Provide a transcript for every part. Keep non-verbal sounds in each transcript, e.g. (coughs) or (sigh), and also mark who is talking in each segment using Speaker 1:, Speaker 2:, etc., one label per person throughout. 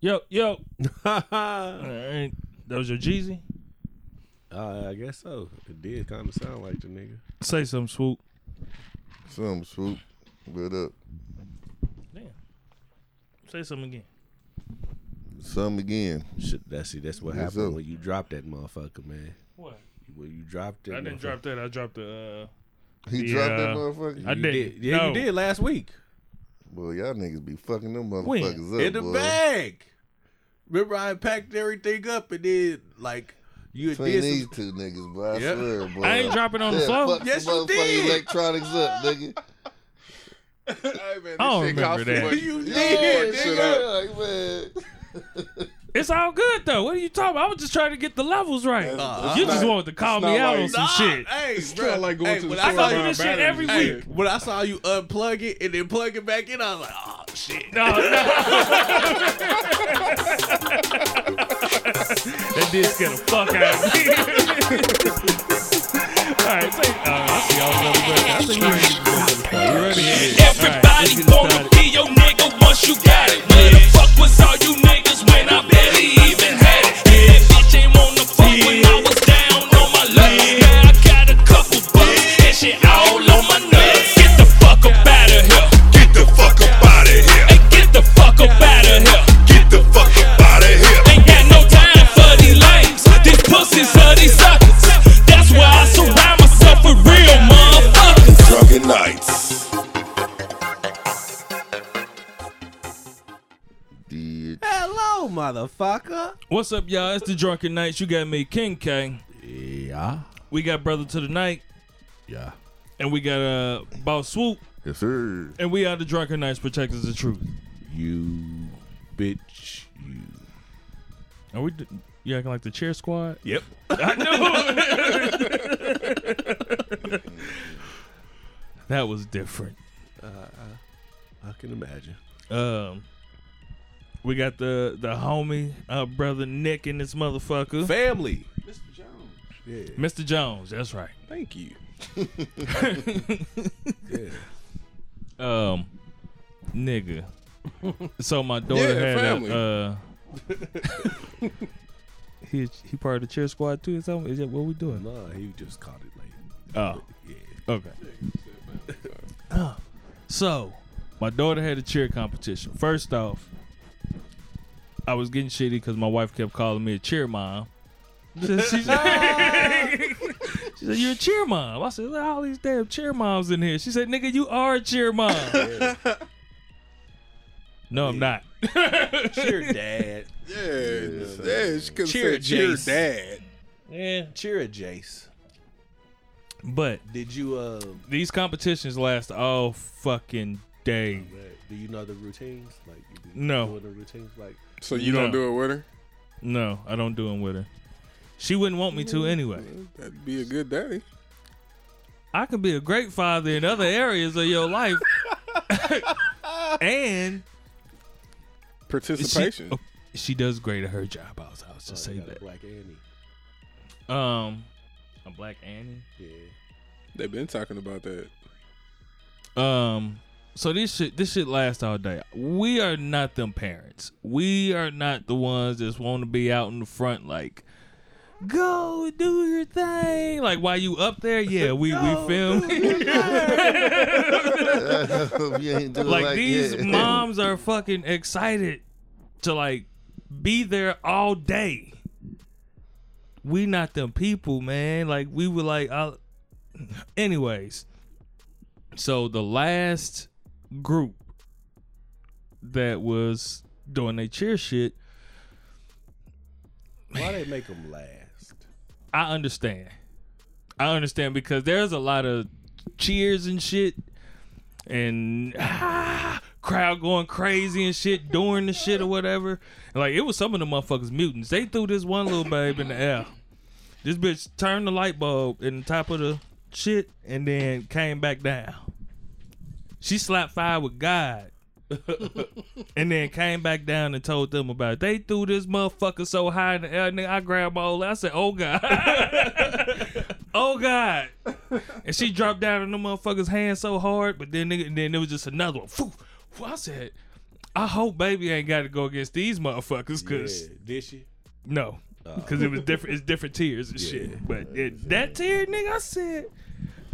Speaker 1: Yo, yo.
Speaker 2: uh, (laughs)
Speaker 1: Alright. That was your Jeezy?
Speaker 2: I guess so. It did kind of sound like the nigga.
Speaker 1: Say something, swoop.
Speaker 3: Something, swoop. What up?
Speaker 1: Damn. Say something again.
Speaker 3: Something again.
Speaker 2: Shit, that's it. That's what
Speaker 3: Yes,
Speaker 2: happened
Speaker 3: sir.
Speaker 2: when you dropped that motherfucker, man.
Speaker 1: What?
Speaker 2: When you dropped that,
Speaker 1: I didn't drop that. I dropped the uh
Speaker 3: He
Speaker 1: Yeah.
Speaker 3: dropped that motherfucker.
Speaker 1: I
Speaker 2: You
Speaker 1: did.
Speaker 2: Yeah,
Speaker 1: No.
Speaker 2: you did last week
Speaker 3: Boy, y'all niggas be fucking them
Speaker 1: When?
Speaker 3: motherfuckers up.
Speaker 2: in the
Speaker 3: boy.
Speaker 2: bag. Remember, I packed everything up and then like you
Speaker 3: Between
Speaker 2: did
Speaker 3: these
Speaker 2: some.
Speaker 3: two niggas, boy. I
Speaker 2: Yep.
Speaker 3: swear, boy.
Speaker 1: I ain't dropping on the
Speaker 3: Yeah,
Speaker 1: floor.
Speaker 3: Fuck
Speaker 2: Yes,
Speaker 3: some
Speaker 2: you did.
Speaker 3: electronics up, nigga. (laughs)
Speaker 4: Hey, man, this
Speaker 1: I don't
Speaker 4: shit
Speaker 1: remember
Speaker 4: cost too
Speaker 1: that.
Speaker 4: much.
Speaker 2: You
Speaker 4: Yeah,
Speaker 2: did,
Speaker 4: fuck
Speaker 2: nigga.
Speaker 4: up.
Speaker 3: Like, man. (laughs)
Speaker 1: It's all good though. What are you talking about? I was just trying to get the levels right.
Speaker 4: That's-
Speaker 1: you just
Speaker 4: not-
Speaker 1: wanted to call me out
Speaker 4: like-
Speaker 1: on some
Speaker 2: Nah,
Speaker 1: shit.
Speaker 2: Hey,
Speaker 4: It's
Speaker 2: bro.
Speaker 4: like going
Speaker 2: hey,
Speaker 4: to the
Speaker 2: when
Speaker 4: store
Speaker 2: I saw you
Speaker 1: this shit every
Speaker 2: Hey,
Speaker 4: shit.
Speaker 2: when I saw you unplug it and then plug it back in, I was like, oh shit.
Speaker 1: No, no. (laughs) that did scare the fuck out of me. (laughs) all right, say, uh, I see all the other. I think we're ready to. You ready?
Speaker 5: Everybody
Speaker 1: All right,
Speaker 5: wanna be your nigga once you got it. Where the fuck was all you niggas when I
Speaker 6: nights.
Speaker 2: Hello, motherfucker.
Speaker 1: What's up, y'all? It's the Drunken Knights. You got me, King K.
Speaker 2: Yeah.
Speaker 1: We got Brother to the Night,
Speaker 2: Yeah.
Speaker 1: and we got uh, Boss Swoop,
Speaker 3: yes, sir.
Speaker 1: and we are the Drunken Knights, protectors of truth.
Speaker 2: You bitch. You.
Speaker 1: Are we? d- You acting like the cheer squad?
Speaker 2: Yep.
Speaker 1: I knew. (laughs) that was different.
Speaker 2: I can imagine.
Speaker 1: Um, we got the the homie uh, brother Nick and this motherfucker,
Speaker 2: Family.
Speaker 4: Mr. Jones.
Speaker 2: Yeah.
Speaker 1: Mr. Jones. That's right.
Speaker 2: Thank you. (laughs) (laughs) Yeah.
Speaker 1: Um, nigga. So my daughter
Speaker 4: Yeah,
Speaker 1: had
Speaker 4: family.
Speaker 1: a. Uh, (laughs) he he part of the cheer squad too. Is that what we doing?
Speaker 2: Nah, he just caught it late.
Speaker 1: Oh,
Speaker 2: Yeah.
Speaker 1: okay. (sighs) So, my daughter had a cheer competition. First off, I was getting shitty because my wife kept calling me a cheer mom. (laughs) She said, she (laughs) (laughs) said, she said, "You're a cheer mom." I said, "Look at all these damn cheer moms in here." She said, "Nigga, you are a cheer mom." no, I'm not.
Speaker 2: Cheer dad.
Speaker 4: Yeah, yeah, she could
Speaker 2: Cheer
Speaker 4: have said cheer
Speaker 2: Jace.
Speaker 4: dad.
Speaker 1: Yeah,
Speaker 2: Cheer at Jace.
Speaker 1: But
Speaker 2: Did you uh
Speaker 1: these competitions last all fucking day.
Speaker 2: do you know the routines? Like you do
Speaker 1: No.
Speaker 2: doing the routines like
Speaker 4: So you
Speaker 1: No.
Speaker 4: don't do it with her?
Speaker 1: No, I don't do them with her. She wouldn't want me to anyway.
Speaker 4: That'd be a good daddy.
Speaker 1: I could be a great father in other areas of your life. (laughs) and
Speaker 4: Participation.
Speaker 1: She, oh, she does great at her job. I was, I was just
Speaker 2: oh,
Speaker 1: say
Speaker 2: you got a
Speaker 1: that.
Speaker 2: Black Annie.
Speaker 1: Um, a black Annie.
Speaker 2: Yeah.
Speaker 4: They've been talking about that.
Speaker 1: Um, so this shit, this shit lasts all day. We are not them parents. We are not the ones that want to be out in the front like. Go do your thing. Like while you up there, yeah, we we (laughs) film.
Speaker 3: you (laughs) ain't do it
Speaker 1: like,
Speaker 3: like
Speaker 1: these
Speaker 3: that.
Speaker 1: moms are fucking excited to like be there all day. We not them people, man. Like we were like, i anyways. So the last group that was doing their cheer shit,
Speaker 2: Why they make them last?
Speaker 1: I understand. I understand because there's a lot of cheers and shit and ah, crowd going crazy and shit during the shit or whatever. And like it was some of the motherfuckers mutants. They threw this one little babe in the air. This bitch turned the light bulb in the top of the shit and then came back down. She slapped fire with God. (laughs) and then came back down and told them about it. They threw this motherfucker so high in the air, nigga. I grabbed my old. I said, "Oh God, (laughs) oh God!" And she dropped down in the motherfucker's hand so hard, but then nigga, and then there was just another one. Phew. I said, I hope baby ain't got to go against these motherfuckers,
Speaker 2: Yeah.
Speaker 1: cause
Speaker 2: Did she?
Speaker 1: no, Uh, because it was different. It's different tiers and shit. But it, that tier, nigga, I said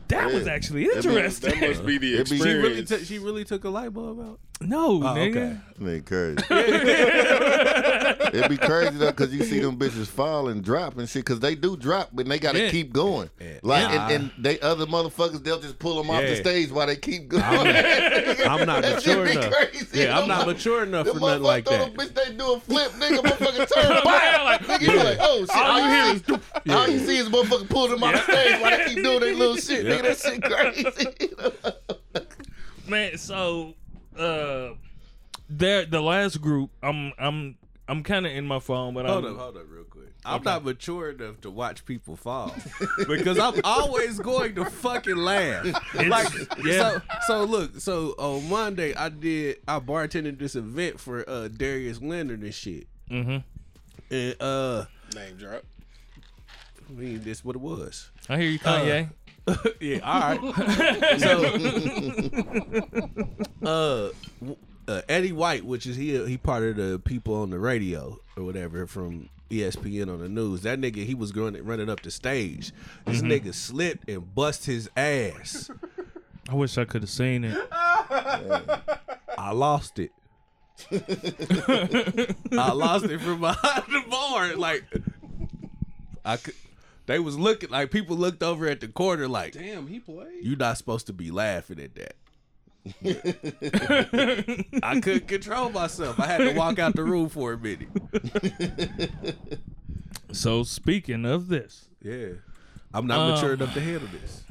Speaker 1: that was
Speaker 3: Yeah.
Speaker 1: actually
Speaker 3: That means-
Speaker 1: interesting.
Speaker 4: That must be the
Speaker 3: It be-
Speaker 2: She really,
Speaker 4: experience.
Speaker 2: took she really took a light bulb out.
Speaker 1: No, oh, nigga.
Speaker 2: okay.
Speaker 3: Man, crazy. (laughs) It'd be crazy though, cause you see them bitches fall and drop and shit, cause they do drop, but they gotta
Speaker 1: Yeah.
Speaker 3: keep going.
Speaker 2: Yeah.
Speaker 3: Like,
Speaker 2: Yeah.
Speaker 3: and, and they other motherfuckers, they'll just pull them off the stage while they keep going. (laughs)
Speaker 2: I'm not
Speaker 3: That shit
Speaker 2: mature
Speaker 3: be
Speaker 2: enough.
Speaker 3: crazy.
Speaker 2: Yeah, I'm not
Speaker 3: Them
Speaker 2: mature enough for nothing like that.
Speaker 3: the bitch, they do a flip, nigga, motherfucker turn (laughs)
Speaker 1: Yeah,
Speaker 3: back.
Speaker 1: like-
Speaker 3: nigga, you like, oh shit.
Speaker 1: All
Speaker 3: All,
Speaker 1: you
Speaker 3: you
Speaker 1: hear
Speaker 3: hear
Speaker 1: is
Speaker 3: is, all you see is motherfucker pull them off the stage while they keep doing their little shit. Nigga, that shit crazy.
Speaker 1: man. So, uh, there the last group. I'm I'm I'm kind of in my phone, but
Speaker 2: Hold
Speaker 1: I'm,
Speaker 2: up, hold up, real quick. I'm not mature enough to watch people fall (laughs) because I'm always going to fucking laugh. like,
Speaker 1: yeah.
Speaker 2: so, so look, so on Monday I did I bartended this event for uh Darius Leonard and shit,
Speaker 1: Mm-hmm.
Speaker 2: and uh,
Speaker 4: Name drop.
Speaker 2: I mean, this what it was.
Speaker 1: I hear you, Kanye. (laughs)
Speaker 2: yeah, all right. (laughs) so, (laughs) uh, uh, Eddie White, which is he, he part of the people on the radio or whatever from ESPN on the news. That nigga, he was going running up the stage. This nigga slipped and bust his ass.
Speaker 1: I wish I could have seen it.
Speaker 2: I lost it. I lost it from behind the bar. Like, I could. They was looking like people looked over at the corner like,
Speaker 4: Damn, he played.
Speaker 2: You're not supposed to be laughing at that. (laughs) I couldn't control myself. I had to walk out the room for a minute. (laughs)
Speaker 1: So speaking of this,
Speaker 2: Yeah. I'm not um, mature enough to handle this.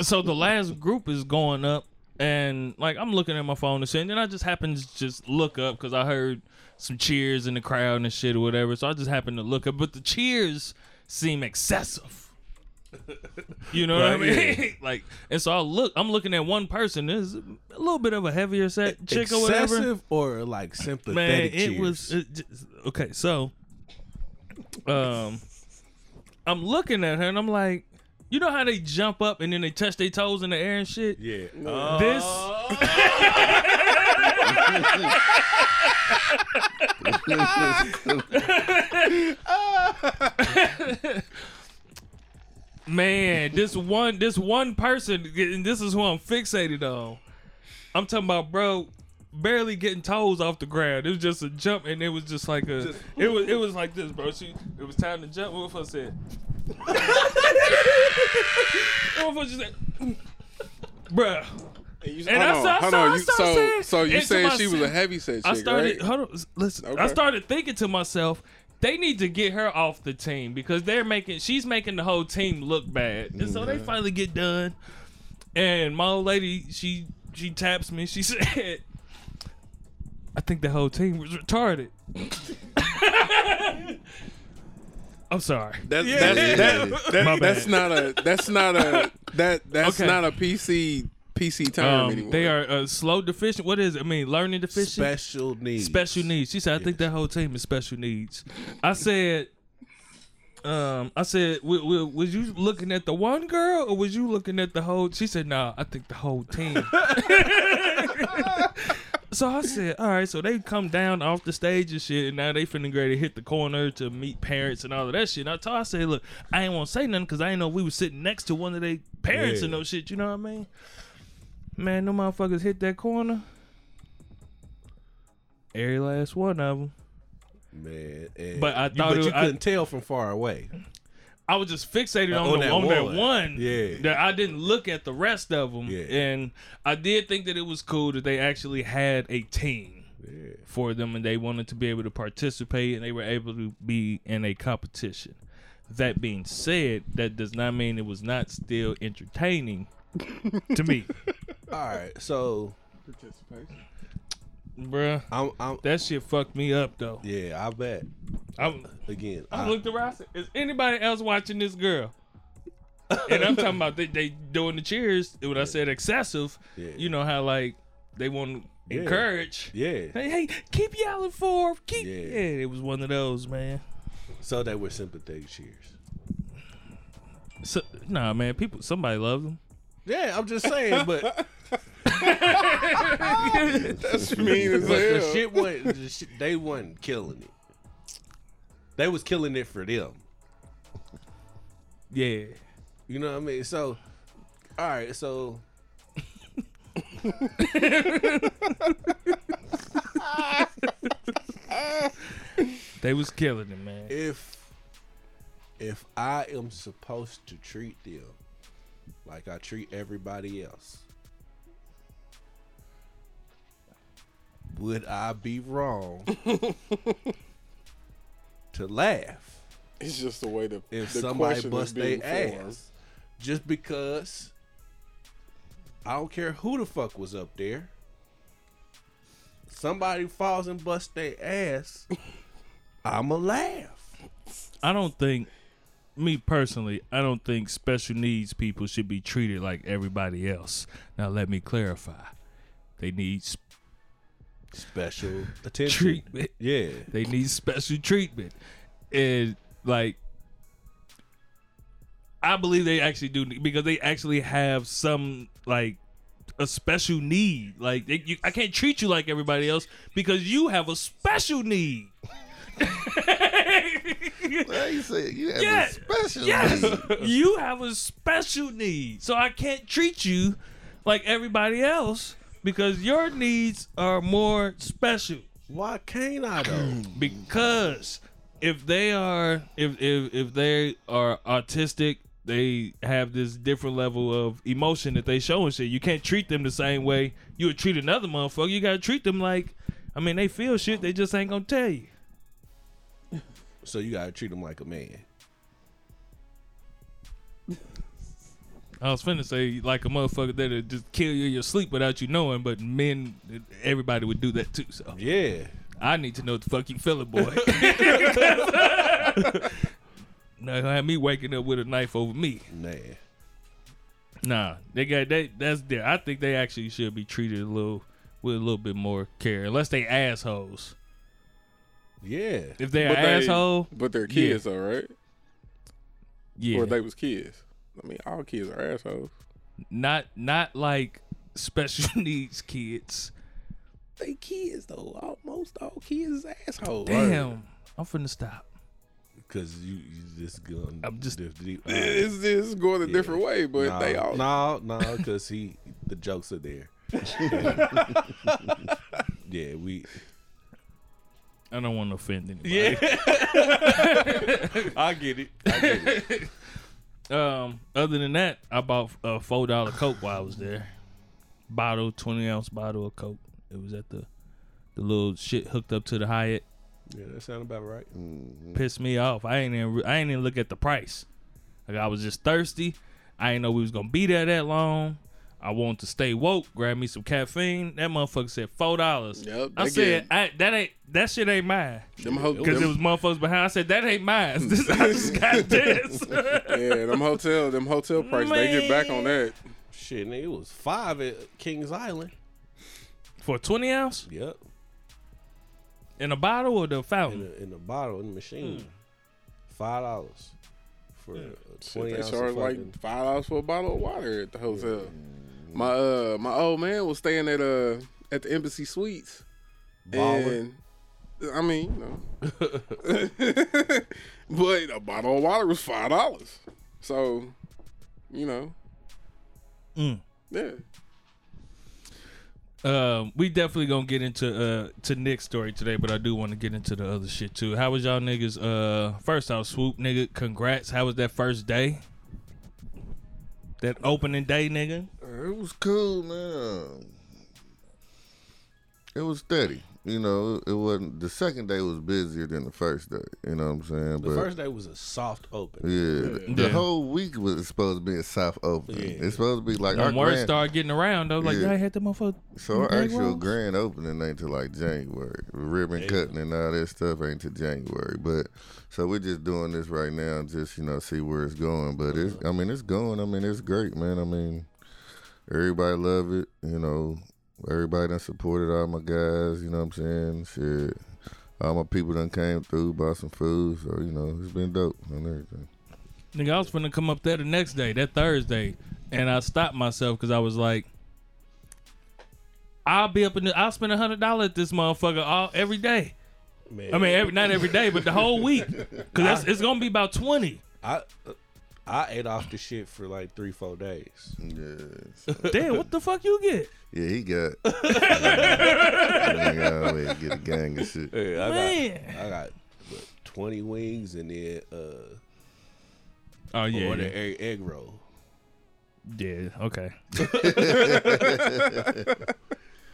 Speaker 2: (sighs)
Speaker 1: so the last group is going up, and like I'm looking at my phone and shit, and then I just happen to just look up because I heard some cheers in the crowd and shit or whatever. So I just happened to look up, but the cheers seem excessive. You know what I
Speaker 2: Right,
Speaker 1: mean? (laughs) like, and so I look. I'm looking at one person. There's a little bit of a heavier set chick or whatever.
Speaker 2: Excessive or like sympathetic
Speaker 1: Man, it
Speaker 2: cheers?
Speaker 1: was it just, okay. So, um, I'm looking at her and I'm like, you know how they jump up and then they touch their toes in the air and shit.
Speaker 2: Yeah.
Speaker 1: This (laughs) (laughs) man, this one, this one person, and this is who I'm fixated on. I'm talking about, bro. Barely getting toes off the ground. It was just a jump, and it was just like a. it was. It was like this, bro. She. It was time to jump. What if I said? (laughs) what if I just said? Bruh.
Speaker 4: And, you,
Speaker 1: And I
Speaker 4: hold
Speaker 1: saw-
Speaker 4: on,
Speaker 1: I
Speaker 4: hold
Speaker 1: saw-
Speaker 4: on.
Speaker 1: I
Speaker 4: You,
Speaker 1: saw
Speaker 4: so,
Speaker 1: saying-
Speaker 4: so you saying she was a
Speaker 1: myself-
Speaker 4: heavy set chick,
Speaker 1: I started.
Speaker 4: right?
Speaker 1: Hold on, listen. I started thinking to myself, they need to get her off the team because they're making. She's making the whole team look bad, and so they mm-hmm. finally get done. And my old lady, she she taps me. She (laughs) said, "I think the whole team was retarded." (laughs) I'm sorry.
Speaker 4: That's
Speaker 2: Yeah.
Speaker 4: that's that, that, that's not a that's not a that that's
Speaker 1: Okay.
Speaker 4: not a PC PC term
Speaker 1: Um,
Speaker 4: anymore.
Speaker 1: they are uh, slow deficient. What is it? I mean, learning deficient.
Speaker 2: Special needs.
Speaker 1: Special needs. She said, "I think that whole team is special needs." I said, um, I said, w- w- "Was you looking at the one girl or was you looking at the whole?" She said, "Nah, I think the whole team." (laughs) (laughs) so I said, "All right." So they come down off the stage and shit, and now they finna ready to hit the corner to meet parents and all of that shit. And I told, her I said, "Look, I ain't want to say nothing because I ain't know we was sitting next to one of their parents
Speaker 2: Yeah.
Speaker 1: and no shit. You know what I mean?" Man, no motherfuckers hit that corner. Every last one of them.
Speaker 2: Man. and
Speaker 1: But I
Speaker 2: you-
Speaker 1: thought
Speaker 2: but
Speaker 1: it-
Speaker 2: you couldn't tell from far away.
Speaker 1: I was just fixated uh, on,
Speaker 2: on
Speaker 1: the,
Speaker 2: that
Speaker 1: on that
Speaker 2: one.
Speaker 1: one.
Speaker 2: Yeah.
Speaker 1: That I didn't look at the rest of them.
Speaker 2: Yeah.
Speaker 1: And I did think that it was cool that they actually had a team
Speaker 2: Yeah.
Speaker 1: for them and they wanted to be able to participate and they were able to be in a competition. That being said, that does not mean it was not still entertaining to me. (laughs)
Speaker 2: All right. So
Speaker 1: Bruh.
Speaker 2: I'm I'm
Speaker 1: That shit fucked me up though.
Speaker 2: yeah, I bet.
Speaker 1: I'm,
Speaker 2: Again.
Speaker 1: I
Speaker 2: I-
Speaker 1: looked around. I said, Is anybody else watching this girl? and I'm talking about they, they doing the cheers. When I said excessive,
Speaker 2: Yeah.
Speaker 1: you know how like they want to
Speaker 2: Yeah.
Speaker 1: encourage.
Speaker 2: yeah.
Speaker 1: Hey, hey, keep yelling for her. Keep.
Speaker 2: Yeah.
Speaker 1: Yeah. it was one of those, man.
Speaker 2: So they were sympathetic cheers.
Speaker 1: So, nah, man, people, somebody loves them.
Speaker 2: Yeah, I'm just saying, but
Speaker 4: That's mean as
Speaker 2: But the
Speaker 4: hell.
Speaker 2: shit wasn't. The shit, they wasn't killing it. They was killing it for them.
Speaker 1: Yeah.
Speaker 2: You know what I mean? So, all right. So
Speaker 1: They was killing it, man.
Speaker 2: if if I am supposed to treat them like I treat everybody else, would I be wrong (laughs) to laugh
Speaker 4: It's just the way the
Speaker 2: if
Speaker 4: the
Speaker 2: somebody
Speaker 4: question
Speaker 2: bust their ass just because I don't care who the fuck was up there. Somebody falls and busts their ass, I'ma laugh.
Speaker 1: I don't think, me personally, I don't think special needs people should be treated like everybody else. Now, let me clarify. They need s-
Speaker 2: Special attention.
Speaker 1: treatment.
Speaker 2: Yeah.
Speaker 1: They need special treatment. And, like, I believe they actually do because they actually have some, like, a special need. Like, they, you, I can't treat you like everybody else because you have a special need. (laughs) (laughs)
Speaker 3: Well, you say you have
Speaker 1: Yes.
Speaker 3: a special
Speaker 1: Yes,
Speaker 3: need.
Speaker 1: you have a special need, so I can't treat you like everybody else because your needs are more special.
Speaker 2: Why can't I though? (clears throat)
Speaker 1: Because if they are, if if if they are autistic, they have this different level of emotion that they show and shit. You can't treat them the same way you would treat another motherfucker. You gotta treat them like, I mean, they feel shit. They just ain't gonna tell you.
Speaker 2: So you gotta treat him like a man.
Speaker 1: I was finna say like a motherfucker that'll just kill you in your sleep without you knowing, but men, everybody would do that too. So
Speaker 2: Yeah.
Speaker 1: I need to know the fuck you feeling, boy. (laughs) now gonna have me waking up with a knife over me.
Speaker 2: Nah.
Speaker 1: Nah, they got they. That's there. I think they actually should be treated a little with a little bit more care, unless they assholes.
Speaker 2: Yeah.
Speaker 1: If they're
Speaker 4: But
Speaker 1: an
Speaker 4: they-
Speaker 1: asshole,
Speaker 4: But they're kids, though, right?
Speaker 1: yeah,
Speaker 4: Or they was kids. I mean, all kids are assholes.
Speaker 1: not not like special (laughs) needs kids.
Speaker 4: They kids though. Almost all kids is assholes.
Speaker 1: Damn, I'm finna stop.
Speaker 2: Cause you, you just going.
Speaker 1: I'm just-
Speaker 2: diff- (laughs) deep-
Speaker 4: It's just going a
Speaker 2: Yeah.
Speaker 4: different way, but
Speaker 2: no,
Speaker 4: they all
Speaker 2: no, no, because he the jokes are there. (laughs) yeah, we.
Speaker 1: I don't want to offend anybody.
Speaker 2: Yeah, (laughs) I get it. I get it.
Speaker 1: Um, other than that, I bought a four dollar Coke while I was there. Bottle, twenty ounce bottle of Coke. It was at the the little shit hooked up to the Hyatt.
Speaker 2: Yeah, that sound about right.
Speaker 1: Pissed me off. I ain't even I ain't even look at the price. Like I was just thirsty. I didn't know we was gonna be there that long. I want to stay woke. Grab me some caffeine. That motherfucker said four dollars.
Speaker 4: Yep,
Speaker 1: I said I, that ain't that shit ain't mine.
Speaker 4: them ho-
Speaker 1: Because it was motherfuckers behind. I said that ain't mine. This, (laughs) (laughs) I just got this. (laughs)
Speaker 4: yeah, them hotel, them hotel prices, they get back on that.
Speaker 2: Shit, nigga, it was five at Kings Island.
Speaker 1: For twenty ounce
Speaker 2: Yep,
Speaker 1: in a bottle or the
Speaker 2: in
Speaker 1: fountain.
Speaker 2: in the bottle in the machine, hmm. five dollars for a
Speaker 4: Shit,
Speaker 2: twenty
Speaker 4: they
Speaker 2: ounce.
Speaker 4: charge like five dollars for a bottle of water at the hotel. My uh, my old man was staying at uh at the Embassy Suites,
Speaker 2: Baller.
Speaker 4: and I mean, you know, (laughs) (laughs) but a bottle of water was five dollars. So, you know,
Speaker 1: Mm.
Speaker 4: yeah.
Speaker 1: Um, we definitely gonna get into uh to Nick's story today, but I do want to get into the other shit too. How was y'all niggas? Uh, first off, swoop nigga, congrats. How was that first day? That opening day, nigga.
Speaker 3: It was cool, man. It was steady. You know, it wasn't. The second day was busier than the first day. You know what I'm saying?
Speaker 2: The first day was a soft open.
Speaker 3: yeah, the
Speaker 1: Yeah.
Speaker 3: whole week was supposed to be a soft open.
Speaker 2: Yeah.
Speaker 3: It's supposed to be like our
Speaker 1: When word
Speaker 3: grand,
Speaker 1: started getting around, though, like
Speaker 3: Yeah.
Speaker 1: y'all had the motherfucker.
Speaker 3: So our actual
Speaker 1: rolls?
Speaker 3: grand opening ain't till like January. Ribbon
Speaker 2: Yeah.
Speaker 3: cutting and all that stuff ain't till January. But so we're just doing this right now, just you know, see where it's going. But it's, uh-huh. I mean, it's going. I mean, it's great, man. I mean, everybody love it. You know, everybody that supported all my guys. You know what I'm saying? Shit, all my people done came through, bought some food. So you know, it's been dope and everything.
Speaker 1: Nigga, I was finna come up there the next day, that Thursday, and I stopped myself because I was like, I'll be up in the. I'll spend a hundred dollars at this motherfucker all every day.
Speaker 2: Man,
Speaker 1: I mean, every not every day, but the whole week, because it's gonna be about twenty.
Speaker 2: I I ate off the shit for like three, four days.
Speaker 3: Yes.
Speaker 1: Damn, what the fuck you get?
Speaker 3: Yeah, he got. (laughs) Nigga always get a gang of shit.
Speaker 2: Yeah, I
Speaker 1: Man.
Speaker 2: got I got what, twenty wings and then uh
Speaker 1: Oh yeah,
Speaker 2: order
Speaker 1: yeah,
Speaker 2: egg, egg roll.
Speaker 1: yeah okay. (laughs) (laughs)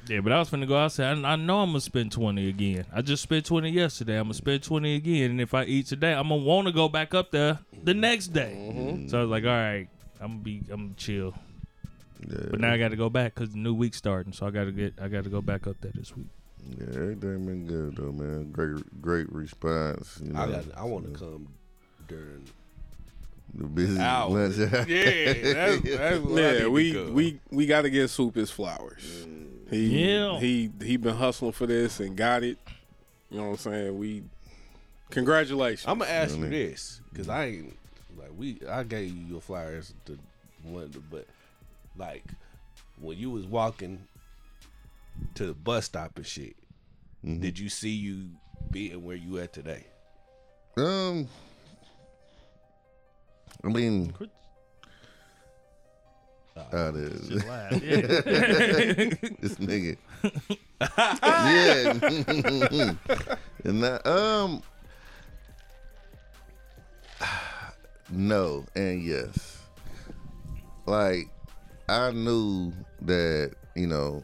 Speaker 1: yeah, but I was finna go outside. I, I know I'm gonna spend twenty again. I just spent twenty yesterday. I'm gonna spend twenty again, and if I eat today, I'm gonna want to go back up there the next day. Mm-hmm. So I was like, all right, I'm gonna be, I'm gonna chill.
Speaker 3: Yeah,
Speaker 1: But now I got to go back because the new week's starting. So I got to get, I got to go back up there this week.
Speaker 3: yeah, everything been good though, man. Great, great response. You know,
Speaker 2: I got I want to come during
Speaker 3: the busy
Speaker 2: hours.
Speaker 3: lunch.
Speaker 2: yeah, that's, (laughs) that's what I need
Speaker 4: Yeah,
Speaker 2: to
Speaker 4: we we we got to get Swoop his flowers. Mm. He
Speaker 1: Yeah.
Speaker 4: he he been hustling for this and got it. You know what I'm saying? We congratulations.
Speaker 2: I'm gonna ask you
Speaker 3: Really?
Speaker 2: this because I ain't like we. I gave you your flyers to one, but like when you was walking to the bus stop and shit,
Speaker 3: Mm-hmm.
Speaker 2: did you see you being where you at today?
Speaker 3: Um, I mean, uh, this, this nigga, yeah, (laughs) and that, um, no, and yes, like I knew that you know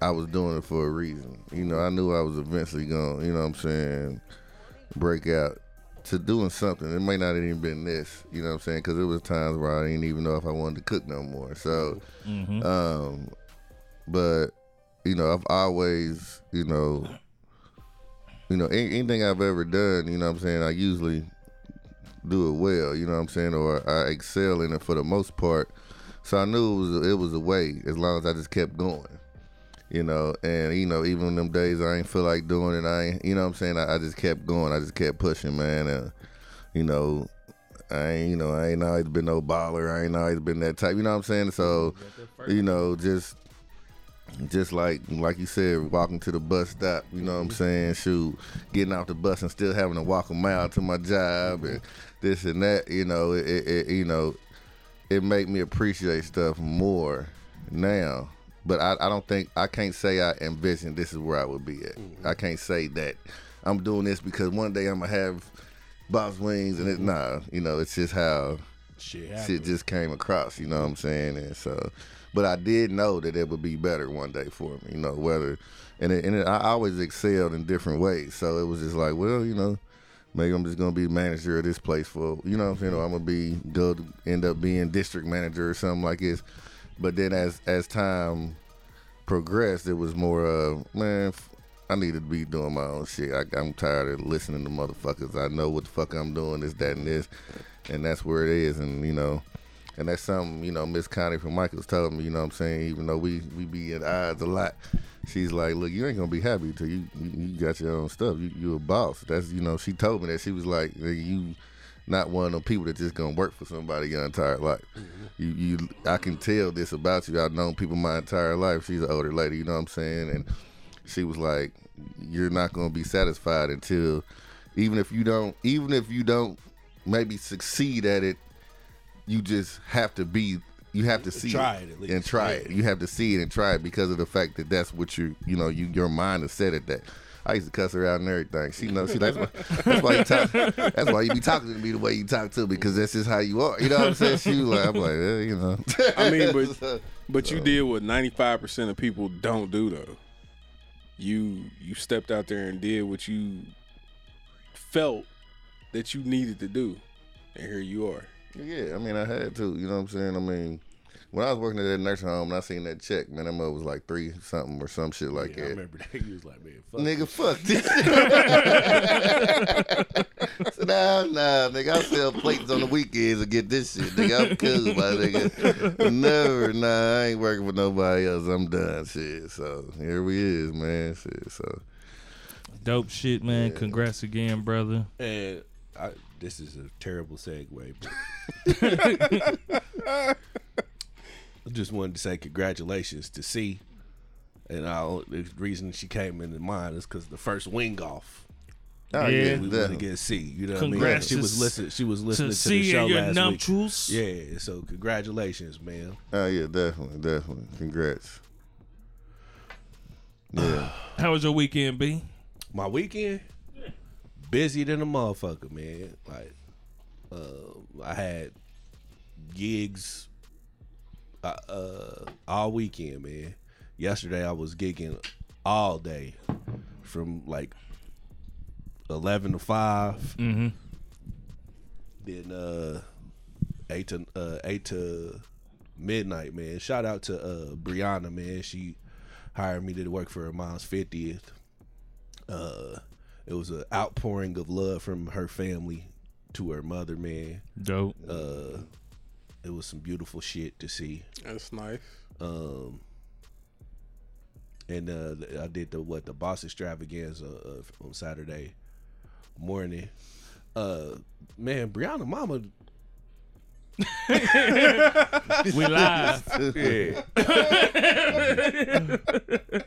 Speaker 3: I was doing it for a reason. You know, I knew I was eventually going. You know what I'm saying? Break out to doing something. It may not have even been this. You know what I'm saying? Because there was times where I didn't even know if I wanted to cook no more. So, um, but you know, I've always, you know, you know, any- anything I've ever done, you know what I'm saying, I usually do it well, you know what I'm saying, or I excel in it for the most part. So I knew it was it was a way as long as I just kept going. You know, and you know, even them days I ain't feel like doing it, I ain't you know what I'm saying, I, I just kept going, I just kept pushing, man. And you know, I ain't you know, I ain't always been no baller, I ain't always been that type, you know what I'm saying? So, you know, just just like like you said, walking to the bus stop, you know what I'm saying? Shoot, getting off the bus and still having to walk a mile to my job and this and that, you know, it, it, it you know, it make me appreciate stuff more now. But I, I don't think I can't say I envision this is where I would be at. Mm-hmm. I can't say that I'm doing this because one day I'm gonna have boss wings and it mm-hmm. nah, you know, it's just how
Speaker 2: Shit,
Speaker 3: shit just came across, you know what I'm saying? And so, but I did know that it would be better one day for me, you know, whether, and it, and it, I always excelled in different ways. So it was just like, well, you know, maybe I'm just gonna be manager of this place for, you know what I'm saying? Or I'm gonna be, go end up being district manager or something like this. But then as, as time progressed, it was more of, man, I need to be doing my own shit. I, I'm tired of listening to motherfuckers. I know what the fuck I'm doing, this, that, and this. And that's where it is. And, you know, and that's something, you know, Miss Connie from Michaels told me, you know what I'm saying? Even though we, we be at odds a lot, she's like, look, you ain't to be happy till you, you, you got your own stuff. You, you a boss. That's, you know, she told me that. She was like, "Nigga, you not one of them people that just going to work for somebody your entire life. Mm-hmm. You, you, I can tell this about you. I've known people my entire life. She's an older lady, you know what I'm saying? And she was like, you're not going to be satisfied until, even if you don't, even if you don't maybe succeed at it, you just have to be you have to see
Speaker 2: Try it at least.
Speaker 3: and try it. You have to see it and try it because of the fact that that's what you you know you your mind is set at that. I used to cuss her out and everything. She knows she that's why, that's why you talk that's why you be talking to me the way you talk to me because that's just how you are. You know what I'm saying? She was like I'm like eh, you know.
Speaker 4: I mean, but (laughs) but you did what ninety five percent of people don't do though. You you stepped out there and did what you felt that you needed to do, and here you are.
Speaker 3: Yeah, I mean, I had to. You know what I'm saying? I mean, when I was working at that nursing home and I seen that check, man, that mother was like three something or some shit like
Speaker 2: Yeah, I remember that. He was like, man, fuck.
Speaker 3: Nigga, fuck this. (laughs) so, (laughs) nah, nah, nigga, I sell plates on the weekends and get this shit. Nigga, I'm cool, my nigga. (laughs) Never, nah, I ain't working for nobody else. I'm done, shit. So here we is, man. Shit, so
Speaker 1: Dope shit, man. Congrats again, brother.
Speaker 2: And I, this is a terrible segue, but I just wanted to say congratulations to C And I, the reason she came into mind is because the first wing off
Speaker 3: Oh,
Speaker 1: Yeah.
Speaker 3: yeah,
Speaker 2: we wanted to
Speaker 3: definitely.
Speaker 2: get see. You know what I mean?
Speaker 1: Congrats
Speaker 2: She was listening. She was listening
Speaker 1: To
Speaker 2: to, the
Speaker 1: see
Speaker 2: show
Speaker 1: your
Speaker 2: last week.
Speaker 1: nuptials.
Speaker 2: Yeah, so congratulations, man.
Speaker 3: Oh yeah, definitely, definitely. Congrats. (sighs) Yeah.
Speaker 1: How was your weekend, B?
Speaker 2: My weekend, busy than a motherfucker, man. Like, uh, I had gigs uh, all weekend, man. Yesterday I was gigging all day, from like eleven to five.
Speaker 1: Mm-hmm.
Speaker 2: Then uh, eight to uh, eight to midnight, man. Shout out to uh, Brianna, man. She hired me to work for her mom's fiftieth. Uh, it was an outpouring of love from her family to her mother, man.
Speaker 1: Dope.
Speaker 2: Uh, it was some beautiful shit to see.
Speaker 4: That's nice.
Speaker 2: Um, and uh, I did the what the boss extravaganza uh, on Saturday morning. Uh, man, Brianna, mama, (laughs)
Speaker 1: We live.
Speaker 2: yeah, (laughs)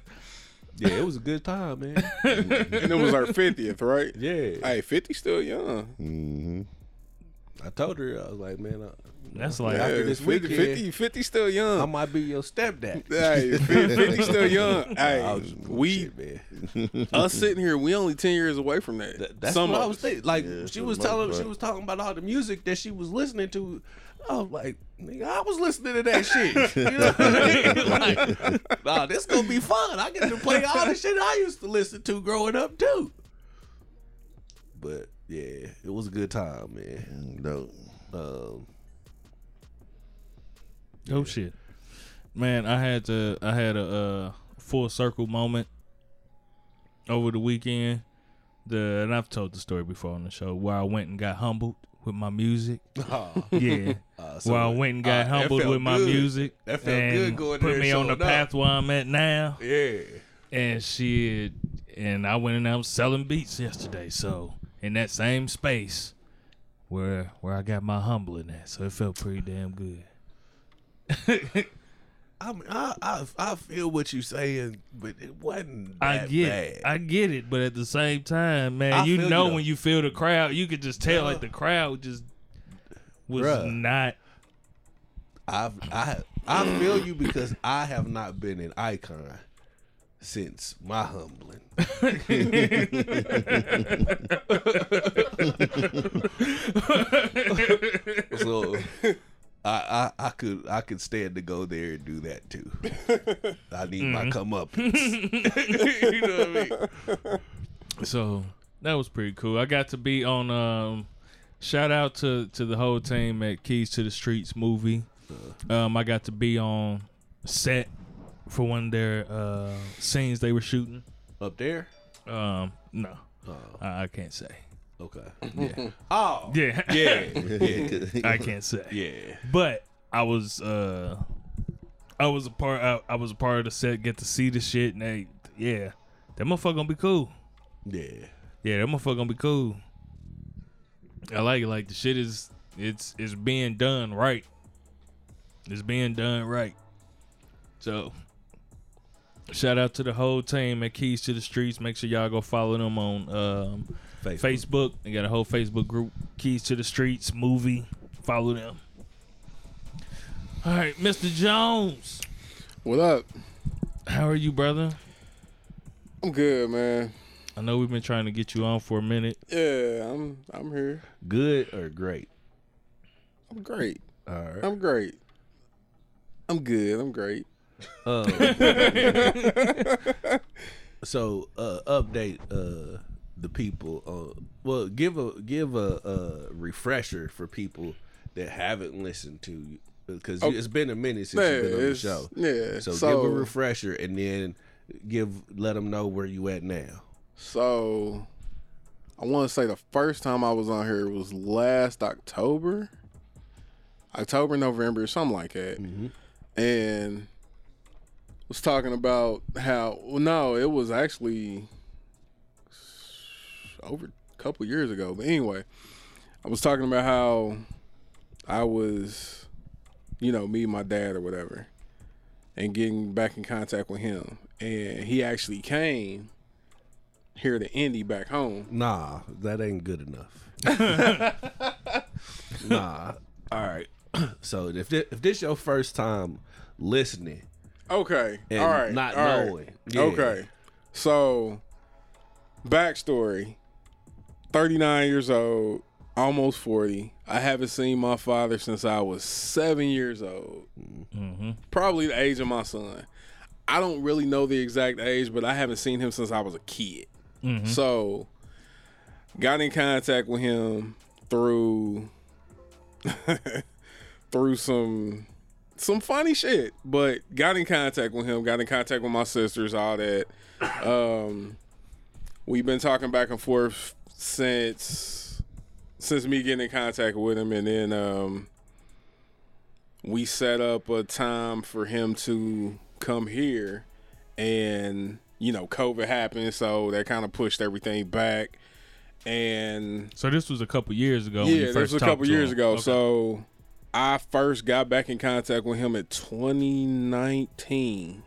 Speaker 2: yeah, it was a good time, man. (laughs)
Speaker 4: And it was our fiftieth, right?
Speaker 2: Yeah,
Speaker 4: Hey, fifty still young.
Speaker 3: hmm
Speaker 2: I told her I was like, man, I,
Speaker 1: That's like
Speaker 2: After
Speaker 4: Yeah,
Speaker 2: this
Speaker 4: 50,
Speaker 2: weekend-
Speaker 4: 50, 50 still young.
Speaker 2: I might be your stepdad. (laughs)
Speaker 4: Hey, 50, 50 (laughs) still young.
Speaker 2: I
Speaker 4: Hey,
Speaker 2: was
Speaker 4: we
Speaker 2: bullshit, man. (laughs)
Speaker 4: us sitting here, we only ten years away from that.
Speaker 2: That- That's
Speaker 4: Some
Speaker 2: what I was
Speaker 4: us.
Speaker 2: thinking. Like
Speaker 3: Yeah,
Speaker 2: she was telling,
Speaker 3: most
Speaker 2: she was talking about all the music that she was listening to. I was like, nigga, I was listening to that shit. You know what I mean? Like, nah, this gonna be fun. I get to play all the shit I used to listen to growing up too. But yeah, it was a good time, man.
Speaker 3: Dope.
Speaker 2: Um,
Speaker 1: Oh shit, man! I had to. I had a uh, full circle moment over the weekend. The and I've told the story before on the show where I went and got humbled with my music. (laughs) Yeah, (laughs)
Speaker 2: uh, so-
Speaker 1: where I went and got
Speaker 2: uh,
Speaker 1: humbled with my
Speaker 2: good.
Speaker 1: music.
Speaker 2: That felt
Speaker 1: and
Speaker 2: good going
Speaker 1: Put
Speaker 2: there
Speaker 1: me on the
Speaker 2: up.
Speaker 1: path where I'm at now.
Speaker 2: Yeah.
Speaker 1: And shit, and I went and I was selling beats yesterday. So in that same space where where I got my humbling at, so it felt pretty damn good. (laughs)
Speaker 2: I mean, I, I I feel what you're saying, but it wasn't.
Speaker 1: I get
Speaker 2: bad.
Speaker 1: it. I get it, but at the same time, man,
Speaker 2: I
Speaker 1: you
Speaker 2: feel you,
Speaker 1: know when you feel the crowd, you could just tell
Speaker 2: Bruh.
Speaker 1: like the crowd just was
Speaker 2: Bruh.
Speaker 1: not
Speaker 2: I've I I feel you because I have not been an icon since my humbling. (laughs) (laughs) so I, I I could I could stand to go there and do that too. (laughs) I need my come up. (laughs) (laughs) you know what I mean?
Speaker 1: so that was pretty cool. I got to be on um shout out to to the whole team at Keys to the Streets movie. Um I got to be on set for one of their uh scenes they were shooting.
Speaker 2: Up there?
Speaker 1: Um no.
Speaker 2: Oh,
Speaker 1: I, I can't say.
Speaker 2: Okay. (laughs)
Speaker 1: Yeah.
Speaker 2: Oh
Speaker 1: Yeah. (laughs)
Speaker 2: yeah yeah
Speaker 1: I can't say.
Speaker 2: yeah.
Speaker 1: But I was uh I was a part I, I was a part of the set, get to see the shit and they yeah. That motherfucker gonna be cool.
Speaker 2: Yeah.
Speaker 1: Yeah, that motherfucker gonna be cool. I like it. Like the shit is it's it's being done right. It's being done right. So shout out to the whole team at Keys to the Streets. Make sure y'all go follow them on um,
Speaker 2: Facebook.
Speaker 1: Facebook. They got a whole Facebook group, Keys to the Streets movie. Follow them. All right, Mr. Jones.
Speaker 4: What up?
Speaker 1: How are you, brother?
Speaker 4: I'm good, man.
Speaker 1: I know we've been trying to get you on for a minute.
Speaker 4: Yeah, I'm I'm here.
Speaker 2: Good or great?
Speaker 4: I'm great.
Speaker 2: All right.
Speaker 4: I'm great. I'm good. I'm great.
Speaker 2: Um, (laughs) (laughs) so uh, update uh, the people. Uh, well, give a give a, a refresher for people that haven't listened to you because
Speaker 4: Oh.
Speaker 2: it's been a minute since
Speaker 4: Yeah,
Speaker 2: you've been on the show.
Speaker 4: yeah,
Speaker 2: So,
Speaker 4: so-
Speaker 2: give a refresher and then give let them know where you at now.
Speaker 4: So I want to say the first time I was on here was last October, October, November, something like that, and was talking about how. Well, no, it was actually over a couple years ago. But anyway, I was talking about how I was, you know, meeting my dad or whatever, and getting back in contact with him. and he actually came here to Indy back home.
Speaker 2: Nah, that ain't good enough. (laughs) nah. All right. (clears throat) So if this, if this your first time listening
Speaker 4: Okay, all right,
Speaker 2: not
Speaker 4: all right.
Speaker 2: knowing, yeah.
Speaker 4: Okay, so backstory: thirty-nine years old, almost forty. I haven't seen my father since I was seven years old. Probably the age of my son. I don't really know the exact age, but I haven't seen him since I was a kid. So, got in contact with him through (laughs) through some some funny shit, but got in contact with him, got in contact with my sisters, all that. Um, we've been talking back and forth since since me getting in contact with him, and then um, we set up a time for him to come here, and you know, COVID happened, so that kind of pushed everything back, and
Speaker 1: So this was a couple years ago.
Speaker 4: yeah, this was a couple years
Speaker 1: him.
Speaker 4: ago.
Speaker 1: Okay.
Speaker 4: So I first got back in contact with him in 2019.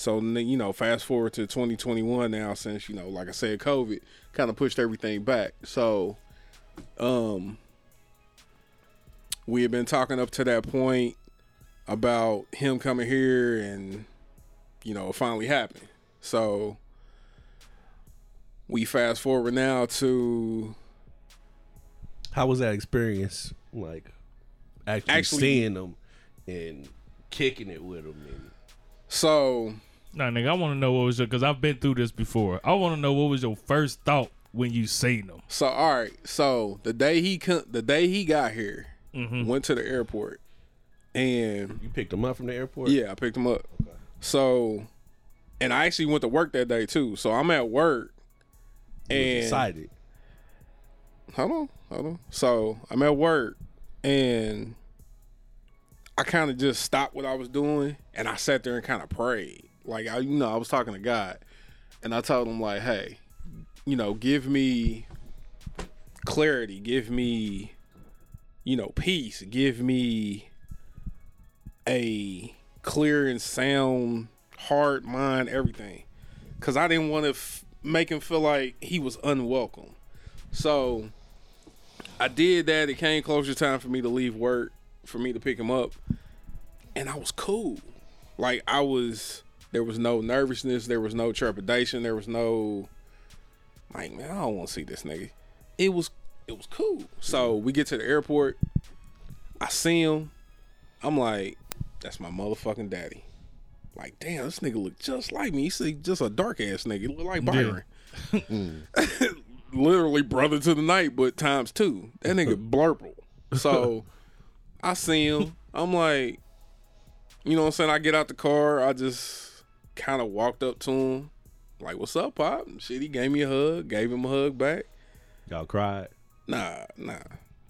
Speaker 4: So you know, fast forward to 2021 now, since you know, like I said, COVID kind of pushed everything back. So, um, we had been talking up to that point about him coming here, and you know, it finally happened. So we fast forward now to
Speaker 2: How was that experience? Like actually,
Speaker 4: Actually-
Speaker 2: seeing them and kicking it with them. And,
Speaker 4: so
Speaker 1: Nah, nigga, I want to know what was your because I've been through this before. I want to know what was your first thought when you seen them.
Speaker 4: So all right, so the day he come, the day he got here,
Speaker 1: Mm-hmm.
Speaker 4: went to the airport, and
Speaker 2: you picked him up from the airport.
Speaker 4: yeah, I picked him up. So, and I actually went to work that day too. So I'm at work,
Speaker 2: You was
Speaker 4: and
Speaker 2: excited.
Speaker 4: hold on, hold on. So I'm at work, and I kind of just stopped what I was doing, and I sat there and kind of prayed. Like I, you know, I was talking to God, and I told him like, hey, you know, give me clarity, give me, you know, peace, give me a clear and sound heart, mind, everything, because I didn't want to f- make him feel like he was unwelcome. So I did that. It came closer time for me to leave work, for me to pick him up, and I was cool. Like I was, there was no nervousness, there was no trepidation, there was no, like man, I don't want to see this nigga. It was, it was cool. So we get to the airport. I see him. I'm like, that's my motherfucking daddy. Like, damn, this nigga look just like me. He's just a dark ass nigga. He look like Byron. (laughs) (laughs) Literally brother to the night, but times two. That nigga (laughs) blurple. So I see him. I'm like, you know what I'm saying? I get out the car. I just kind of walked up to him. Like, what's up, Pop? And Shit, he gave me a hug, gave him a hug back.
Speaker 2: Y'all cried.
Speaker 4: Nah, nah.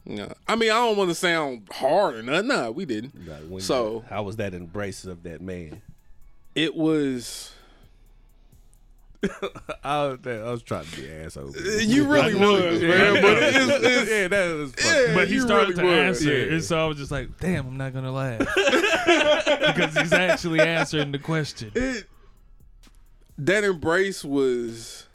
Speaker 4: Nah. I mean, I don't want to sound hard or nothing. Nah, we didn't.
Speaker 2: Like, when
Speaker 4: So-
Speaker 2: how was that embrace of that man?
Speaker 4: It was. (laughs)
Speaker 2: I was, I was trying to be an asshole.
Speaker 4: Uh, you really was, man. But it's, (laughs) it's,
Speaker 2: yeah, that was funny.
Speaker 4: Yeah,
Speaker 1: But he
Speaker 4: you
Speaker 1: started
Speaker 4: really
Speaker 1: to
Speaker 4: was.
Speaker 1: answer,
Speaker 2: Yeah.
Speaker 1: and so I was just like, "Damn, I'm not gonna laugh," (laughs) because he's actually answering the question.
Speaker 4: it, that embrace was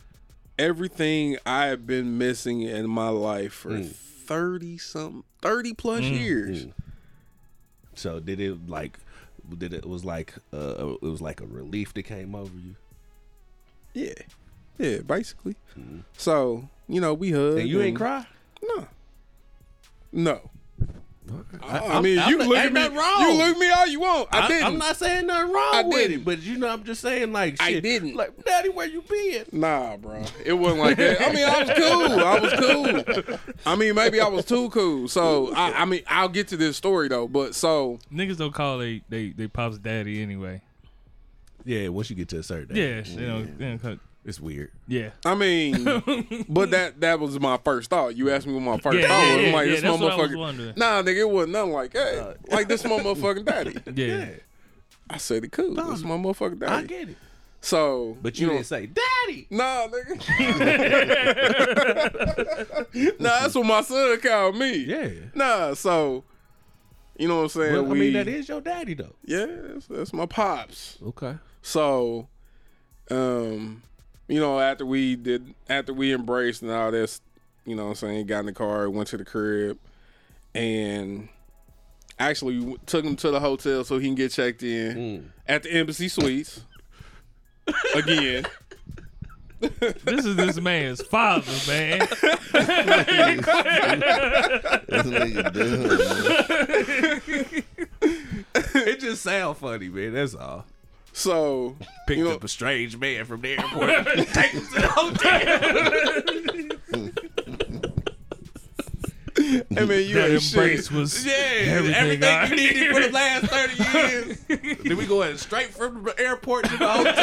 Speaker 4: everything I have been missing in my life for mm. thirty something, thirty plus mm, years. Mm.
Speaker 2: So did it like? Did it was like? Uh, it was like a relief that came over you.
Speaker 4: Yeah, yeah, basically. So you know, we hugged.
Speaker 2: And you ain't
Speaker 4: and-
Speaker 2: cry.
Speaker 4: No, no. I, I
Speaker 2: I'm-
Speaker 4: mean,
Speaker 2: I'm
Speaker 4: you
Speaker 2: not-
Speaker 4: look
Speaker 2: ain't
Speaker 4: at me.
Speaker 2: nothing wrong.
Speaker 4: You look at me all you want. I, didn't.
Speaker 2: I'm not saying nothing wrong
Speaker 4: I
Speaker 2: with
Speaker 4: didn't.
Speaker 2: it, but you know, I'm just saying like
Speaker 4: I didn't.
Speaker 2: Like, Daddy, where you been?
Speaker 4: Nah, bro. It wasn't like that. I mean, I was cool. (laughs) I was cool. I mean, maybe I was too cool. So, I, I mean, I'll get to this story though. But so,
Speaker 1: Niggas don't call they they they pops daddy anyway.
Speaker 2: Yeah, once you get to a certain
Speaker 1: Yeah,
Speaker 2: age,
Speaker 1: you know, you know, 'cause-
Speaker 2: it's weird.
Speaker 1: yeah.
Speaker 4: I mean, (laughs) but that that was my first thought. You asked me what my first
Speaker 1: Yeah,
Speaker 4: thought
Speaker 1: yeah,
Speaker 4: was. I'm like,
Speaker 1: yeah,
Speaker 4: this
Speaker 1: that's what I was
Speaker 4: motherfucker. Nah, nigga, it wasn't nothing like that. like this my motherfucking (laughs) daddy.
Speaker 1: Yeah.
Speaker 4: I said it cool. This is my motherfucking daddy.
Speaker 2: I get it,
Speaker 4: So,
Speaker 2: but you,
Speaker 4: know,
Speaker 2: didn't say Daddy.
Speaker 4: Nah, nigga. (laughs) nah, that's what my son called me.
Speaker 2: Yeah,
Speaker 4: Nah, so you know what I'm saying?
Speaker 2: well, I
Speaker 4: we,
Speaker 2: mean that is your daddy though.
Speaker 4: yeah, that's, that's my pops.
Speaker 2: Okay.
Speaker 4: So um, you know, after we did, after we embraced and all this, you know, what I'm saying, got in the car, went to the crib, and actually took him to the hotel so he can get checked in mm. at the Embassy Suites. Again, (laughs)
Speaker 1: This is this man's father, man.
Speaker 3: This nigga done, man. (laughs)
Speaker 2: it just sound funny, man. That's all.
Speaker 4: So
Speaker 2: Picked
Speaker 4: you know,
Speaker 2: up a strange man from the airport. Take him to the hotel.
Speaker 4: I mean, you
Speaker 1: that embrace
Speaker 4: shit.
Speaker 1: was
Speaker 2: Yeah,
Speaker 1: everything,
Speaker 2: everything,
Speaker 1: I
Speaker 2: you needed for the last (laughs) thirty years. then we go ahead straight from the airport to the hotel.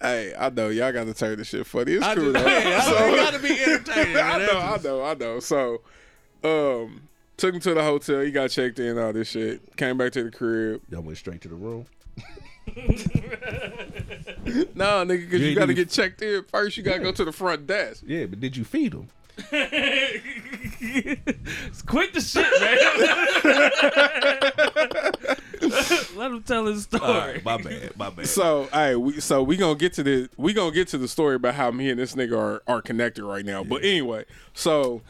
Speaker 4: Hey, I know y'all got to turn this shit funny. It's
Speaker 2: I
Speaker 4: cool though.
Speaker 2: man, I
Speaker 4: So-
Speaker 2: you gotta be entertaining. (laughs)
Speaker 4: I know, I know, I know. So, um, took him to the hotel. He got checked in, all this shit. Came back to the crib.
Speaker 2: Y'all went straight to the room. (laughs)
Speaker 4: Nah, nigga, because
Speaker 2: You
Speaker 4: you, got to get checked in first. You got to go to the front desk.
Speaker 2: Yeah, but did you feed him? (laughs)
Speaker 1: Quit the shit, man. (laughs) Let him tell his story.
Speaker 2: my bad, my bad.
Speaker 4: So, hey, we so we gonna get to the we gonna get to the story about how me and this nigga are are connected right now. But anyway, so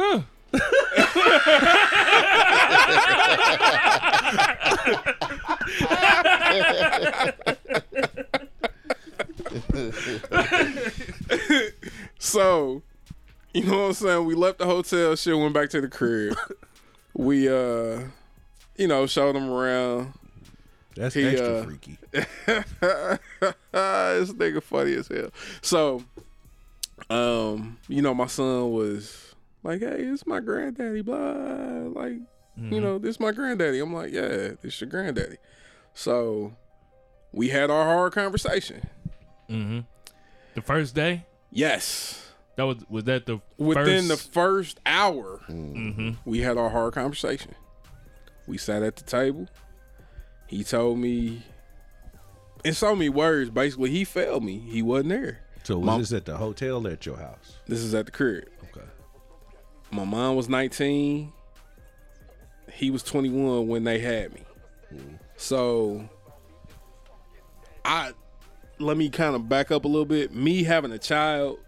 Speaker 4: so you know what I'm saying? We left the hotel, shit went back to the crib. We uh you know, showed him around.
Speaker 2: That's
Speaker 4: he,
Speaker 2: extra
Speaker 4: uh,
Speaker 2: freaky. (laughs)
Speaker 4: this nigga funny as hell. So, um, you know, my son was like, "Hey, it's my granddaddy." Blah, like, you know, this my granddaddy. I'm like, "Yeah, this your granddaddy." So, we had our hard conversation.
Speaker 1: Mm-hmm. The first day,
Speaker 4: Yes,
Speaker 1: that was was that the
Speaker 4: within the
Speaker 1: first,
Speaker 4: first hour,
Speaker 1: mm-hmm.
Speaker 4: we had our hard conversation. We sat at the table. He told me, in so many words, basically, he failed me. He wasn't there.
Speaker 2: So was
Speaker 4: Mom-
Speaker 2: this at the hotel or at your house?
Speaker 4: This is at the crib. My mom was 19. He was 21 when they had me. So I let me kind of back up a little bit. Me having a child,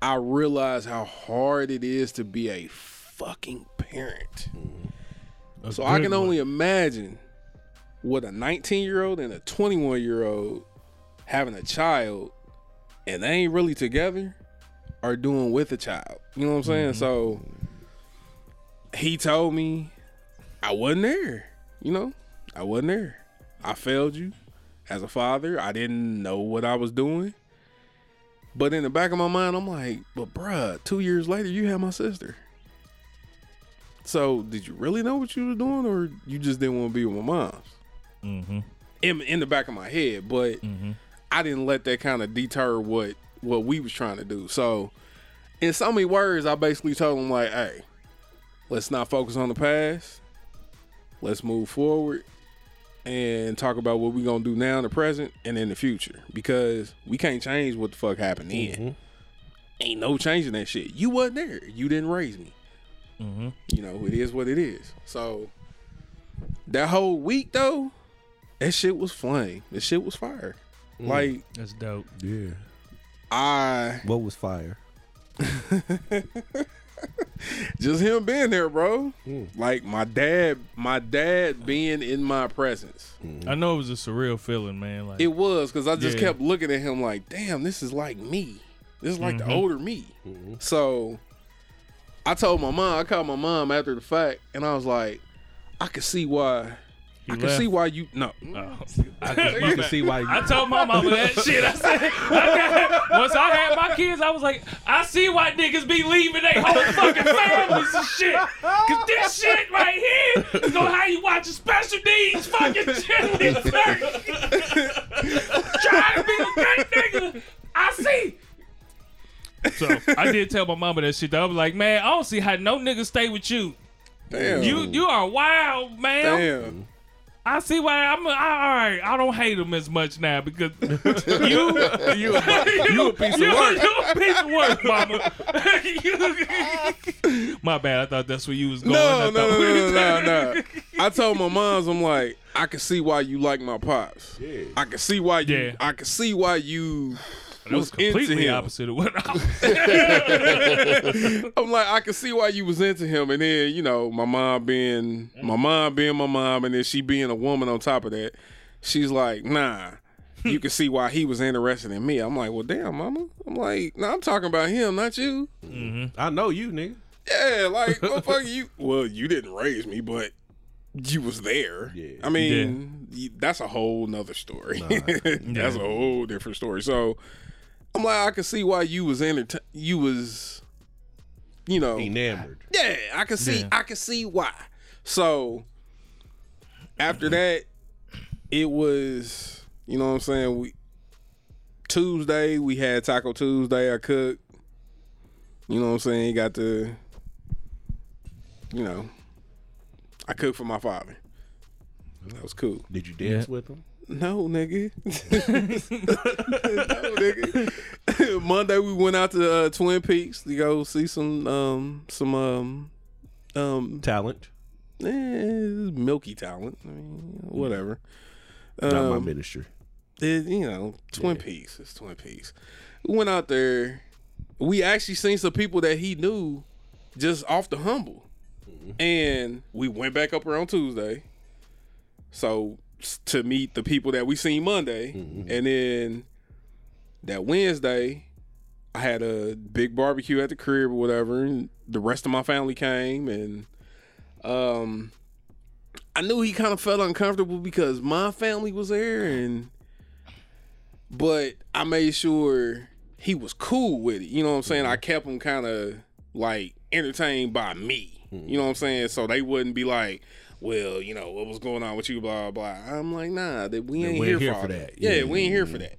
Speaker 4: I realize how hard it is to be a fucking parent.
Speaker 1: A
Speaker 4: So I can
Speaker 1: one.
Speaker 4: only imagine what a 19 year old and a 21 year old having a child and they ain't really together are doing with a child. You know what I'm saying? So he told me I wasn't there. You know, I wasn't there. I failed you as a father. I didn't know what I was doing. But in the back of my mind, I'm like, but bruh, two years later, you had my sister. So did you really know what you were doing, or you just didn't want to be with my mom's?
Speaker 1: Mm-hmm.
Speaker 4: In in the back of my head, but
Speaker 1: Mm-hmm.
Speaker 4: I didn't let that kind of deter what what we was trying to do. So in so many words, I basically told him like, "Hey, let's not focus on the past. Let's move forward and talk about what we're gonna do now in the present and in the future because we can't change what the fuck happened then. Ain't no changing that shit. You wasn't there. You didn't raise me.
Speaker 1: Mm-hmm.
Speaker 4: You know, it is what it is. So that whole week though, that shit was flame. That shit was fire. Like
Speaker 1: That's dope.
Speaker 2: Yeah.
Speaker 4: I
Speaker 2: What was fire? (laughs)
Speaker 4: just him being there, bro.
Speaker 2: Mm.
Speaker 4: Like my dad, my dad being in my presence.
Speaker 1: I know it was a surreal feeling, man. Like
Speaker 4: It was because I just
Speaker 1: Yeah.
Speaker 4: kept looking at him like, damn, this is like me. This is like
Speaker 1: Mhm.
Speaker 4: the older me.
Speaker 2: Mm-hmm.
Speaker 4: So I told my mom, I called my mom after the fact, and I was like, I could see why.
Speaker 1: He
Speaker 4: I can see why you no.
Speaker 1: Oh. (laughs)
Speaker 2: I can, you can see why you.
Speaker 1: I told my mama that (laughs) shit. I said, I got, once I had my kids, I was like, I see why niggas be leaving their whole fucking families and shit. Cause this shit right here is gonna have you watching special needs fucking chili (laughs) Trying to be a great nigga. I see. So I did tell my mama that shit. Though. I was like, man, I don't see how no nigga stay with you.
Speaker 4: Damn.
Speaker 1: You you are wild, man.
Speaker 4: Damn.
Speaker 1: I see why I'm. I, all right, I don't hate him as much now because (laughs) you, you, you a piece of work. You a piece of work, mama. (laughs) You- my bad. I thought that's where you was going.
Speaker 4: No,
Speaker 1: I
Speaker 4: no, no, no, no, no. I told my moms, I'm like, I can see why you like my pops.
Speaker 2: Yeah.
Speaker 4: I can see why you.
Speaker 1: Yeah.
Speaker 4: I can see why you
Speaker 1: That was
Speaker 4: was into
Speaker 1: completely
Speaker 4: him.
Speaker 1: opposite of what I was. (laughs)
Speaker 4: I'm like, I can see why you was into him, and then you know, my mom being my mom being my mom, and then she being a woman on top of that, she's like, nah. You (laughs) can see why he was interested in me. I'm like, well, damn, mama. I'm like, no, I'm talking about him, not you. Mm-hmm.
Speaker 2: I know you, nigga.
Speaker 4: Yeah, like, what fuck (laughs) you. Well, you didn't raise me, but you was there.
Speaker 2: Yeah.
Speaker 4: I mean, y- that's a whole nother story. that's a whole different story. So, I'm like, I can see why you was enter- You was, you know,
Speaker 2: Enamored.
Speaker 4: yeah, I can see.
Speaker 1: Yeah.
Speaker 4: I can see why. So after that, it was you know what I'm saying. We Tuesday we had Taco Tuesday. I cooked. You know what I'm saying. Got the. You know, I cooked for my father. That was cool.
Speaker 2: Did you dance with him?
Speaker 4: No, nigga. (laughs) no, nigga. (laughs) Monday we went out to uh, Twin Peaks to go see some um some um um
Speaker 2: Talent.
Speaker 4: eh, milky talent. I mean, whatever.
Speaker 2: Not my
Speaker 4: Um,
Speaker 2: ministry.
Speaker 4: it, you know, Twin Peaks. It's Twin Peaks. We went out there. We actually seen some people that he knew just off the humble. And we went back up on Tuesday. So to meet the people that we seen Monday. Mm-hmm. And then that Wednesday, I had a big barbecue at the crib or whatever. And the rest of my family came and um I knew he kind of felt uncomfortable because my family was there and but I made sure he was cool with it. You know what I'm saying? I mm-hmm. kept him kind of like entertained by me. Mm-hmm. You know what I'm saying? So they wouldn't be like, well, you know, what was going on with you, blah, blah. I'm like, nah, that we ain't here,
Speaker 2: here
Speaker 4: for,
Speaker 2: for that.
Speaker 4: that. Yeah,
Speaker 2: Yeah.
Speaker 4: we ain't here for that.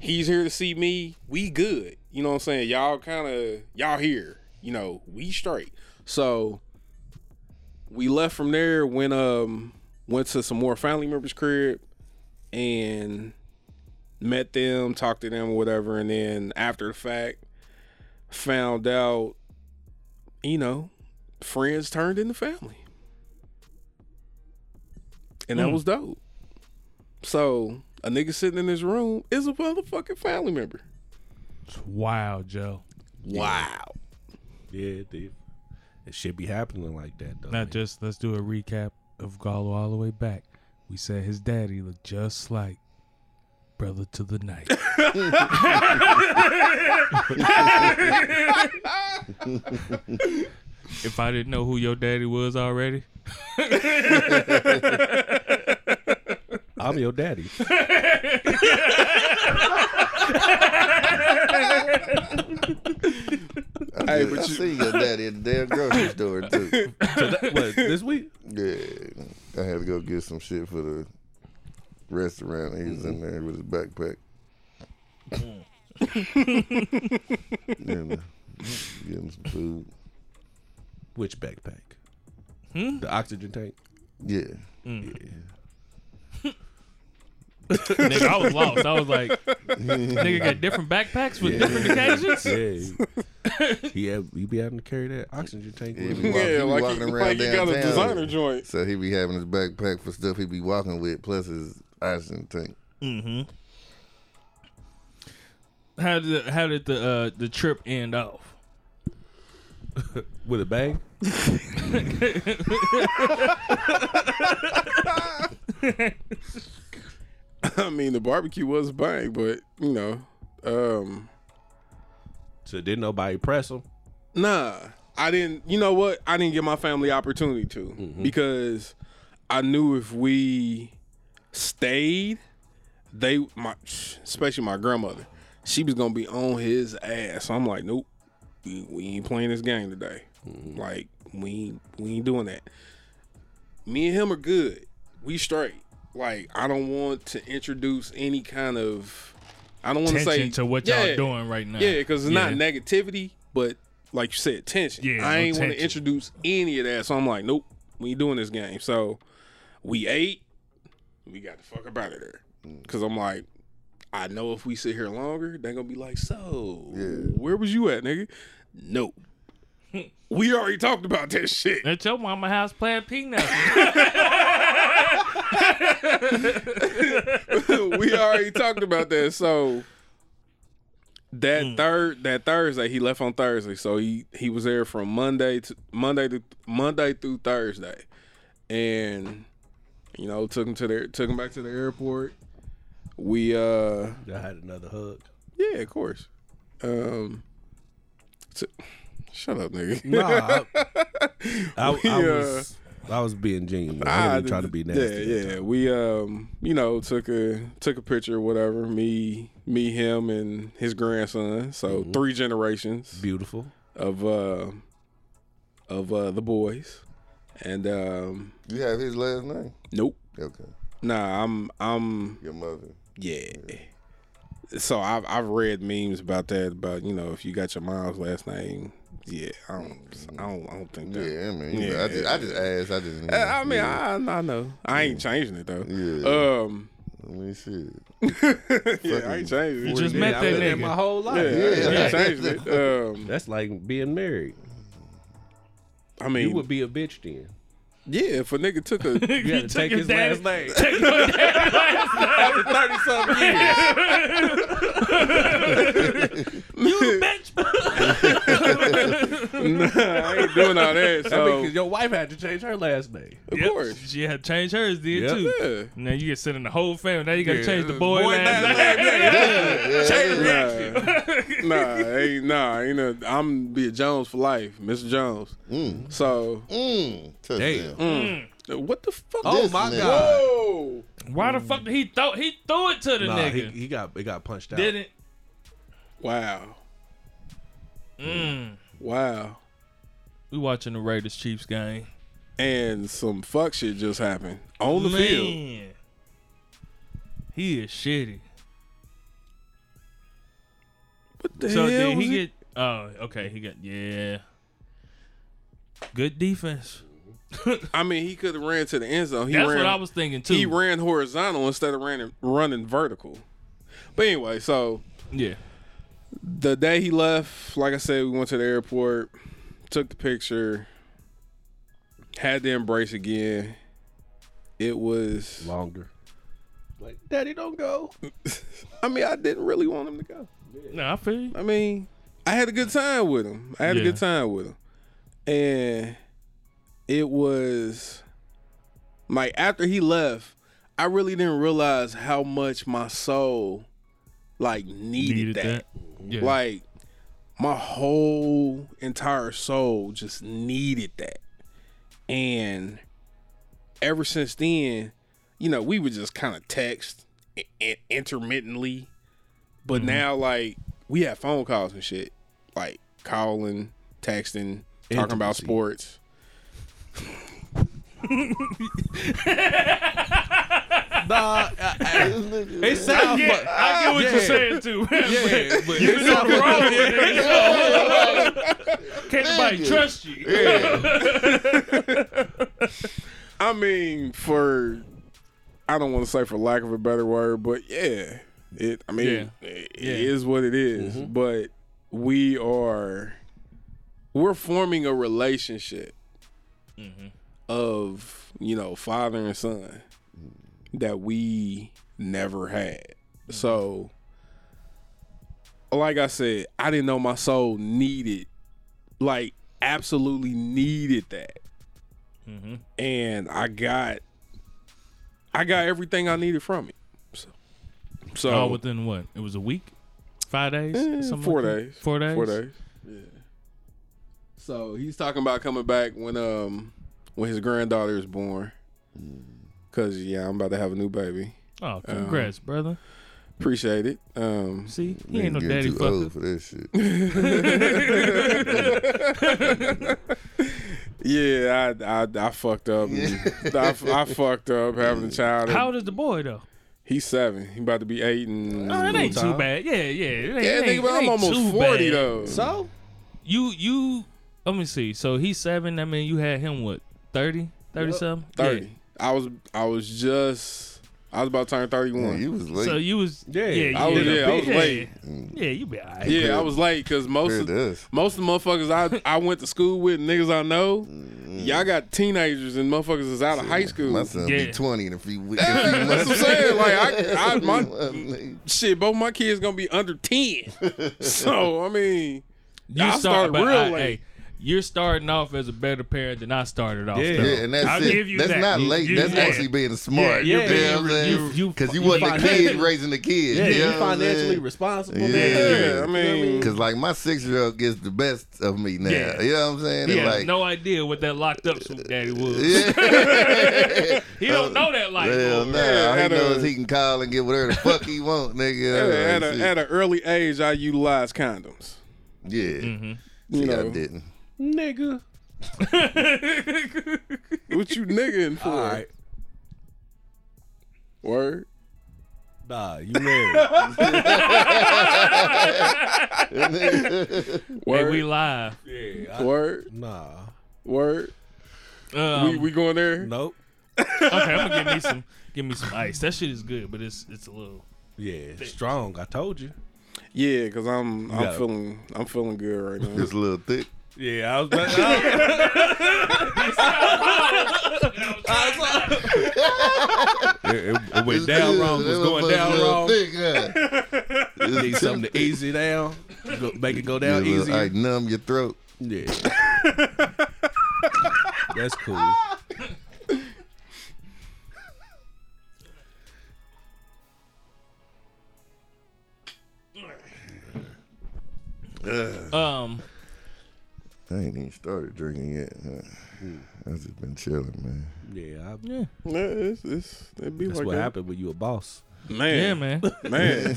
Speaker 4: He's here to see me. We good. You know what I'm saying? Y'all kind of, y'all here. You know, we straight. So we left from there, went, um, went to some more family members' crib and met them, talked to them, whatever, and then after the fact, found out, you know, friends turned into family, and that hmm. was dope. So a nigga sitting in his room is a motherfucking family member.
Speaker 1: Wow, Joe.
Speaker 4: Wow.
Speaker 2: Yeah, dude. It should be happening like that though.
Speaker 1: Not just let's do a recap of Gallo all the way back. We said his daddy looked just like brother to the night. (laughs) if I didn't know who your daddy was already, (laughs)
Speaker 2: I'm your daddy.
Speaker 3: I, just, I see your daddy at the damn grocery store too. (laughs)
Speaker 2: So that, what, this week?
Speaker 3: Yeah, I had to go get some shit for the restaurant. He was in there with his backpack. (laughs) and, uh, getting some food.
Speaker 2: Which backpack? The oxygen tank.
Speaker 3: Yeah, (laughs)
Speaker 1: nigga, I was lost. I was like, nigga got different backpacks for different occasions.
Speaker 2: Yeah. (laughs) he had, he be having to carry that oxygen tank.
Speaker 3: Yeah,
Speaker 2: with
Speaker 3: he
Speaker 2: him.
Speaker 4: Yeah,
Speaker 3: he
Speaker 4: like
Speaker 3: walking
Speaker 4: you,
Speaker 3: around
Speaker 4: like you got a
Speaker 3: downtown.
Speaker 4: designer joint.
Speaker 3: so he be having his backpack for stuff he be walking with, plus his oxygen tank. Hmm.
Speaker 1: How did how did the uh, the trip end off? (laughs)
Speaker 2: with a bag.
Speaker 4: I mean, the barbecue was bang, but you know, um,
Speaker 2: So didn't nobody press him?
Speaker 4: Nah, I didn't. You know what? I didn't give my family opportunity to because I knew if we stayed, they my especially my grandmother, she was gonna be on his ass. So I'm like, nope, we, we ain't playing this game today. Like we ain't, we ain't doing that. Me and him are good. We straight. Like I don't want to introduce any kind of. I don't want to say
Speaker 1: to what y'all doing right now.
Speaker 4: yeah, because it's
Speaker 1: Yeah.
Speaker 4: not negativity, but like you said, tension.
Speaker 1: Yeah,
Speaker 4: I
Speaker 1: no
Speaker 4: ain't want to introduce any of that. So I'm like, nope, we ain't doing this game. So we ate, We got the fuck up out of there. Mm. Cause I'm like, I know if we sit here longer, they're gonna be like, so
Speaker 3: Yeah.
Speaker 4: where was you at, nigga? No. We already talked about that shit.
Speaker 1: At your mama house playing peanuts. (laughs)
Speaker 4: we already talked about that. So that third that Thursday, he left on Thursday. So he he was there from Monday to Monday to Monday through Thursday. And you know, took him to the took him back to the airport. We uh
Speaker 2: I had another hug.
Speaker 4: yeah, of course. Um t- shut up, nigga.
Speaker 2: Nah, I, (laughs) I, I
Speaker 4: We, uh,
Speaker 2: was I was being genuine. I didn't try to be nasty.
Speaker 4: Yeah, yeah. We um, you know, took a took a picture, whatever. Me, me, him, and his grandson. So
Speaker 2: Mm-hmm.
Speaker 4: three generations
Speaker 2: Beautiful.
Speaker 4: of uh of uh the boys. And um,
Speaker 3: You have his last name?
Speaker 4: nope.
Speaker 3: Okay.
Speaker 4: Nah, I'm I'm
Speaker 3: Your mother.
Speaker 4: yeah. So I've I've read memes about that about you know if you got your mom's last name. Yeah, I don't I don't I don't think that.
Speaker 3: Yeah, I mean,
Speaker 4: Yeah.
Speaker 3: I just, I just asked. I just.
Speaker 4: Uh, I mean,
Speaker 3: yeah.
Speaker 4: I I know. I ain't changing it though.
Speaker 3: Yeah.
Speaker 4: Um.
Speaker 3: I mean, shit. (laughs)
Speaker 4: yeah, I ain't changing it.
Speaker 1: You just
Speaker 2: Yeah,
Speaker 1: met that
Speaker 2: been
Speaker 1: nigga.
Speaker 2: my whole
Speaker 4: Yeah,
Speaker 2: life.
Speaker 4: I
Speaker 3: Yeah.
Speaker 4: ain't changing it. (laughs) Um.
Speaker 2: That's like being married.
Speaker 4: I mean,
Speaker 2: You would be a bitch then.
Speaker 4: Yeah. If a nigga took a (laughs)
Speaker 2: You had to
Speaker 1: took
Speaker 2: take
Speaker 1: his
Speaker 2: his
Speaker 1: daddy-
Speaker 2: last name. After thirty something years. (laughs)
Speaker 1: you bitch. (laughs)
Speaker 4: I ain't doing all that. (laughs)
Speaker 2: I
Speaker 4: So
Speaker 2: mean, because your wife had to change her last name.
Speaker 4: of
Speaker 1: Yep,
Speaker 4: course,
Speaker 1: She had to change hers, did
Speaker 2: Yep.
Speaker 1: too.
Speaker 4: yeah.
Speaker 1: Now you get sending the whole family. Now you got to
Speaker 2: Yeah,
Speaker 1: change the boy,
Speaker 2: boy
Speaker 1: last
Speaker 2: last
Speaker 1: name.
Speaker 2: name, (laughs)
Speaker 4: Nah, (laughs) nah, ain't nah. Ain't a, I'm be a Jones for life, Mr. Jones.
Speaker 3: Mm.
Speaker 4: So
Speaker 3: Mm. Touchdown.
Speaker 2: Damn.
Speaker 4: what the fuck?
Speaker 2: Oh
Speaker 3: This
Speaker 2: my
Speaker 3: nigga.
Speaker 2: god.
Speaker 4: Whoa!
Speaker 1: Why the fuck did he throw? He threw it to the
Speaker 2: Nah, he,
Speaker 1: nigga.
Speaker 2: he got it got punched out.
Speaker 1: Didn't.
Speaker 4: Wow!
Speaker 1: Mm.
Speaker 4: Wow!
Speaker 1: We watching the Raiders Chiefs game
Speaker 4: And some fuck shit just happened on the field.
Speaker 1: He is shitty.
Speaker 4: What the
Speaker 1: so
Speaker 4: hell?
Speaker 1: did
Speaker 4: was
Speaker 1: he
Speaker 4: it?
Speaker 1: get? Oh, okay. He got yeah. Good defense. (laughs)
Speaker 4: I mean, he could have ran to the end zone. He
Speaker 1: That's
Speaker 4: ran,
Speaker 1: what I was thinking too.
Speaker 4: He ran horizontal instead of running running vertical. But anyway, so
Speaker 1: yeah.
Speaker 4: The day he left, like I said, we went to the airport, took the picture, had the embrace again. It was.
Speaker 2: Longer. Like, Daddy, don't go. (laughs)
Speaker 4: I mean, I didn't really want him to go.
Speaker 1: No, I feel you.
Speaker 4: I mean, I had a good time with him. I had a good time with him, and it was like after he left, I really didn't realize how much my soul like needed,
Speaker 1: Needed
Speaker 4: that.
Speaker 1: that. Yeah.
Speaker 4: Like my whole entire soul just needed that. And ever since then, you know, we would just kind of text i- i- intermittently. But mm-hmm. now, like, we have phone calls and shit. Like, calling, texting, talking about sports. (laughs) (laughs)
Speaker 2: Nah, I, I, it sounds
Speaker 1: Yeah,
Speaker 2: like
Speaker 1: I get what you're saying too.
Speaker 2: yeah, but (laughs)
Speaker 1: You
Speaker 2: it
Speaker 1: know
Speaker 2: sounds
Speaker 1: the (laughs) (laughs)
Speaker 2: like
Speaker 1: wrong Can't nobody trust you. Yeah.
Speaker 4: I mean, for, I don't want to say for lack of a better word, but yeah. It, I mean,
Speaker 1: Yeah.
Speaker 4: it
Speaker 1: Yeah.
Speaker 4: is what it is, mm-hmm. But we are, we're forming a relationship mm-hmm. of, you know, father and son that we never had. So, like I said, I didn't know my soul needed, like, absolutely needed that. And I got, I got everything I needed from it. So, so
Speaker 1: All within what? It was a week, five days,
Speaker 4: Eh, four
Speaker 1: like
Speaker 4: days.
Speaker 1: Four days.
Speaker 4: Four days. Yeah. So he's talking about coming back when um when his granddaughter is born. Cause yeah, I'm about to have a new baby.
Speaker 1: Oh, congrats, brother.
Speaker 4: Appreciate it. Um,
Speaker 1: See, he ain't no daddy
Speaker 3: getting too old for that shit. (laughs)
Speaker 4: yeah, I, I I fucked up. I, I fucked up having a child.
Speaker 1: How old is the boy though?
Speaker 4: He's seven. He about to be eight and.
Speaker 1: Oh, it ain't too bad. Yeah, yeah. It ain't,
Speaker 4: yeah,
Speaker 1: it
Speaker 4: think about
Speaker 1: it
Speaker 4: I'm almost
Speaker 1: too
Speaker 4: forty
Speaker 1: bad.
Speaker 4: though.
Speaker 2: so.
Speaker 1: You you let me see. So he's seven. I mean, you had him what 30, 30 something?
Speaker 4: Thirty. I was I was just I was about to turn thirty
Speaker 3: Yeah,
Speaker 4: one.
Speaker 3: you was late.
Speaker 1: So you was
Speaker 2: Yeah.
Speaker 1: yeah,
Speaker 4: I was- yeah, I was late.
Speaker 1: Yeah, you be alright.
Speaker 4: Yeah, I was late because most
Speaker 3: Compared
Speaker 4: of
Speaker 3: to
Speaker 4: most of the motherfuckers I I went to school with, niggas I know, mm-hmm. y'all got teenagers and motherfuckers is out of high school.
Speaker 3: My son
Speaker 1: Yeah.
Speaker 3: be 20 in a few weeks. (laughs) in
Speaker 4: That's what I'm saying. Like I, I my
Speaker 3: my,
Speaker 4: shit, both my kids gonna be under ten. (laughs) so I mean,
Speaker 1: You
Speaker 4: I
Speaker 1: start,
Speaker 4: started
Speaker 1: but
Speaker 4: real
Speaker 1: I-
Speaker 4: late.
Speaker 1: hey, you're starting off as a better parent than I started off.
Speaker 2: Yeah.
Speaker 1: though.
Speaker 3: yeah, and that's
Speaker 1: I'll
Speaker 3: it.
Speaker 1: give you
Speaker 3: that's
Speaker 1: that.
Speaker 3: not
Speaker 1: You-
Speaker 3: late.
Speaker 1: you-
Speaker 3: that's
Speaker 1: yeah.
Speaker 3: actually being smart.
Speaker 2: Yeah,
Speaker 3: you know what I'm saying?
Speaker 1: you- you-
Speaker 3: Because you,
Speaker 1: you
Speaker 3: wasn't a kid raising the kid.
Speaker 2: Yeah,
Speaker 3: you
Speaker 2: you
Speaker 3: know what
Speaker 2: financially
Speaker 3: saying?
Speaker 2: responsible.
Speaker 3: Yeah.
Speaker 4: yeah, I mean,
Speaker 3: Cause like my six year old gets the best of me now.
Speaker 1: Yeah.
Speaker 3: You know what I'm saying?
Speaker 1: He has
Speaker 3: like,
Speaker 1: no idea what that locked up swoop daddy was. (laughs)
Speaker 3: yeah. (laughs)
Speaker 1: He don't know that life.
Speaker 3: Hell
Speaker 1: boy.
Speaker 3: nah.
Speaker 4: Yeah,
Speaker 3: All he
Speaker 4: at a-
Speaker 3: knows he can call and get whatever the fuck he want, nigga. (laughs)
Speaker 4: at, at,
Speaker 3: That's
Speaker 4: a,
Speaker 3: it.
Speaker 4: at an early age, I utilized condoms.
Speaker 3: yeah.
Speaker 1: Mm-hmm.
Speaker 3: See,
Speaker 4: You
Speaker 3: I didn't.
Speaker 2: Nigga. (laughs)
Speaker 4: What you niggaing for?
Speaker 2: All right.
Speaker 4: Word.
Speaker 2: Nah, you (laughs) married. (laughs)
Speaker 1: Hey,
Speaker 4: Word.
Speaker 1: we live.
Speaker 2: yeah. I-
Speaker 4: Word.
Speaker 2: nah.
Speaker 4: Word.
Speaker 1: Um,
Speaker 4: we we going there?
Speaker 2: Nope.
Speaker 1: okay, I'm gonna give me some. Give me some ice. That shit is good, but it's it's a little.
Speaker 2: Yeah, strong. I told you.
Speaker 4: Yeah, because I'm I'm
Speaker 2: got it.
Speaker 4: feeling I'm feeling good right now.
Speaker 3: It's a little thick.
Speaker 2: Yeah, I was. (laughs) it, it, it went down wrong. It was going down wrong.
Speaker 3: Thick, huh?
Speaker 2: Need something to ease it down. Go, make it go down
Speaker 3: little-
Speaker 2: easier.
Speaker 3: like numb your throat.
Speaker 2: Yeah. (laughs) That's cool.
Speaker 1: Um,
Speaker 3: I ain't even started drinking yet. Huh? I just been chilling, man.
Speaker 2: Yeah, I,
Speaker 1: yeah,
Speaker 4: Yeah, it's, it's, it be
Speaker 2: that's
Speaker 4: like
Speaker 2: what
Speaker 4: that.
Speaker 2: happened when you a boss. Man.
Speaker 1: Yeah,
Speaker 4: Man,
Speaker 1: man. (laughs)
Speaker 4: man.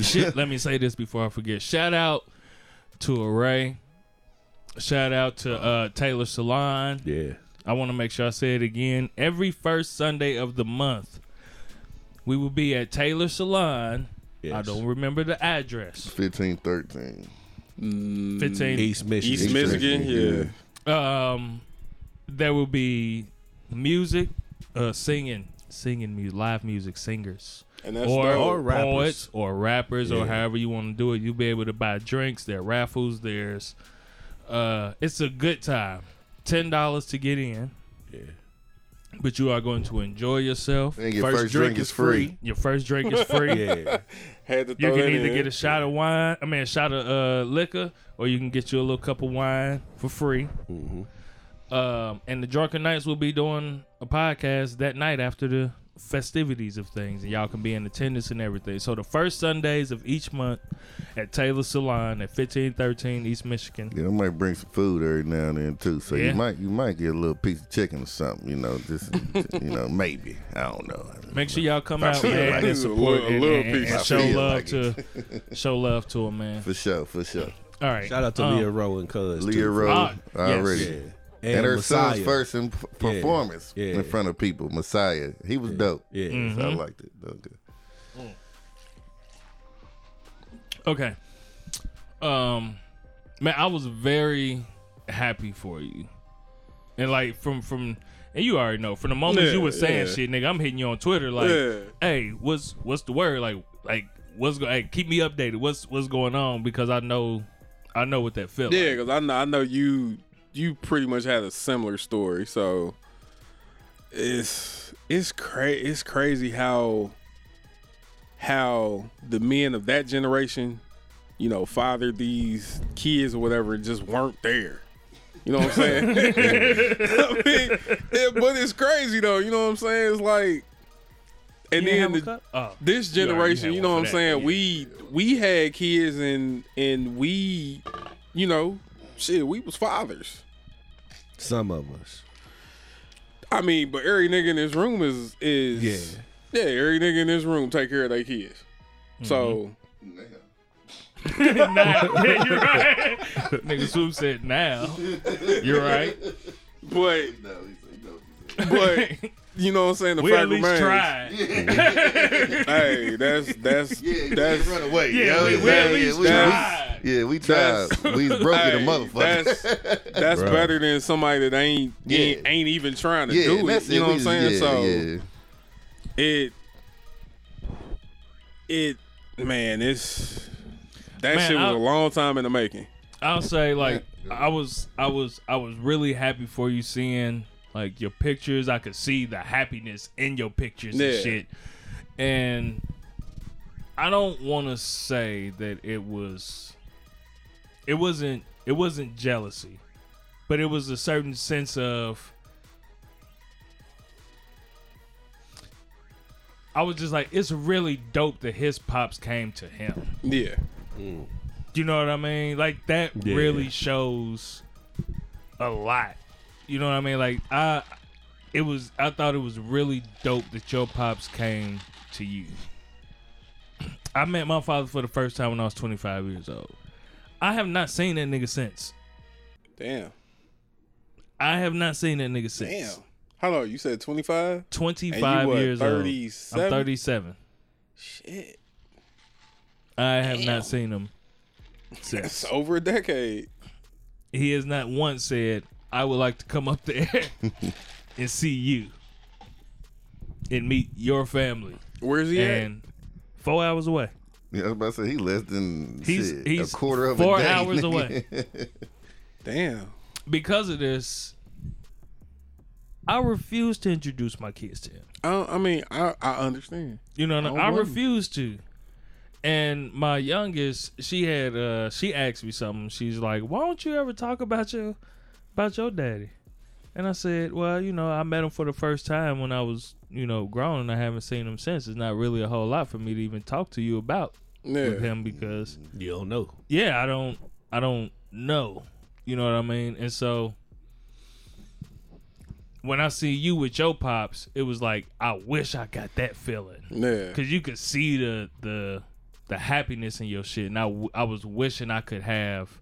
Speaker 1: Shit, let me say this before I forget. Shout out to Array. Shout out to uh, Taylor Salon.
Speaker 2: Yeah.
Speaker 1: I want to make sure I say it again. Every first Sunday of the month, we will be at Taylor Salon. I don't remember the address.
Speaker 3: 15, 13.
Speaker 1: 15.
Speaker 2: East Michigan.
Speaker 4: East Michigan,
Speaker 3: Michigan,
Speaker 4: yeah.
Speaker 1: Um, there will be music, uh, singing, singing music, live music, singers,
Speaker 4: And that's
Speaker 1: or.
Speaker 2: Or rappers.
Speaker 1: poets, or rappers, or however you want to do it. You'll be able to buy drinks. There are raffles. There's, uh, it's a good time. Ten dollars to get in,
Speaker 2: Yeah.
Speaker 1: But you are going to enjoy yourself.
Speaker 3: And your first, drink, is free.
Speaker 1: Your first drink is (laughs) free.
Speaker 2: Yeah.
Speaker 4: Had to
Speaker 1: You can either
Speaker 4: in.
Speaker 1: get a shot of wine, I mean a shot of uh, liquor, or you can get you a little cup of wine for free.
Speaker 2: Mm-hmm.
Speaker 1: Um, and the Drunken Knights will be doing a podcast that night after the festivities of things, and y'all can be in attendance and everything. So the first Sundays of each month at Taylor Salon at fifteen thirteen East Michigan.
Speaker 3: Yeah, I might bring some food every now and then too. So
Speaker 1: Yeah.
Speaker 3: you might you might get a little piece of chicken or something. You know, just you know (laughs) maybe I don't know.
Speaker 1: Make sure y'all come out, (laughs)
Speaker 3: feel
Speaker 1: man,
Speaker 3: like
Speaker 1: and
Speaker 4: it's a
Speaker 1: support
Speaker 4: little- a
Speaker 1: and,
Speaker 4: little
Speaker 1: and- and
Speaker 4: piece.
Speaker 3: I
Speaker 1: show love
Speaker 3: like
Speaker 1: to (laughs) show love to him, man.
Speaker 3: For sure, for sure.
Speaker 1: All right,
Speaker 2: Shout out to
Speaker 1: um,
Speaker 2: Leah Rowe and Cuz.
Speaker 3: Leah
Speaker 2: too.
Speaker 3: Rose
Speaker 1: Ah, yes.
Speaker 2: Yeah.
Speaker 3: And, her
Speaker 2: Messiah.
Speaker 3: son's first in p-
Speaker 2: Yeah.
Speaker 3: performance
Speaker 2: Yeah.
Speaker 3: in front of people, Messiah. He was dope.
Speaker 2: Yeah.
Speaker 1: Mm.
Speaker 3: So I
Speaker 1: Mhm.
Speaker 3: liked it. That was good.
Speaker 1: Okay. Um man, I was very happy for you. And like from from and you already know, from the moment
Speaker 4: Yeah,
Speaker 1: you were saying
Speaker 4: yeah.
Speaker 1: shit, nigga, I'm hitting you on Twitter like,
Speaker 4: Yeah.
Speaker 1: hey, what's what's the word? Like like what's go hey, keep me updated. What's what's going on? Because I know I know what that feels
Speaker 4: Yeah,
Speaker 1: like.
Speaker 4: because I know I know you you pretty much had a similar story, so it's it's cra- it's crazy how how the men of that generation, you know, fathered these kids or whatever, just weren't there. You know what I'm saying? I (laughs) mean, (laughs) yeah, but it's crazy though. You know what I'm saying? It's like, and
Speaker 1: You
Speaker 4: then the.
Speaker 1: Oh.
Speaker 4: this generation,
Speaker 1: had
Speaker 4: you know what I'm
Speaker 1: that,
Speaker 4: saying?
Speaker 1: yeah.
Speaker 4: We we had kids and and we, you know, shit, we was fathers.
Speaker 2: Some of us.
Speaker 4: I mean, but every nigga in this room is is
Speaker 2: Yeah.
Speaker 4: yeah, every nigga in this room take care of their kids.
Speaker 1: Mm-hmm. (laughs)
Speaker 4: So
Speaker 1: now, (laughs) yeah, you're right. (laughs) Nigga Swoop said now. You're right.
Speaker 4: but
Speaker 3: No, he said, no.
Speaker 4: but you know what I'm saying? The
Speaker 1: we at least
Speaker 4: remains,
Speaker 1: tried. (laughs)
Speaker 4: hey, that's that's (laughs)
Speaker 3: Yeah,
Speaker 4: that's
Speaker 3: run away.
Speaker 1: Yeah,
Speaker 3: yo.
Speaker 1: we, we at least
Speaker 3: we-
Speaker 1: tried.
Speaker 3: Yeah, we tried.
Speaker 4: That's-
Speaker 3: we (laughs) broke it a motherfucker.
Speaker 4: That's that's
Speaker 2: Bro.
Speaker 4: better than somebody that ain't
Speaker 3: Yeah.
Speaker 4: ain't, ain't even trying to
Speaker 3: yeah,
Speaker 4: do it. You know what I'm saying?
Speaker 3: yeah,
Speaker 4: so
Speaker 3: yeah.
Speaker 4: it it man, it's that
Speaker 1: Man,
Speaker 4: shit was
Speaker 1: I-
Speaker 4: a long time in the making.
Speaker 1: I'll say like I was I was I was really happy for you seeing like your pictures. I could see the happiness in your pictures
Speaker 4: Yeah.
Speaker 1: and shit. And I don't want to say that it was it wasn't it wasn't jealousy, but it was a certain sense of I was just like it's really dope that his pops came to him.
Speaker 4: Yeah. Mm.
Speaker 1: You know what I mean? Like that
Speaker 2: Yeah.
Speaker 1: really shows a lot. You know what I mean? Like I it was I thought it was really dope that your pops came to you. (clears throat) I met my father for the first time when I was 25 years old. I have not seen that nigga since.
Speaker 4: Damn.
Speaker 1: I have not seen that nigga since.
Speaker 4: Damn. How long? You said 25?
Speaker 1: 25
Speaker 4: what,
Speaker 1: years old.
Speaker 4: 37?
Speaker 1: I'm 37.
Speaker 4: Shit.
Speaker 1: I have not seen him
Speaker 4: It's
Speaker 1: since.
Speaker 4: over a decade.
Speaker 1: He has not once said, I would like to come up there (laughs) and see you and meet your family.
Speaker 4: Where's he at?
Speaker 1: Four hours away.
Speaker 3: Yeah, I was about to say he less than
Speaker 1: He's-
Speaker 3: shit,
Speaker 1: he's
Speaker 3: a quarter of
Speaker 1: four
Speaker 3: a day.
Speaker 1: hours away. (laughs)
Speaker 4: Damn.
Speaker 1: Because of this, I refuse to introduce my kids to him.
Speaker 4: I, I mean, I, I understand.
Speaker 1: You know,
Speaker 4: I
Speaker 1: I refuse to. And my youngest, she had uh she asked me something. She's like, "Why don't you ever talk about your about your daddy?" And I said, "Well, you know, I met him for the first time when I was, you know, grown, and I haven't seen him since. It's not really a whole lot for me to even talk to you about
Speaker 4: Yeah.
Speaker 1: with him because,
Speaker 2: You don't know.
Speaker 1: yeah, I don't, I don't know. You know what I mean? And so." When I see you with your pops, it was like I wish I got that feeling
Speaker 4: Yeah.
Speaker 1: because you could see the the the happiness in your shit, and I, I was wishing I could have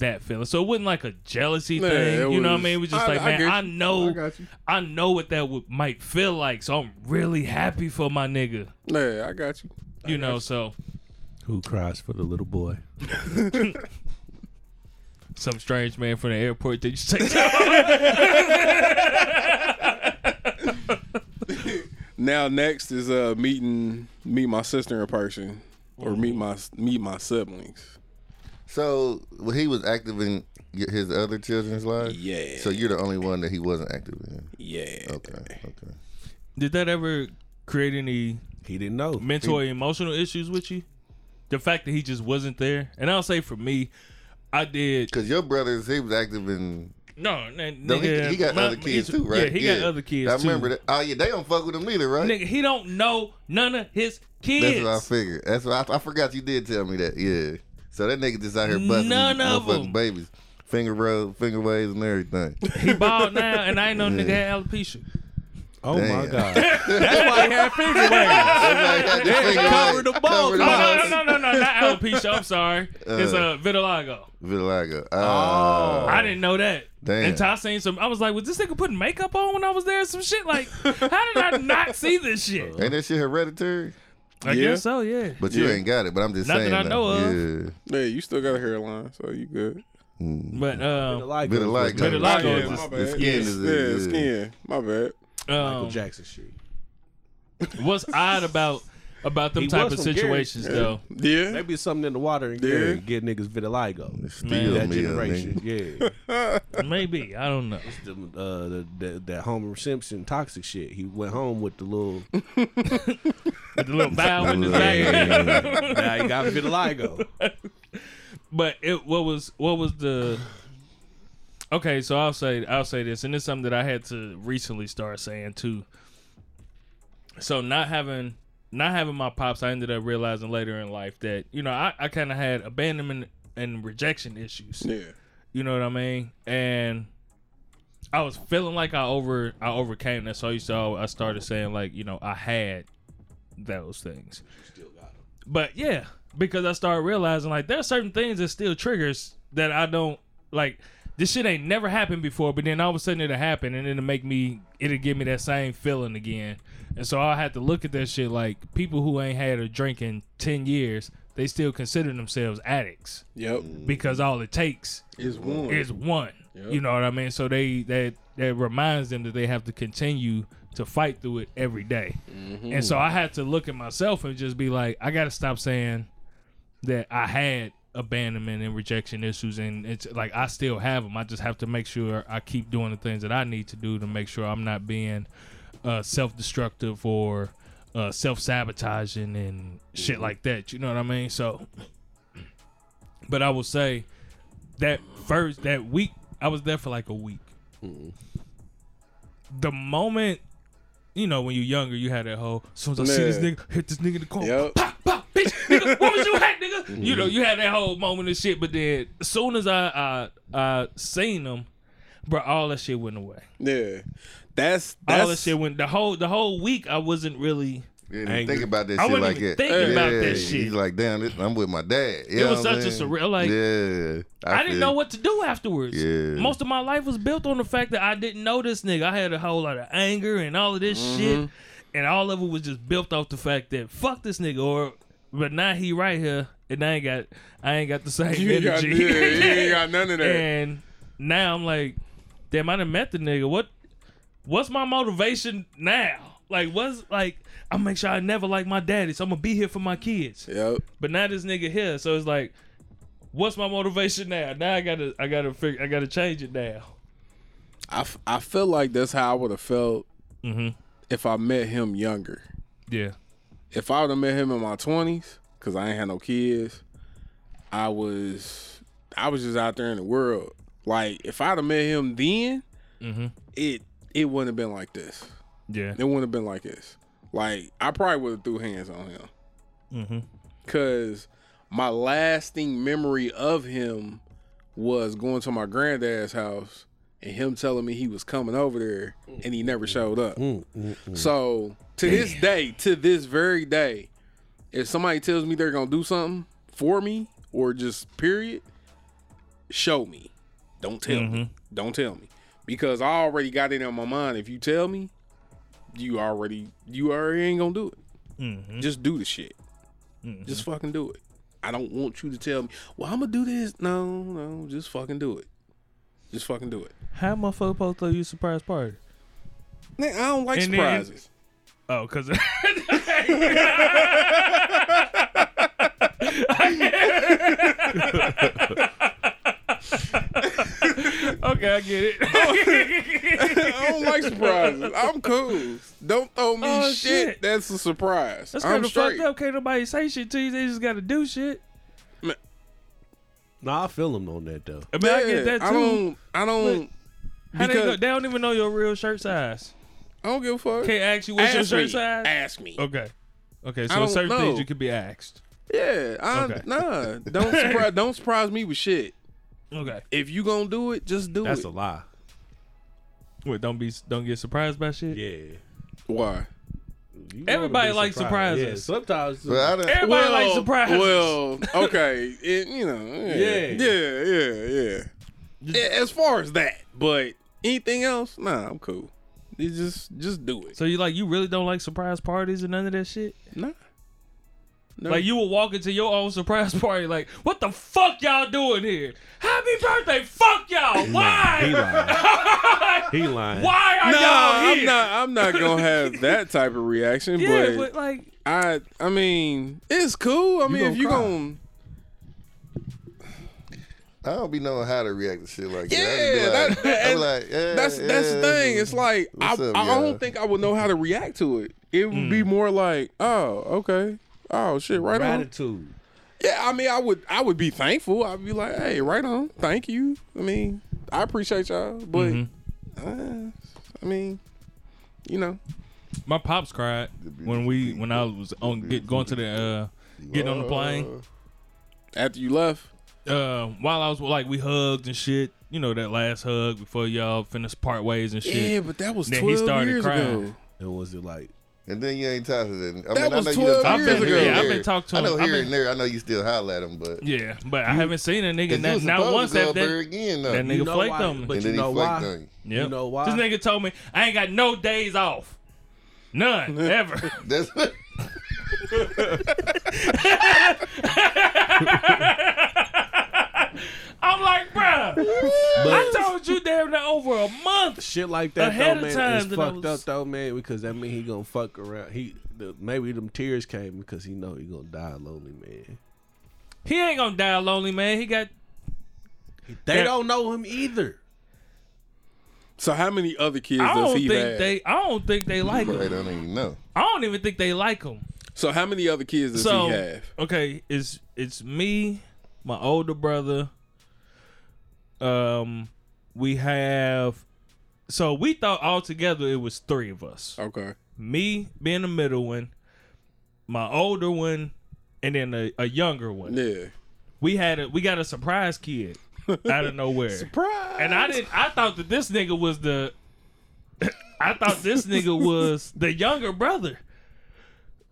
Speaker 1: that feeling. So it wasn't like a jealousy
Speaker 4: Yeah,
Speaker 1: thing,
Speaker 4: it
Speaker 1: you know what I mean? It was just
Speaker 4: I-
Speaker 1: like,
Speaker 4: I
Speaker 1: man,
Speaker 4: get
Speaker 1: I, know,
Speaker 4: I.
Speaker 1: I know what that would, might feel like. So I'm really happy for my nigga,
Speaker 4: Yeah, I got you.
Speaker 1: you know. So
Speaker 2: Who cries for the little boy? (laughs)
Speaker 1: some strange man from the airport that you take. (laughs)
Speaker 4: Now next is uh meeting meet my sister in person or meet my meet my siblings.
Speaker 3: So well, he was active in his other children's lives.
Speaker 4: Yeah.
Speaker 3: So you're the only one that he wasn't active in.
Speaker 4: Yeah.
Speaker 3: Okay. Okay.
Speaker 1: Did that ever create any
Speaker 2: He didn't know.
Speaker 1: mental or emotional issues with you? The fact that he just wasn't there, and I'll say for me, I did
Speaker 3: Because your brothers, he was active in.
Speaker 1: No, n-
Speaker 3: No, he,
Speaker 1: nigga,
Speaker 3: he got
Speaker 1: my-
Speaker 3: other kids too, right?
Speaker 1: Yeah, he got other kids
Speaker 3: I
Speaker 1: too.
Speaker 3: remember that. Oh yeah, they don't fuck with him either, right?
Speaker 1: Nigga, he don't know none of his kids.
Speaker 3: That's what I figured. That's what I, I forgot you did tell me that. Yeah. So that nigga just out here busting
Speaker 1: None
Speaker 3: these
Speaker 1: of
Speaker 3: motherfucking
Speaker 1: 'em.
Speaker 3: babies, finger rub, finger waves, and everything.
Speaker 1: he bald now, (laughs) and I ain't know nigga had alopecia.
Speaker 2: Oh my god. (laughs)
Speaker 1: That's why he had finger waves.
Speaker 3: Everybody got the finger
Speaker 2: the balls.
Speaker 3: Cover the
Speaker 1: Oh, no, no, no, no, no, not alopecia. I'm sorry. It's uh, vitiligo.
Speaker 3: Vitiligo. Oh.
Speaker 1: I didn't know that.
Speaker 3: Damn.
Speaker 1: Until I seen some, I was like, was this nigga putting makeup on when I was there? Some shit like, how did I not see this shit?
Speaker 3: Ain't that shit hereditary?
Speaker 1: I
Speaker 4: Yeah.
Speaker 1: guess so, yeah.
Speaker 3: But you
Speaker 4: Yeah.
Speaker 3: ain't got it. But I'm just
Speaker 1: Not that
Speaker 3: saying.
Speaker 1: I know
Speaker 3: though.
Speaker 1: of.
Speaker 3: Yeah.
Speaker 4: Yeah, you still got a hairline, so you good.
Speaker 1: But um,
Speaker 2: Like
Speaker 3: Vitiligo.
Speaker 1: Vitiligo
Speaker 4: yeah,
Speaker 1: is
Speaker 4: my
Speaker 1: just-
Speaker 4: bad.
Speaker 3: the skin
Speaker 4: yeah,
Speaker 3: is-
Speaker 4: yeah,
Speaker 3: yeah.
Speaker 4: skin. My bad.
Speaker 2: Michael
Speaker 1: um
Speaker 2: Jackson shit.
Speaker 1: what's odd about about them
Speaker 2: He
Speaker 1: type
Speaker 2: was
Speaker 1: of
Speaker 2: from Gary.
Speaker 1: situations though?
Speaker 4: Yeah.
Speaker 2: Maybe it's something in the water and
Speaker 4: Yeah.
Speaker 2: Gary get niggas vitiligo.
Speaker 3: Still
Speaker 2: That
Speaker 3: me,
Speaker 2: generation,
Speaker 3: nigga.
Speaker 2: yeah. (laughs)
Speaker 1: Maybe I don't know.
Speaker 2: the, uh, the, the, that Homer Simpson toxic shit. He went home with the little. (laughs)
Speaker 1: With the little bow in his back.
Speaker 2: now he got vitiligo.
Speaker 1: but it what was what was the okay so i'll say i'll say this and it's something that i had to recently start saying too so not having not having my pops i ended up realizing later in life that you know i, I kind of had abandonment and rejection issues
Speaker 4: Yeah.
Speaker 1: you know what i mean and i was feeling like i over i overcame that so used to i started saying like you know i had those things but yeah, because I started realizing like there's certain things that still triggers that I don't like. This shit ain't never happened before, but then all of a sudden it'll happen, and it'll make me, it'll give me that same feeling again. And so I had to look at that shit like people who ain't had a drink in ten years they still consider themselves addicts
Speaker 4: Yep.
Speaker 1: because all it takes
Speaker 4: It's one.
Speaker 1: is one.
Speaker 4: Yep.
Speaker 1: You know what I mean? So they that that reminds them that they have to continue to fight through it every day. Mm-hmm. And so I had to look at myself and just be like, I got to stop saying that I had abandonment and rejection issues, and it's like I still have them. I just have to make sure I keep doing the things that I need to do to make sure I'm not being uh, self-destructive or uh, self-sabotaging and shit like that. You know what I mean? So, but I will say that first that week I was there for like a week. The moment, you know, when you're younger, you had that whole. As soon as I see this nigga, hit this nigga in the car.
Speaker 4: Yep.
Speaker 1: Bitch, (laughs) nigga, what was you at, nigga? Mm-hmm. You know, you had that whole moment of shit. But then, as soon as I I, I seen them, bro, all that shit went away.
Speaker 4: Yeah. That's that's
Speaker 1: all that shit went. The whole the whole week, I wasn't really.
Speaker 3: Yeah,
Speaker 2: Angry.
Speaker 3: think about that
Speaker 1: I
Speaker 3: shit like
Speaker 1: even
Speaker 3: that.
Speaker 1: thinking
Speaker 4: about
Speaker 1: that
Speaker 3: Yeah,
Speaker 1: shit.
Speaker 3: He's like, damn, this, I'm with my dad. You
Speaker 1: It was such a surreal- like,
Speaker 3: yeah,
Speaker 1: I, didn't know what to do afterwards.
Speaker 3: Yeah.
Speaker 1: Most of my life was built on the fact that I didn't know this nigga. I had a whole lot of anger and all of this shit. Mm-hmm. And all of it was just built off the fact that fuck this nigga or but now he right here and I ain't got I ain't got the same
Speaker 4: you ain't got,
Speaker 1: energy.
Speaker 4: yeah, ain't got none of that.
Speaker 1: and now I'm like, damn, I done met the nigga. What what's my motivation now? Like what's like I make sure I never like my daddy, so I'm gonna be here for my kids.
Speaker 4: Yep.
Speaker 1: But now this nigga here, so it's like, what's my motivation now? Now I gotta, I gotta figure, I gotta change it now.
Speaker 4: I, f- I feel like that's how I would have felt
Speaker 1: Mhm.
Speaker 4: if I met him younger.
Speaker 1: Yeah,
Speaker 4: If I would have met him in my twenties, cause I ain't had no kids, I was I was just out there in the world. Like if I'd have met him then,
Speaker 1: Mhm.
Speaker 4: it it wouldn't have been like this.
Speaker 1: yeah,
Speaker 4: It wouldn't have been like this. Like I probably would have threw hands on him.
Speaker 1: Mhm.
Speaker 4: Cause my lasting memory of him was going to my granddad's house and him telling me he was coming over there and he never showed up. Mm, mm, mm, so to this day, to this very day, if somebody tells me they're gonna do something for me or just period, show me. Don't tell me. Mm-hmm. Don't tell me. Because I already got it in my mind. If you tell me, you already you already ain't gonna do it. Mm-hmm. Just do the shit. Mm-hmm. Just fucking do it. I don't want you to tell me, well, I'm gonna do this. No, no, just fucking do it. Just fucking do it.
Speaker 1: How motherfucker supposed to throw you a surprise party?
Speaker 4: Man, I don't like
Speaker 1: And then-
Speaker 4: surprises.
Speaker 1: Oh, cause (laughs) okay, I get it. (laughs)
Speaker 4: I don't like surprises. I'm cool. Don't throw me
Speaker 1: Oh,
Speaker 4: shit.
Speaker 1: shit.
Speaker 4: That's a surprise.
Speaker 1: That's
Speaker 4: I'm
Speaker 1: kind of
Speaker 4: straight.
Speaker 1: fucked up. Can't nobody say shit to you. They just gotta do shit.
Speaker 2: Nah, I feel him on that though.
Speaker 1: I mean, I
Speaker 4: Yeah,
Speaker 1: get that too.
Speaker 4: I don't. I don't.
Speaker 1: How they,
Speaker 4: because
Speaker 1: go, they don't even know your real shirt size.
Speaker 4: I don't give a fuck.
Speaker 1: Can't ask you what's your shirt
Speaker 4: me.
Speaker 1: size.
Speaker 4: Ask me.
Speaker 1: Okay. Okay, so certain
Speaker 4: know.
Speaker 1: things you could be asked.
Speaker 4: Yeah. I,
Speaker 1: Okay.
Speaker 4: Nah. Don't (laughs) surprise. don't surprise me with shit.
Speaker 1: Okay.
Speaker 4: If you gonna do it, just do
Speaker 2: That's
Speaker 4: it.
Speaker 2: That's a lie.
Speaker 1: Wait, don't be don't get surprised by shit.
Speaker 2: Yeah.
Speaker 4: Why?
Speaker 2: You
Speaker 1: Everybody
Speaker 2: wanna
Speaker 1: likes surprises.
Speaker 2: Yeah, sometimes.
Speaker 3: But I done,
Speaker 1: Everybody likes surprises.
Speaker 4: Well, okay. It, you know. Yeah.
Speaker 2: Yeah.
Speaker 4: Yeah. Yeah. Yeah. As far as that, but anything else, nah, I'm cool. You just just do it.
Speaker 1: So you like you really don't like surprise parties and none of that shit?
Speaker 4: Nah. No.
Speaker 1: Like you will walk into your own surprise party like, what the fuck y'all doing here? Happy birthday, fuck y'all.
Speaker 2: He
Speaker 1: Why?
Speaker 2: lying. He lying. (laughs)
Speaker 1: Why are
Speaker 4: No,
Speaker 1: y'all here?
Speaker 4: I'm not. I'm not gonna (laughs) have that type of reaction.
Speaker 1: yeah,
Speaker 4: but,
Speaker 1: but like
Speaker 4: I, I mean, it's cool. I mean, if you
Speaker 2: cry.
Speaker 4: gonna,
Speaker 3: I don't be knowing how to react to shit like
Speaker 4: yeah,
Speaker 3: that. I
Speaker 4: that,
Speaker 3: like, I be like, yeah,
Speaker 4: that's that's the thing. It's like I,
Speaker 3: up,
Speaker 4: I
Speaker 3: y'all?
Speaker 4: don't think I would know how to react to it. It would
Speaker 1: Mm.
Speaker 4: be more like, oh, okay, oh shit, right on.
Speaker 2: Gratitude.
Speaker 4: Yeah, I mean, I would, I would be thankful. I'd be like, hey, right on, thank you. I mean, I appreciate y'all, but
Speaker 1: Mm-hmm.
Speaker 4: uh, I mean, you know,
Speaker 1: my pops cried when we when I was on get going to the uh getting on the plane.
Speaker 4: after you left,
Speaker 1: Uh while I was like we hugged and shit. You know that last hug before y'all finished part ways and shit.
Speaker 4: yeah, but that was
Speaker 1: Then he
Speaker 4: twelve
Speaker 1: started
Speaker 4: years
Speaker 1: crying.
Speaker 4: ago.
Speaker 2: And was it like?
Speaker 3: And then you ain't talking to them. I
Speaker 4: That
Speaker 3: mean,
Speaker 4: was
Speaker 3: I know
Speaker 4: 12
Speaker 3: you done
Speaker 1: I've been-
Speaker 3: to him
Speaker 1: yeah, I've been talked to
Speaker 3: I know
Speaker 1: him. I've
Speaker 3: here
Speaker 1: been-
Speaker 3: and there. I know you still holler at him, but
Speaker 1: Yeah, but I haven't seen a nigga
Speaker 3: Cause
Speaker 1: not, not once
Speaker 3: to go
Speaker 1: have
Speaker 3: up there
Speaker 1: that.
Speaker 3: again though.
Speaker 1: that nigga
Speaker 2: You know
Speaker 1: flaked
Speaker 2: why?
Speaker 1: on me.
Speaker 2: But
Speaker 3: and
Speaker 2: you
Speaker 3: then
Speaker 2: know
Speaker 3: he flaked
Speaker 2: why?
Speaker 3: on you.
Speaker 1: Yep.
Speaker 2: You know why?
Speaker 1: This nigga told me I ain't got no days off. None (laughs) ever.
Speaker 3: That's (laughs) (laughs)
Speaker 1: I'm like, bruh, I told you damn near over a month.
Speaker 2: Shit like that
Speaker 1: Ahead
Speaker 2: though,
Speaker 1: of
Speaker 2: man,
Speaker 1: time
Speaker 2: is
Speaker 1: that I
Speaker 2: fucked
Speaker 1: was-
Speaker 2: up though, man, because that mean he gonna fuck around. He the, maybe them tears came because he know he gonna die lonely, man.
Speaker 1: He ain't gonna die lonely, man. He got
Speaker 2: They
Speaker 1: Yeah.
Speaker 2: don't know him either.
Speaker 4: So how many other kids
Speaker 1: I
Speaker 4: does
Speaker 1: don't
Speaker 4: he
Speaker 1: think
Speaker 4: have?
Speaker 1: they. I don't think they like him.
Speaker 3: They
Speaker 1: him.
Speaker 3: don't even know.
Speaker 1: I don't even think they like him.
Speaker 4: so how many other kids does
Speaker 1: So
Speaker 4: he have?
Speaker 1: okay, it's it's me, my older brother. Um, we have. So we thought altogether it was three of us.
Speaker 4: Okay.
Speaker 1: Me being the middle one, my older one, and then a, a younger one.
Speaker 4: Yeah.
Speaker 1: We had a we got a surprise kid out of nowhere. (laughs)
Speaker 4: Surprise.
Speaker 1: And I didn't. I thought that this nigga was the. (coughs) I thought this nigga was the younger brother,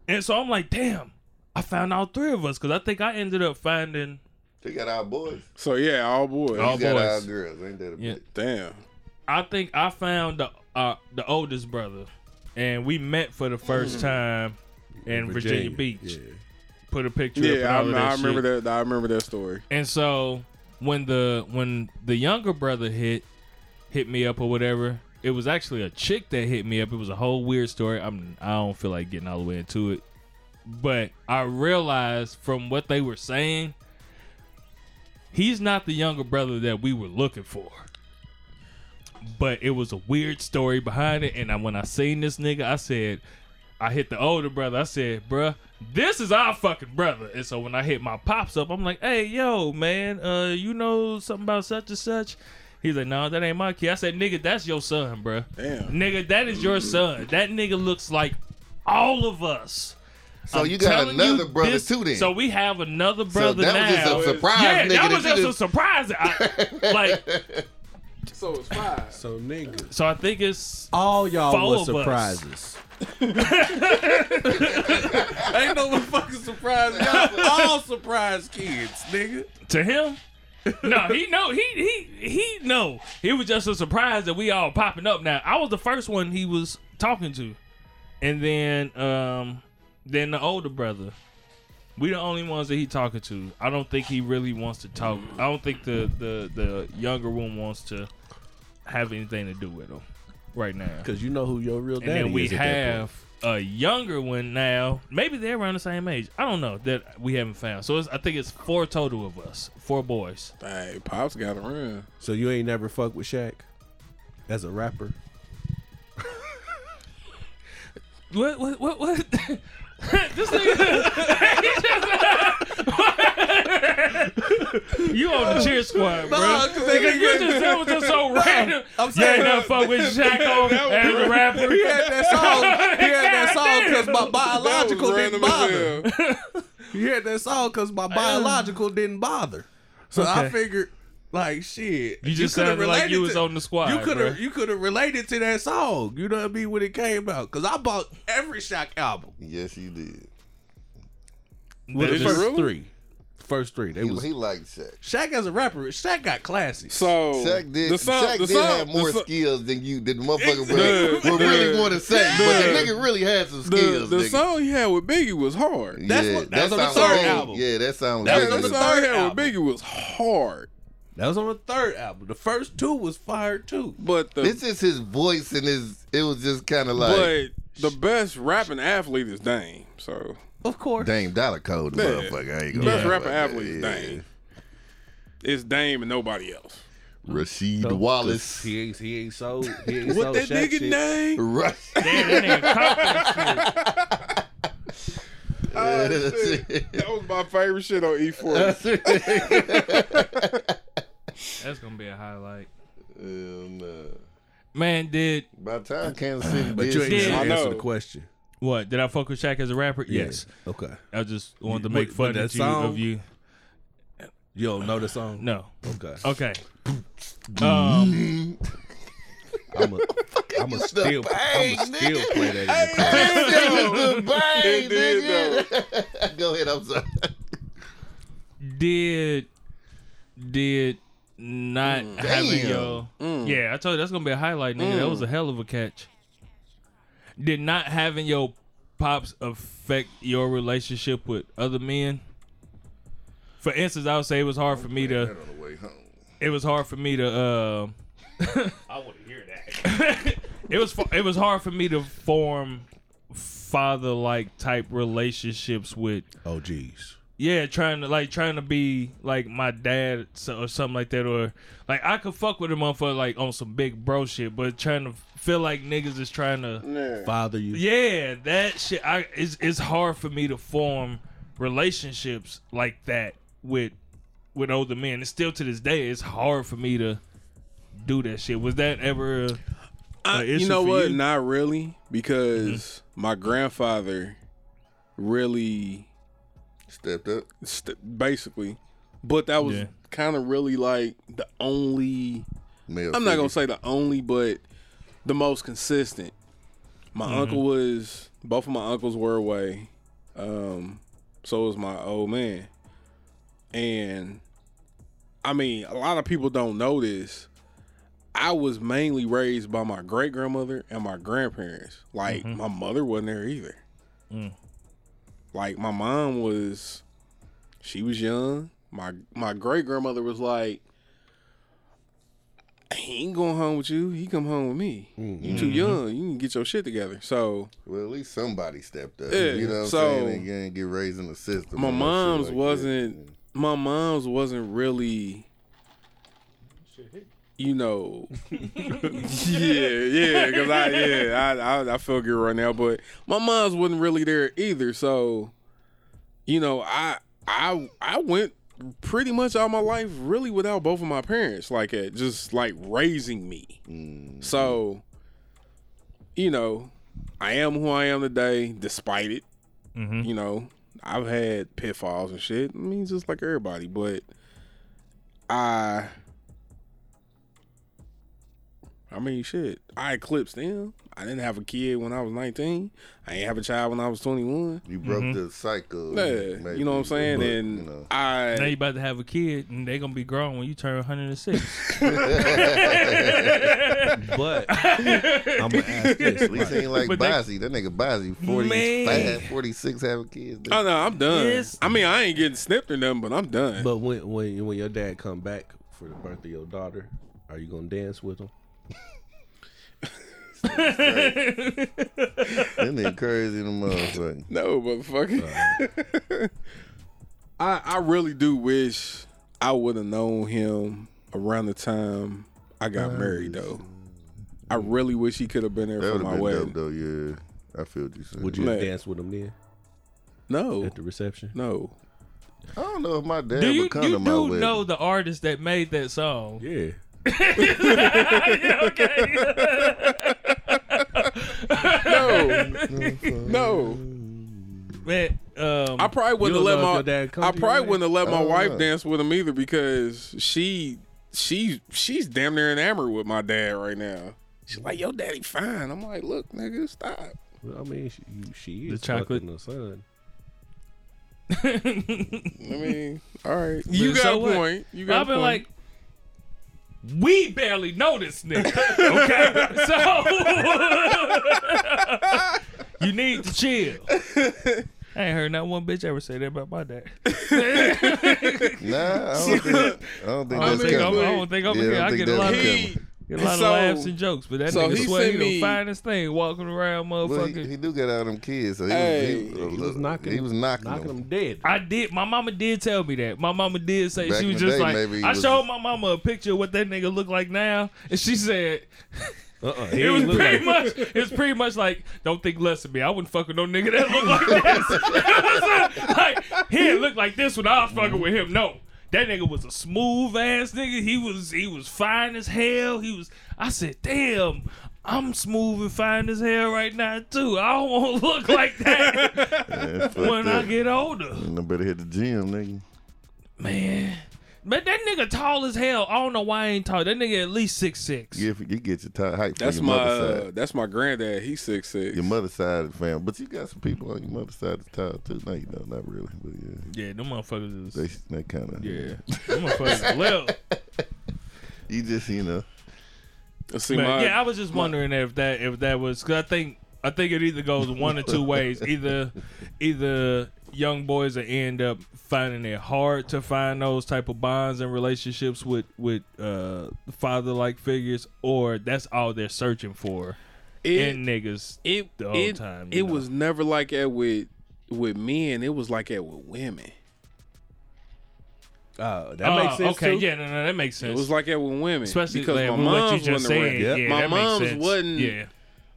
Speaker 1: and so I'm like, damn. I found all three of us because I think I ended up finding.
Speaker 3: They got our boys.
Speaker 4: So yeah, all boys.
Speaker 1: All
Speaker 3: We got our girls. Ain't that a
Speaker 1: Yeah.
Speaker 3: bitch?
Speaker 4: Damn.
Speaker 1: I think I found the uh, the oldest brother, and we met for the first time in Virginia, Beach.
Speaker 2: Yeah.
Speaker 1: Put a picture. up and
Speaker 4: Yeah, I,
Speaker 1: all of that
Speaker 4: I remember
Speaker 1: shit.
Speaker 4: that. I remember that story.
Speaker 1: And so when the when the younger brother hit hit me up or whatever, it was actually a chick that hit me up. It was a whole weird story. I'm I don't feel like getting all the way into it. But I realized from what they were saying, he's not the younger brother that we were looking for. But it was a weird story behind it. And I, when I seen this nigga, I said, I hit the older brother. I said, bruh, this is our fucking brother. And so when I hit my pops up, I'm like, hey, yo, man, uh, you know something about such and such? He's like, no, that ain't my kid. I said, nigga, that's your son, bruh.
Speaker 4: Damn.
Speaker 1: Nigga, that is your son. That nigga looks like all of us.
Speaker 3: So
Speaker 1: I'm
Speaker 3: you got
Speaker 1: telling you,
Speaker 3: another brother
Speaker 1: this-
Speaker 3: too then.
Speaker 1: So we have another brother
Speaker 3: that was
Speaker 1: now.
Speaker 3: just a surprise
Speaker 1: yeah,
Speaker 3: nigga
Speaker 1: that
Speaker 3: that
Speaker 1: was
Speaker 3: you
Speaker 1: just a surprise. I, (laughs) like,
Speaker 4: So it's five.
Speaker 2: So nigga,
Speaker 1: so I think it's
Speaker 2: all y'all
Speaker 1: Four
Speaker 2: was
Speaker 1: of us.
Speaker 2: surprises. (laughs) Ain't no motherfucking surprise. Y'all all surprise kids, nigga.
Speaker 1: to him. no, he know he he he know. It was just a surprise that we all popping up now. I was the first one he was talking to. And then um then the older brother. We the only ones that he talking to. I don't think he really wants to talk. I don't think the the the younger one wants to have anything to do with him right now.
Speaker 2: Cause you know who your real
Speaker 1: And
Speaker 2: daddy
Speaker 1: then we
Speaker 2: is. at that point.
Speaker 1: have a younger one now. Maybe they're around the same age. I don't know that we haven't found. So it's, I think it's four total of us, four boys.
Speaker 4: Hey, pops got to run.
Speaker 2: So you ain't never fucked with Shaq as a rapper.
Speaker 1: What? What? What? What? (laughs) (laughs) this nigga. you on the cheer squad, bro?
Speaker 2: They
Speaker 1: Nigga, you just that was just so random.
Speaker 2: I'm
Speaker 1: You
Speaker 2: saying-
Speaker 1: ain't never fuck with Shaq as a rapper.
Speaker 2: He had that song. He had that (laughs) song because my biological didn't bother.
Speaker 4: random as hell.
Speaker 2: He had that song because my (laughs) biological didn't bother. So I figured, like, shit.
Speaker 1: You just
Speaker 2: coulda
Speaker 1: sounded like
Speaker 2: related
Speaker 1: you was
Speaker 2: to-
Speaker 1: on the squad,
Speaker 2: You could have, you could have related to that song. You know what I mean when it came out? Because I bought every Shaq album.
Speaker 3: Yes, you did.
Speaker 2: Well, the first
Speaker 4: really?
Speaker 2: three, first three. They
Speaker 3: He,
Speaker 2: was
Speaker 3: he liked Shaq.
Speaker 2: Shaq as a rapper. Shaq got classy.
Speaker 4: So
Speaker 3: Shaq did.
Speaker 4: the song,
Speaker 3: Shaq
Speaker 4: the
Speaker 3: did
Speaker 4: song,
Speaker 3: have more
Speaker 4: the, so-
Speaker 3: skills than you did, the motherfucker would,
Speaker 4: The-
Speaker 3: would really
Speaker 4: the-
Speaker 3: want to say. but the nigga really had some skills.
Speaker 4: the
Speaker 3: nigga.
Speaker 4: song he had with Biggie was hard.
Speaker 2: That's
Speaker 3: yeah,
Speaker 2: what- that was on the third album.
Speaker 3: Yeah, that sounds.
Speaker 2: That
Speaker 4: Yeah,
Speaker 2: on
Speaker 4: the
Speaker 2: the
Speaker 4: song he
Speaker 2: third
Speaker 4: had
Speaker 2: album.
Speaker 4: with Biggie was hard.
Speaker 2: That was on the third album. The first two was fire too.
Speaker 4: But the
Speaker 3: It's just his voice and his. It was just kind of like
Speaker 4: but the best rapping athlete is Dame. So
Speaker 2: Of course.
Speaker 3: Dame Dollar Code,
Speaker 4: Yeah.
Speaker 3: motherfucker. I ain't
Speaker 4: the
Speaker 3: gonna
Speaker 4: best
Speaker 3: lie
Speaker 4: rapping athlete is
Speaker 3: that.
Speaker 4: Dame. It's Dame and nobody else.
Speaker 3: Yeah. Rasheed
Speaker 2: So, 'cause
Speaker 3: Wallace.
Speaker 2: He ain't. He ain't sold. He ain't
Speaker 4: What
Speaker 2: sold
Speaker 4: that
Speaker 2: Shaq
Speaker 4: nigga
Speaker 2: shit.
Speaker 4: name?
Speaker 3: Right.
Speaker 1: Damn, that nigga caught that.
Speaker 4: Oh. (laughs) That was my favorite shit on E E40. (laughs)
Speaker 1: That's gonna be a highlight.
Speaker 3: Hell no.
Speaker 1: Man, did
Speaker 3: By the time Kansas City
Speaker 2: But
Speaker 3: did
Speaker 2: you ain't
Speaker 3: shit,
Speaker 1: Yeah.
Speaker 2: answer
Speaker 4: know.
Speaker 2: the question.
Speaker 1: what? Did I fuck with Shaq as a rapper? Yes.
Speaker 2: Okay.
Speaker 1: I just wanted to make fun
Speaker 2: but that
Speaker 1: of you, of you.
Speaker 2: You don't know the song?
Speaker 1: No.
Speaker 2: Okay.
Speaker 1: Okay. (laughs) Um,
Speaker 2: I'm a. I'm a still.
Speaker 3: bang,
Speaker 2: I'm a still play that. In the car.
Speaker 3: That the bang,
Speaker 4: It did,
Speaker 3: nigga. Go ahead, I'm sorry.
Speaker 1: did did not mm. having
Speaker 3: Damn.
Speaker 1: your mm. yeah, I told you that's gonna be a highlight, nigga. That was a mm. hell of a catch. Did not having your pops affect your relationship with other men? For instance, I would say it was hard for me to.
Speaker 3: On the way home.
Speaker 1: It was hard for me to. Uh, (laughs)
Speaker 7: I want to hear that. (laughs)
Speaker 1: it was it was hard for me to form father like type relationships with
Speaker 2: Oh, geez.
Speaker 1: Yeah trying to like trying to be like my dad so- or something like that or like I could fuck with a motherfucker like on some big bro shit but trying to feel like niggas is trying to
Speaker 2: Father, you.
Speaker 1: yeah that shit I it's, it's hard for me to form relationships like that with with older men it's still to this day it's hard for me to do that shit was that ever a,
Speaker 4: I-
Speaker 1: a issue
Speaker 4: you know
Speaker 1: for
Speaker 4: what?
Speaker 1: you?
Speaker 4: Not really, because mm-hmm. my grandfather really
Speaker 3: Stepped up.
Speaker 4: st- basically, but that was
Speaker 1: Yeah.
Speaker 4: kind of really like the only.
Speaker 3: Male
Speaker 4: I'm not gonna say the only, but the most consistent. My
Speaker 1: Mm-hmm.
Speaker 4: uncle was. Both of my uncles were away. Um, so was my old man, and I mean, a lot of people don't know this. I was mainly raised by my great grandmother and my grandparents. Like
Speaker 1: Mm-hmm.
Speaker 4: my mother wasn't there either.
Speaker 1: Mm.
Speaker 4: Like my mom was, she was young. My my great grandmother was like, he ain't going home with you. He come home with me. You too mm-hmm. young. You can get your shit together. So
Speaker 3: Well, at least somebody stepped up.
Speaker 4: Yeah,
Speaker 3: you know what I'm
Speaker 4: so-
Speaker 3: saying? And you ain't get raised in the system.
Speaker 4: my
Speaker 3: and no shit
Speaker 4: mom's
Speaker 3: like
Speaker 4: wasn't. My mom's wasn't really. You know, (laughs) (laughs) yeah, yeah, because I, yeah, I, I, I feel good right now. But my mom's wasn't really there either. So, you know, I, I, I went pretty much all my life really without both of my parents, like at just like raising me.
Speaker 3: Mm.
Speaker 4: So, you know, I am who I am today, despite it.
Speaker 1: Mhm.
Speaker 4: You know, I've had pitfalls and shit. I mean, just like everybody, but I, I mean, shit. I eclipsed them. I didn't have a kid when I was 19. I ain't have a child when I was 21.
Speaker 3: You broke mm-hmm. the cycle.
Speaker 4: Yeah,
Speaker 3: maybe,
Speaker 4: you know what I'm saying?
Speaker 3: but,
Speaker 4: and
Speaker 3: you know.
Speaker 4: I,
Speaker 1: Now you about to have a kid, and they gonna be grown when you turn 106. (laughs)
Speaker 2: But (laughs) I'm gonna ask this:
Speaker 3: At least he ain't like
Speaker 1: But they-
Speaker 3: Bozzy. That nigga Bozzy, 45, 46 having kids.
Speaker 4: oh no, I'm done.
Speaker 1: Yes.
Speaker 4: I mean, I ain't getting snipped or nothing, but I'm done.
Speaker 2: But when when when your dad come back for the birth of your daughter, are you gonna dance with him?
Speaker 3: That nigga crazy in the motherfucker.
Speaker 4: No, motherfucker. (laughs) I I really do wish I would have known him around the time I got married though. I really wish he could have been there
Speaker 3: That
Speaker 4: for my
Speaker 3: been
Speaker 4: wedding.
Speaker 3: dope though, yeah. I feel you saying.
Speaker 2: Would you
Speaker 4: Man.
Speaker 2: dance with him then
Speaker 4: No,
Speaker 2: at the reception?
Speaker 4: no.
Speaker 3: I don't know if my dad
Speaker 1: do you
Speaker 3: would come
Speaker 1: you
Speaker 3: to my
Speaker 1: do
Speaker 3: wedding.
Speaker 1: know the artist that made that song?
Speaker 2: Yeah. (laughs)
Speaker 4: No, no.
Speaker 1: Man, um,
Speaker 4: I probably wouldn't have let
Speaker 2: don't know if
Speaker 4: my
Speaker 2: dad come
Speaker 4: I probably
Speaker 2: wedding?
Speaker 4: wouldn't have let my
Speaker 3: Oh,
Speaker 4: wife
Speaker 3: no.
Speaker 4: dance with him either because she she she's damn near enamored with my dad right now. She's like, "Yo, daddy, fine." I'm like, "Look, nigga, stop."
Speaker 2: Well, I mean, she, you- she
Speaker 1: The
Speaker 2: is
Speaker 1: chocolate.
Speaker 2: the son.
Speaker 4: I mean, all right, you got
Speaker 1: so
Speaker 4: a
Speaker 1: what?
Speaker 4: point. You got
Speaker 1: I've
Speaker 4: a
Speaker 1: been
Speaker 4: point.
Speaker 1: like, we barely know this nigga. Okay, so (laughs) you need to chill. I ain't heard not one bitch ever say that about my dad.
Speaker 3: Nah, I don't think, I don't think
Speaker 1: I don't
Speaker 3: that's
Speaker 1: think I'm,
Speaker 3: coming.
Speaker 1: I don't think I'm
Speaker 3: Yeah,
Speaker 1: here.
Speaker 3: I
Speaker 1: I get a lot of
Speaker 3: coming.
Speaker 4: he,
Speaker 1: get a lot
Speaker 4: So-
Speaker 1: of laughs and jokes, but that
Speaker 4: so
Speaker 1: nigga
Speaker 4: he
Speaker 1: swear he
Speaker 4: me-
Speaker 1: the finest thing walking around,
Speaker 3: Well, he, he do got all them kids, so he,
Speaker 4: Hey,
Speaker 3: was, he,
Speaker 2: He was knocking.
Speaker 3: He was knocking,
Speaker 2: knocking
Speaker 3: them.
Speaker 2: them dead.
Speaker 1: I did. My mama did tell me that. My mama did say
Speaker 3: Back
Speaker 1: she was just
Speaker 3: day,
Speaker 1: like. I
Speaker 3: was-
Speaker 1: showed my mama a picture of what that nigga look like now, and she said
Speaker 2: Uh-uh. (laughs)
Speaker 1: it was pretty much. It's pretty much like don't think less of me. I wouldn't fuck with no nigga that look like this. (laughs) like he didn't look like this when I was fucking with him. No. That nigga was a smooth ass nigga. He was he was fine as hell. He was. I said, damn, I'm smooth and fine as hell right now too. I don't want to (laughs) look like that (laughs)
Speaker 3: fuck
Speaker 1: when I get older.
Speaker 3: I better hit the gym, nigga.
Speaker 1: Man. But that nigga tall as hell. I don't know why I ain't tall. That nigga at least six six.
Speaker 3: You, you get your t- height from
Speaker 4: that's
Speaker 3: your
Speaker 4: my
Speaker 3: mother
Speaker 4: uh, that's my granddad. He's six six.
Speaker 3: Your mother side of the family, but you got some people on your mother side that's tall too. No, you don't, not really, but yeah,
Speaker 1: Yeah, them motherfuckers
Speaker 3: they
Speaker 1: is.
Speaker 3: they kind of
Speaker 1: Yeah, them motherfuckers is little. (laughs)
Speaker 3: You just you know,
Speaker 4: See
Speaker 1: Man,
Speaker 4: my
Speaker 1: yeah, I was just wondering if that if that was because I think I think it either goes one or two ways. Either either young boys that end up finding it hard to find those type of bonds and relationships with with uh, father like figures, or that's all they're searching for
Speaker 4: It,
Speaker 1: in niggas.
Speaker 4: it,
Speaker 1: the whole
Speaker 4: it,
Speaker 1: time,
Speaker 4: it
Speaker 1: know.
Speaker 4: was never like that with with men. It was like that with women.
Speaker 2: Oh, that
Speaker 1: Oh,
Speaker 2: makes sense
Speaker 1: Okay,
Speaker 2: too.
Speaker 1: yeah, no, no, that makes sense.
Speaker 4: It was like that with women,
Speaker 1: Especially
Speaker 4: because
Speaker 1: like,
Speaker 4: my
Speaker 1: with what you
Speaker 4: mom's wasn't
Speaker 1: said.
Speaker 4: around.
Speaker 1: Yeah,
Speaker 4: My
Speaker 1: that makes
Speaker 4: mom's wasn't-
Speaker 1: Yeah.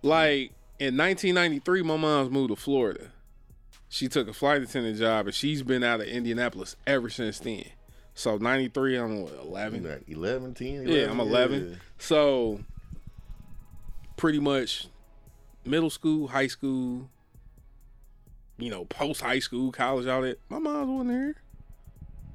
Speaker 4: Like in 1993, my mom's moved to Florida. She took a flight attendant job, and she's been out of Indianapolis ever since then. So 93, I'm what, 11.
Speaker 3: Like 11, 10,
Speaker 4: Yeah, I'm 11. So pretty much middle school, high school, you know, post high school, college, all that. My mom's wasn't there.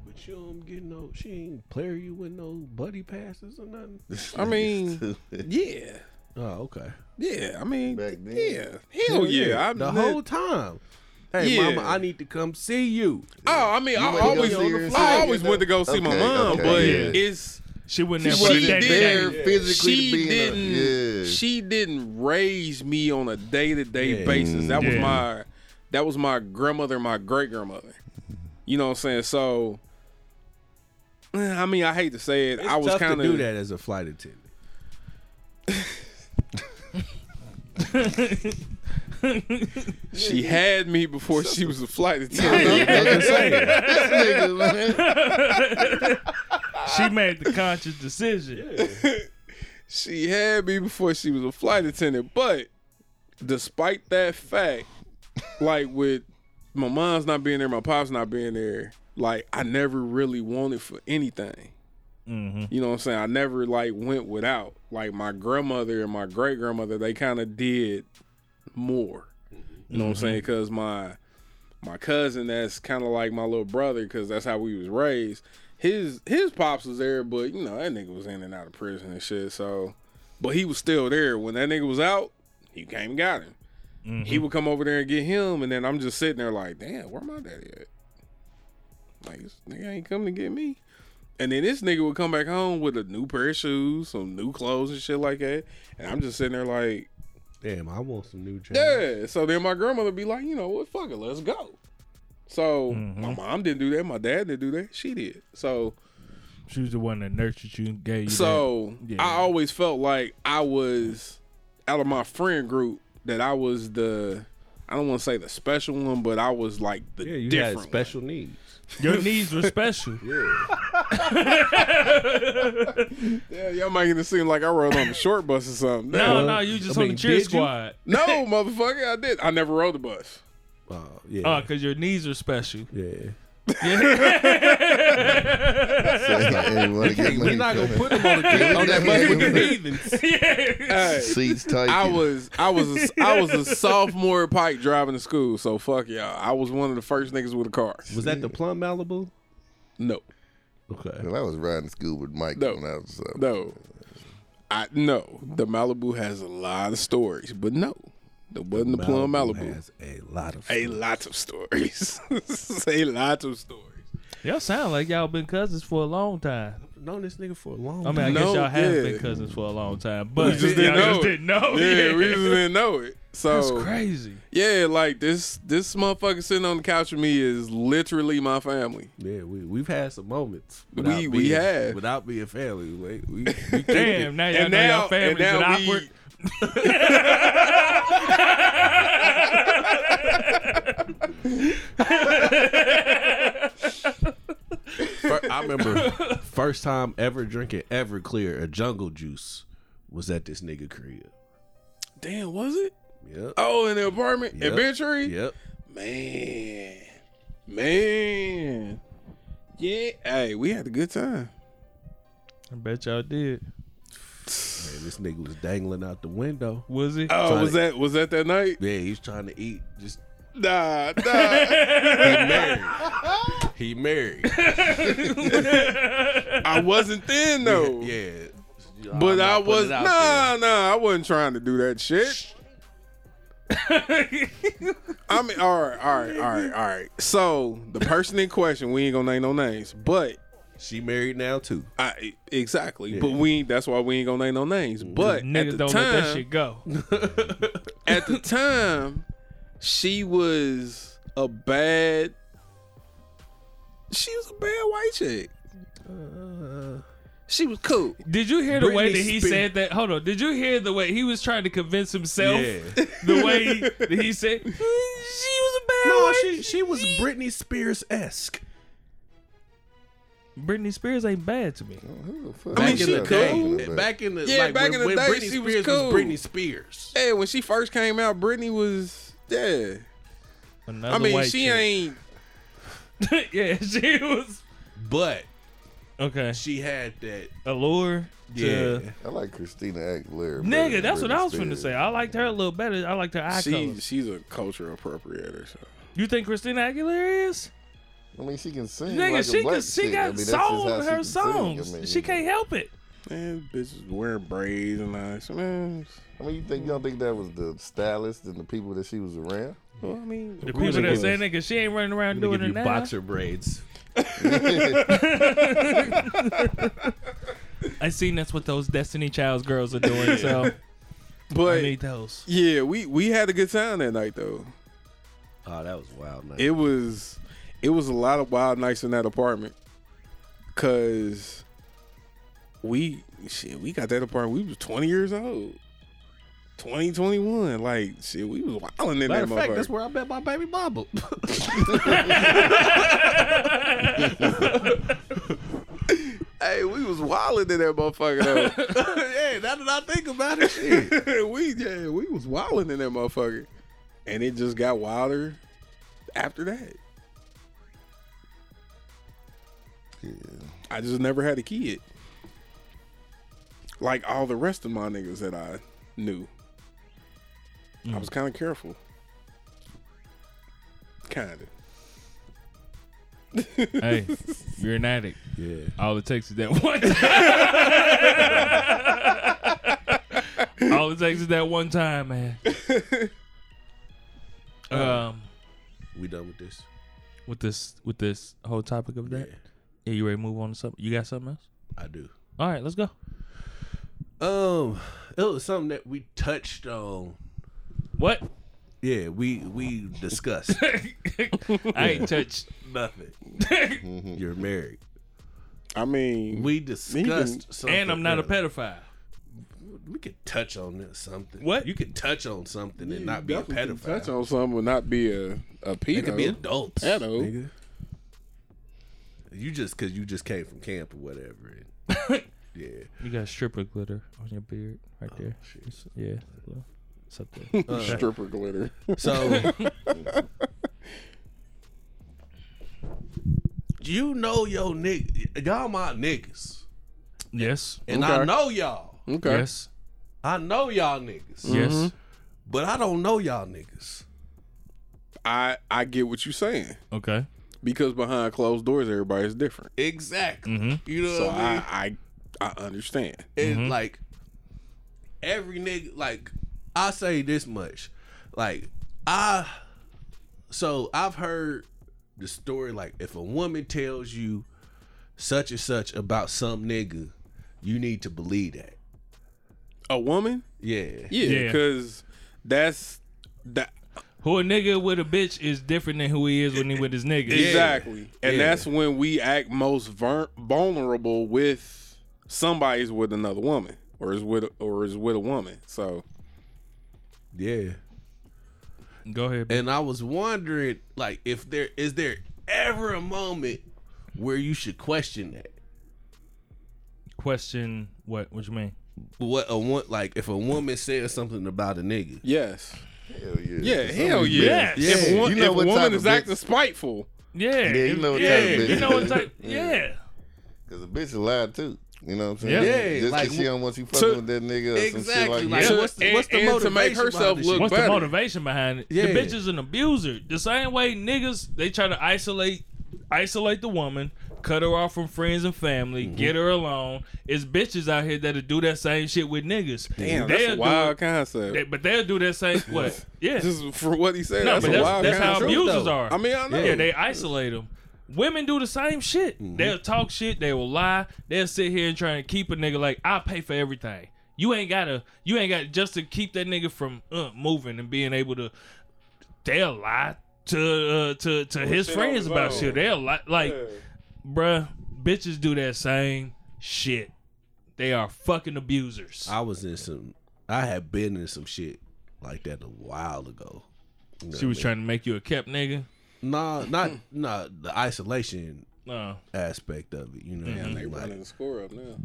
Speaker 2: But you don't get no. She ain't player you with no buddy passes or nothing. (laughs)
Speaker 4: I mean, (laughs) yeah.
Speaker 2: Oh, okay.
Speaker 4: Yeah, I mean,
Speaker 3: Back then.
Speaker 4: yeah, hell yeah. I
Speaker 2: the
Speaker 4: li-
Speaker 2: whole time. Hey,
Speaker 4: Yeah.
Speaker 2: mama, I need to come see you.
Speaker 4: Oh, I mean, I
Speaker 3: went to go
Speaker 4: always,
Speaker 3: see her and
Speaker 4: I
Speaker 3: see
Speaker 4: always
Speaker 3: her,
Speaker 4: went to go see my
Speaker 3: Okay,
Speaker 4: mom,
Speaker 3: okay,
Speaker 4: but
Speaker 3: yeah.
Speaker 4: it's
Speaker 1: She wasn't
Speaker 3: She
Speaker 1: there.
Speaker 3: wasn't
Speaker 1: for that
Speaker 3: there
Speaker 1: day.
Speaker 3: physically
Speaker 4: she
Speaker 3: to be in a-
Speaker 4: didn't.
Speaker 3: yeah.
Speaker 4: She didn't raise me on a day to day basis. That was
Speaker 1: Yeah.
Speaker 4: my, that was my grandmother, my great grandmother. You know what I'm saying? So, eh, I mean, I hate to say it,
Speaker 2: It's
Speaker 4: I was
Speaker 2: tough
Speaker 4: kind
Speaker 2: to do
Speaker 4: of
Speaker 2: that as a flight attendant. (laughs) (laughs) (laughs)
Speaker 4: She had me before she was a flight (laughs)
Speaker 2: I'm
Speaker 4: attendant.
Speaker 2: just saying.
Speaker 3: This nigga, man.
Speaker 1: She made the conscious decision.
Speaker 4: she had me before she was a flight attendant. But despite that fact, like with my mom's not being there, my pops not being there, like I never really wanted for anything.
Speaker 1: Mm-hmm.
Speaker 4: You know what I'm saying? I never like went without. Like my grandmother and my great grandmother, they kind of did more. You know what I'm mm-hmm. saying? Because my my cousin, that's kind of like my little brother, because that's how we was raised. His his pops was there, but you know that nigga was in and out of prison and shit. So, but he was still there when that nigga was out. He came and got him. He mm-hmm. would come over there and get him, and then I'm just sitting there like, damn, where my daddy at? Like this nigga ain't coming to get me. And then this nigga would come back home with a new pair of shoes, some new clothes and shit like that. And I'm just sitting there like,
Speaker 2: Damn, I want some new change.
Speaker 4: yeah. So then my grandmother be like, you know what, fuck it, let's go. So mm-hmm. my mom didn't do that, my dad didn't do that, she did. So
Speaker 1: She was the one that nurtured you and gave you.
Speaker 4: so
Speaker 1: Yeah.
Speaker 4: I always felt like I was out of my friend group that I was the I don't want to say the special one, but I was like the
Speaker 2: Yeah, you
Speaker 4: different
Speaker 2: had special needs.
Speaker 1: That. your knees were special. (laughs)
Speaker 4: One. (laughs) Yeah, y'all making it seem like I rode on the short bus or something.
Speaker 1: No,
Speaker 2: Uh,
Speaker 1: no, you just
Speaker 2: I
Speaker 1: on
Speaker 2: mean,
Speaker 1: the cheer squad. (laughs)
Speaker 4: No, motherfucker, I did. I never rode the bus.
Speaker 2: Oh, yeah.
Speaker 1: Oh, because your knees are special.
Speaker 2: yeah.
Speaker 3: Say, hey, wanna get
Speaker 2: Hey,
Speaker 3: money
Speaker 2: we're not gonna put them on, the, on that bus with the heathens.
Speaker 4: Hey,
Speaker 3: Seats tight.
Speaker 4: I was I was a, I was a sophomore at Pike driving to school, so fuck y'all. I was one of the first niggas with a car.
Speaker 2: Was that the Plum Malibu?
Speaker 4: No,
Speaker 2: Okay.
Speaker 3: Well, I was riding school with Mike
Speaker 4: No.
Speaker 3: when I was uh,
Speaker 4: no, I no. The Malibu has a lot of stories, but no, that wasn't the Plum Malibu.
Speaker 2: has a lot of.
Speaker 4: A lot of stories. (laughs) a lot of stories.
Speaker 1: Y'all sound like y'all been cousins for a long time.
Speaker 2: known this nigga for a long time.
Speaker 1: I mean, I
Speaker 4: No,
Speaker 1: guess y'all have
Speaker 4: yeah.
Speaker 1: been cousins for a long time, but
Speaker 4: We just didn't
Speaker 1: y'all
Speaker 4: know
Speaker 1: just
Speaker 4: it.
Speaker 1: didn't know.
Speaker 4: Yeah, we just didn't know it. (laughs)
Speaker 1: That's
Speaker 4: So
Speaker 1: crazy.
Speaker 4: yeah, like this this motherfucker sitting on the couch with me is literally my family.
Speaker 2: Yeah, we we've had some moments.
Speaker 4: We-
Speaker 2: without
Speaker 4: we
Speaker 2: being-
Speaker 4: have.
Speaker 2: without being family. We, we, we (laughs) kicked it.
Speaker 1: Damn, now y'all
Speaker 4: And
Speaker 1: know
Speaker 4: now,
Speaker 1: y'all families
Speaker 4: and now we,
Speaker 1: awkward.
Speaker 2: Fir- I remember first time ever drinking Everclear, a jungle juice, was at this nigga crib.
Speaker 4: damn, was it?
Speaker 2: Yep.
Speaker 4: Oh, in the apartment
Speaker 2: Yep.
Speaker 4: in Bentry?
Speaker 2: Yep.
Speaker 4: Man. Man. Yeah. Hey, we had a good time.
Speaker 1: I bet y'all did.
Speaker 2: Man, this nigga was dangling out the window.
Speaker 1: Was he?
Speaker 4: Oh,
Speaker 2: Trying
Speaker 4: was
Speaker 2: to-
Speaker 4: that was that that night?
Speaker 2: Yeah, he's trying to eat. Just
Speaker 4: Nah, nah.
Speaker 2: he married. He married. (laughs)
Speaker 4: I wasn't then though.
Speaker 2: yeah.
Speaker 4: But I
Speaker 2: I'm not putting
Speaker 4: was
Speaker 2: it out
Speaker 4: nah, nah. I wasn't trying to do that shit. (laughs) I mean, all right, all right, all right, all right. So the person in question, we ain't gonna name no names, but
Speaker 2: She married now too.
Speaker 4: I, exactly. But we ain't, that's why we ain't gonna name no names. But at the
Speaker 1: don't
Speaker 4: time,
Speaker 1: let that shit go. (laughs)
Speaker 4: at the time, she was a bad. She was a bad white chick. She was cool.
Speaker 1: Did you hear the way that he
Speaker 2: Spears-
Speaker 1: said that? Hold on. Did you hear the way he was trying to convince himself?
Speaker 2: Yeah.
Speaker 1: The way he, that he said "Mm, she was a bad
Speaker 2: No,
Speaker 1: white
Speaker 2: she she was Britney Spears esque.
Speaker 1: Britney Spears ain't bad to me.
Speaker 3: Oh, who the fuck
Speaker 4: I mean, she cool.
Speaker 3: Back
Speaker 2: Back in the
Speaker 4: Yeah,
Speaker 2: like,
Speaker 4: back
Speaker 2: when,
Speaker 4: in the day,
Speaker 2: Britney
Speaker 4: she was
Speaker 2: Spears
Speaker 4: cool.
Speaker 2: Britney Spears.
Speaker 4: Hey, when she first came out, Britney was yeah.
Speaker 1: Another
Speaker 4: I mean,
Speaker 1: white
Speaker 4: she
Speaker 1: chick.
Speaker 4: ain't. (laughs)
Speaker 1: yeah, she was
Speaker 2: But
Speaker 1: okay.
Speaker 2: she had that
Speaker 1: Allure. To,
Speaker 2: yeah.
Speaker 3: I like Christina Aguilera.
Speaker 1: Nigga,
Speaker 3: than
Speaker 1: that's what I was finna
Speaker 3: Spears.
Speaker 1: say. I liked her a little better. I liked her eye
Speaker 4: She
Speaker 1: color.
Speaker 4: she's a culture appropriator. So
Speaker 1: You think Christina Aguilera is?
Speaker 3: I mean, she can sing.
Speaker 1: Nigga,
Speaker 3: like
Speaker 1: she
Speaker 3: a
Speaker 1: can, she
Speaker 3: chick.
Speaker 1: got
Speaker 3: I mean, that's
Speaker 1: soul
Speaker 3: how
Speaker 1: in
Speaker 3: she
Speaker 1: her
Speaker 3: can sing. I
Speaker 1: songs.
Speaker 3: mean,
Speaker 1: she can't help it.
Speaker 4: man, bitches wearing braids and all that. Man,
Speaker 3: I mean, you think you don't think that was the stylist and the people that she was around?
Speaker 4: well, I mean,
Speaker 1: The people that saying nigga, she ain't running around doing it now.
Speaker 2: boxer braids. (laughs) (laughs)
Speaker 1: I seen that's what those Destiny Child's girls are doing. So I need those.
Speaker 4: yeah, we we had a good time that night though.
Speaker 2: Oh, that was wild night.
Speaker 4: It was it was a lot of wild nights in that apartment. Cause we shit, we got that apartment. We was twenty years old. 2021. Like shit, we was wilding in
Speaker 2: Matter
Speaker 4: that
Speaker 2: of fact,
Speaker 4: motherfucker.
Speaker 2: that's where I met my baby mama. (laughs)
Speaker 4: hey, we was wilding in that motherfucker though. (laughs)
Speaker 2: yeah, now that I think about it, shit. (laughs)
Speaker 4: we yeah, we was wilding in that motherfucker. And it just got wilder after that.
Speaker 3: Yeah.
Speaker 4: I just never had a kid. Like all the rest of my niggas that I knew. I was kind of careful. Kind of.
Speaker 1: hey, (laughs) you're an addict.
Speaker 2: Yeah.
Speaker 1: All it takes is that one time. (laughs) All it takes is that one time, man. (laughs) Um,
Speaker 2: We done with this?
Speaker 1: with this with this whole topic of that, yeah, you ready to move on to something? You got something else?
Speaker 2: I do.
Speaker 1: All right, let's go.
Speaker 2: Um, it was something that we touched on.
Speaker 1: What?
Speaker 2: Yeah, we we discussed (laughs)
Speaker 1: I ain't touched.
Speaker 2: nothing. (laughs) You're married.
Speaker 4: I mean,
Speaker 2: We
Speaker 4: can-
Speaker 2: discussed something.
Speaker 1: And I'm not a pedophile.
Speaker 2: We could touch on this something.
Speaker 1: What?
Speaker 2: You could touch on something and not be a
Speaker 4: definitely can
Speaker 2: pedophile.
Speaker 4: Touch on something would not be a a pedo.
Speaker 2: It could be adults.
Speaker 4: Pedo.
Speaker 2: nigga. You just because you just came from camp or whatever. and- (laughs) yeah.
Speaker 1: You got stripper glitter on your beard right
Speaker 2: Oh,
Speaker 1: there. It's- yeah, well, it's up there. (laughs)
Speaker 4: Stripper glitter.
Speaker 2: So (laughs) you know yo nigga, y'all my niggas,
Speaker 1: yes.
Speaker 2: and I know y'all.
Speaker 4: Okay.
Speaker 1: Yes.
Speaker 2: I know y'all niggas,
Speaker 1: Yes. Mm-hmm.
Speaker 2: but I don't know y'all niggas.
Speaker 4: I I get what you're saying
Speaker 1: Okay.
Speaker 4: Because behind closed doors, everybody's different.
Speaker 2: Exactly.
Speaker 1: Mhm.
Speaker 2: You know
Speaker 4: So
Speaker 2: what I mean?
Speaker 4: I I I understand.
Speaker 2: And like every nigga, like I say this much, like I, so I've heard the story. Like if a woman tells you such and such about some nigga, you need to believe that.
Speaker 4: A woman?
Speaker 2: Yeah.
Speaker 4: Yeah,
Speaker 1: Yeah.
Speaker 4: because that's that
Speaker 1: Who a nigga with a bitch is different than who he is when he with his (laughs) niggas.
Speaker 4: exactly, and
Speaker 2: Yeah.
Speaker 4: that's when we act most ver- vulnerable with somebody's with another woman or is with or is with a woman. So
Speaker 2: Yeah.
Speaker 1: Go ahead.
Speaker 2: And I was wondering, like, if there is there ever a moment where you should question that.
Speaker 1: Question what? What you mean?
Speaker 2: What a one like if a woman says something about a nigga.
Speaker 4: yes,
Speaker 3: Hell yeah.
Speaker 4: yeah,
Speaker 3: Some
Speaker 4: hell
Speaker 3: yeah. these
Speaker 4: yeah.
Speaker 1: Yes.
Speaker 4: If a, wo-
Speaker 3: You know
Speaker 4: if a
Speaker 3: what type
Speaker 4: woman is acting spiteful,
Speaker 1: Yeah.
Speaker 3: Yeah, you know what
Speaker 1: yeah,
Speaker 3: type of
Speaker 1: You
Speaker 3: bitch.
Speaker 1: know what type? (laughs)
Speaker 3: Yeah.
Speaker 1: Yeah.
Speaker 3: Cause a bitch lie too. You know what I'm saying?
Speaker 1: Yeah.
Speaker 2: Yeah,
Speaker 3: Just
Speaker 2: like,
Speaker 3: cause she don't want you
Speaker 4: to-
Speaker 3: fucking with that nigga or some
Speaker 2: Exactly,
Speaker 3: shit
Speaker 2: like,
Speaker 3: like,
Speaker 2: so
Speaker 3: that.
Speaker 2: what's the,
Speaker 4: And-
Speaker 2: what's the
Speaker 4: and to make herself look
Speaker 2: shit?
Speaker 1: What's
Speaker 4: better.
Speaker 1: the motivation behind it?
Speaker 2: Yeah.
Speaker 1: The bitch is an abuser. The same way niggas they try to isolate isolate the woman, cut her off from friends and family,
Speaker 2: Mm-hmm.
Speaker 1: get her alone. It's bitches out here that'll do that same shit with niggas.
Speaker 4: damn,
Speaker 1: They'll
Speaker 4: that's a wild
Speaker 1: it-
Speaker 4: concept.
Speaker 1: they- but they'll do that same (laughs) what? Yeah.
Speaker 4: Just for what he said,
Speaker 1: no,
Speaker 4: that's
Speaker 1: but
Speaker 4: a
Speaker 1: that's,
Speaker 4: wild
Speaker 1: that's how abusers
Speaker 2: though.
Speaker 1: are.
Speaker 4: I mean, I know.
Speaker 1: yeah, they isolate them. Women do the same shit.
Speaker 2: Mm-hmm.
Speaker 1: They'll talk shit. They will lie. They'll sit here and try and keep a nigga like I pay for everything. You ain't gotta. You ain't got just to keep that nigga from uh, moving and being able to. They'll lie to uh, to to his friends about
Speaker 4: own.
Speaker 1: shit. They'll lie like, bruh, bitches do that same shit. They are fucking abusers.
Speaker 2: I was in some. I had been in some shit like that a while ago. You know
Speaker 1: she was
Speaker 2: what I
Speaker 1: trying to make you a kept nigga.
Speaker 2: mean? Nah, not (laughs) nah. The isolation
Speaker 1: No.
Speaker 2: aspect of it. You know, what I
Speaker 4: they
Speaker 2: mean? like,
Speaker 4: running the score up now.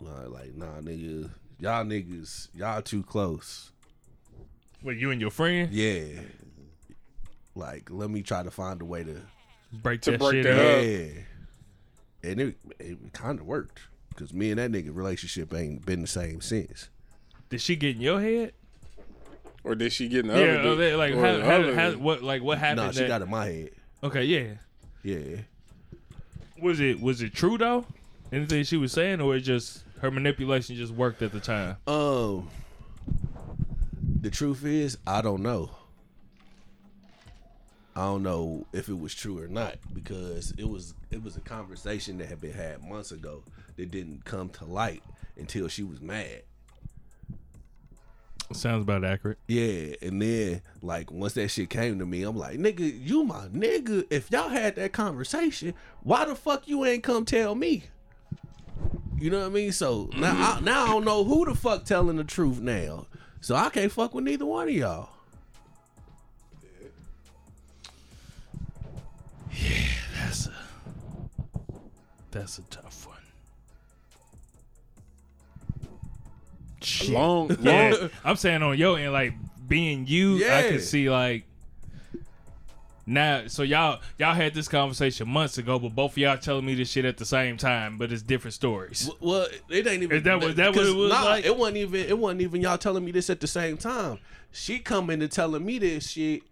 Speaker 2: nah, like nah, nigga, y'all niggas, y'all too close.
Speaker 1: Wait, you and your friend
Speaker 2: Yeah. Like, let me try to find a way to.
Speaker 1: break
Speaker 4: To
Speaker 1: that
Speaker 4: break
Speaker 1: shit
Speaker 4: that
Speaker 1: up.
Speaker 4: up.
Speaker 2: Yeah. And it it kind of worked because me and that nigga relationship ain't been the same since.
Speaker 1: Did she get in your head?
Speaker 4: Or did she get in the
Speaker 1: Yeah,
Speaker 4: other?
Speaker 1: they-
Speaker 4: dick?
Speaker 1: like how,
Speaker 4: the
Speaker 1: how, how, what like what happened?
Speaker 2: Nah, she
Speaker 1: that-
Speaker 2: got in my head.
Speaker 1: okay, yeah.
Speaker 2: Yeah.
Speaker 1: Was it was it true though? Anything she was saying, or it just her manipulation just worked at the time?
Speaker 2: Um, the truth is, I don't know. I don't know if it was true or not because it was it was a conversation that had been had months ago that didn't come to light until she was mad.
Speaker 1: Sounds about accurate.
Speaker 2: Yeah, and then like once that shit came to me, I'm like, nigga, you my nigga. If y'all had that conversation, why the fuck you ain't come tell me? You know what I mean? So now, I, now I don't know who the fuck telling the truth now. So I can't fuck with neither one of y'all.
Speaker 1: Yeah, that's a that's a tough one. Shit.
Speaker 4: long, long.
Speaker 1: I'm saying on your end, like being you, I
Speaker 2: Yeah.
Speaker 1: can see like now. So y'all y'all had this conversation months ago, but both of y'all telling me this shit at the same time, but it's different stories.
Speaker 2: Well, it ain't even.
Speaker 1: Is that what- that what it
Speaker 2: 'cause,
Speaker 1: was
Speaker 2: nah,
Speaker 1: like?
Speaker 2: It wasn't even. It wasn't even y'all telling me this at the same time. She coming and telling me this shit.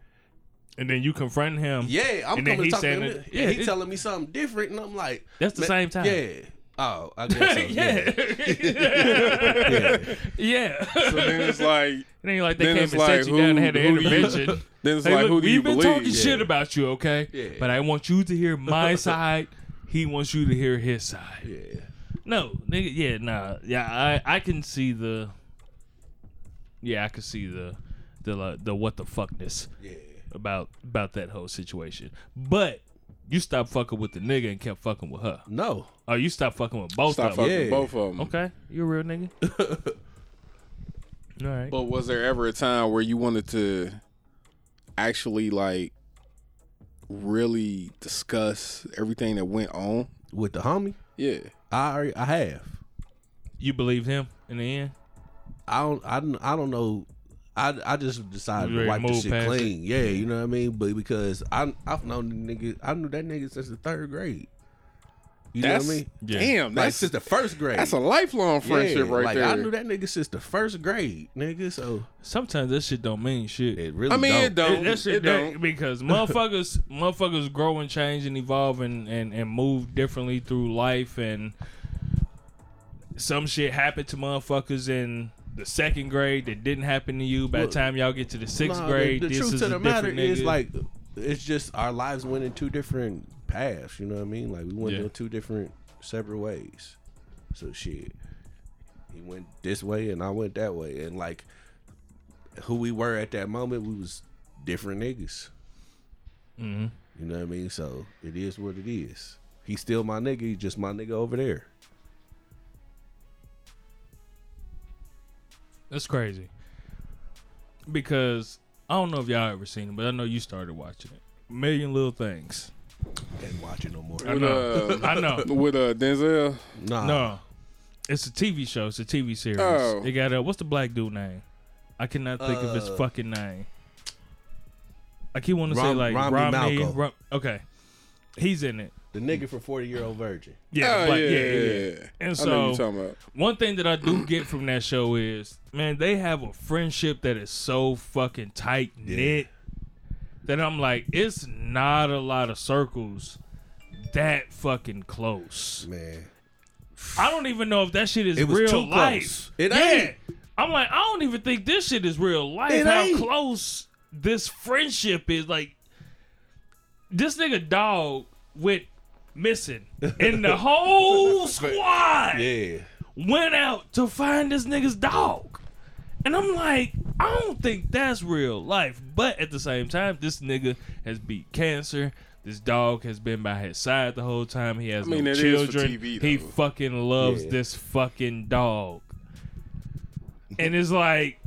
Speaker 1: And then you confront him.
Speaker 2: Yeah, I'm coming to talk to him.
Speaker 1: it-
Speaker 2: Yeah,
Speaker 1: yeah,
Speaker 2: he
Speaker 1: it-
Speaker 2: telling me something different, and I'm like,
Speaker 1: That's the
Speaker 2: man,
Speaker 1: same time.
Speaker 2: Yeah. Oh, I (laughs) guess so. yeah.
Speaker 1: yeah. yeah.
Speaker 4: So then it's (laughs) like,
Speaker 1: It ain't like they came and
Speaker 4: like,
Speaker 1: sat you down and had an
Speaker 4: who do you-
Speaker 1: intervention. (laughs)
Speaker 4: then it's
Speaker 1: Hey,
Speaker 4: like,
Speaker 1: look,
Speaker 4: who do you
Speaker 1: we've been
Speaker 4: believe?
Speaker 1: talking shit about you, okay?
Speaker 2: Yeah.
Speaker 1: But I want you to hear my side. He wants you to hear his side.
Speaker 2: Yeah.
Speaker 1: No, nigga, yeah, nah, yeah, I, I can see the, yeah, I can see the, the, the what the fuckness
Speaker 2: Yeah.
Speaker 1: about about that whole situation. But you stopped fucking with the nigga and kept fucking with her.
Speaker 2: No.
Speaker 1: Oh, you stopped fucking with both
Speaker 4: Stop
Speaker 1: of them.
Speaker 4: fucking
Speaker 2: Yeah.
Speaker 4: both of them.
Speaker 1: Okay, you a real nigga. (laughs) All right.
Speaker 4: But was there ever a time where you wanted to actually like really discuss everything that went on?
Speaker 2: With the homie,
Speaker 4: Yeah.
Speaker 2: I already, I have.
Speaker 1: You believed him in the end?
Speaker 2: I don't. I don't. I don't know. I, I just decided to wipe
Speaker 1: to
Speaker 2: the shit
Speaker 1: past
Speaker 2: clean. Yeah, you know what I mean. But because I I've known the nigga. I knew that nigga since the third grade. You
Speaker 4: That's
Speaker 2: know what I mean?
Speaker 1: Yeah.
Speaker 4: damn.
Speaker 2: Like
Speaker 4: That's
Speaker 2: since the first grade.
Speaker 4: that's a lifelong friendship
Speaker 2: Yeah,
Speaker 4: right
Speaker 2: like,
Speaker 4: there.
Speaker 2: I knew that nigga since the first grade, nigga. So
Speaker 1: Sometimes that shit don't mean shit.
Speaker 2: it really.
Speaker 4: I mean,
Speaker 2: don't.
Speaker 4: it don't.
Speaker 1: It- that shit
Speaker 4: it
Speaker 1: that-
Speaker 4: don't.
Speaker 1: because (laughs) motherfuckers motherfuckers grow and change and evolve and, and, and move differently through life and some shit happened to motherfuckers in the second grade that didn't happen to you. By the time y'all get to the sixth
Speaker 2: Nah,
Speaker 1: grade,
Speaker 2: the, the
Speaker 1: this
Speaker 2: truth
Speaker 1: is
Speaker 2: to the matter
Speaker 1: different
Speaker 2: is like it's just our lives went in two different paths. You know what I mean? Like we went
Speaker 1: Yeah.
Speaker 2: in two different separate ways. So shit, he went this way and I went that way, and like who we were at that moment, we was different niggas.
Speaker 1: hmm
Speaker 2: You know what I mean? So it is what it is. He's still my nigga. He's just my nigga over there.
Speaker 1: That's crazy. Because I don't know if y'all ever seen it, but I know you started watching it. Million Little Things.
Speaker 2: Ain't watching no more.
Speaker 1: I
Speaker 4: With,
Speaker 1: know.
Speaker 4: uh,
Speaker 1: I know. (laughs)
Speaker 4: with uh, Denzel.
Speaker 2: Nah.
Speaker 1: No, it's a TV show. It's a TV series.
Speaker 4: Oh.
Speaker 1: It got a what's the black dude name? I cannot think of his
Speaker 2: Uh,
Speaker 1: fucking name. I keep wanting to say
Speaker 2: Ram-
Speaker 1: like
Speaker 2: Rami
Speaker 1: Rami.
Speaker 2: Malco.
Speaker 1: Ram- okay, he's in it.
Speaker 2: The nigga from Forty Year Old Virgin.
Speaker 1: Yeah,
Speaker 4: oh,
Speaker 1: black-
Speaker 4: yeah,
Speaker 1: yeah,
Speaker 4: yeah,
Speaker 1: yeah,
Speaker 4: yeah.
Speaker 1: And
Speaker 4: I know
Speaker 1: so
Speaker 4: you're talking about.
Speaker 1: one thing that I do get from that show is, man, they have a friendship that is so fucking tight knit that I'm like, it's not a lot of circles that fucking close.
Speaker 2: Man.
Speaker 1: I don't even know if that shit is
Speaker 2: It was
Speaker 1: real
Speaker 2: too
Speaker 1: life.
Speaker 2: close. It
Speaker 1: yeah.
Speaker 2: ain't.
Speaker 1: I'm like, I don't even think this shit is real life.
Speaker 2: It
Speaker 1: how
Speaker 2: ain't.
Speaker 1: close this friendship is. Like, this nigga dog went missing, and the whole (laughs) squad
Speaker 2: Yeah.
Speaker 1: went out to find this nigga's dog. And I'm like, I don't think that's real life. But at the same time, this nigga has beat cancer. This dog has been by his side the whole time. He has
Speaker 4: I mean,
Speaker 1: no
Speaker 4: it is for
Speaker 1: children.
Speaker 4: TV,
Speaker 1: he fucking loves
Speaker 2: Yeah.
Speaker 1: this fucking dog. And it's like,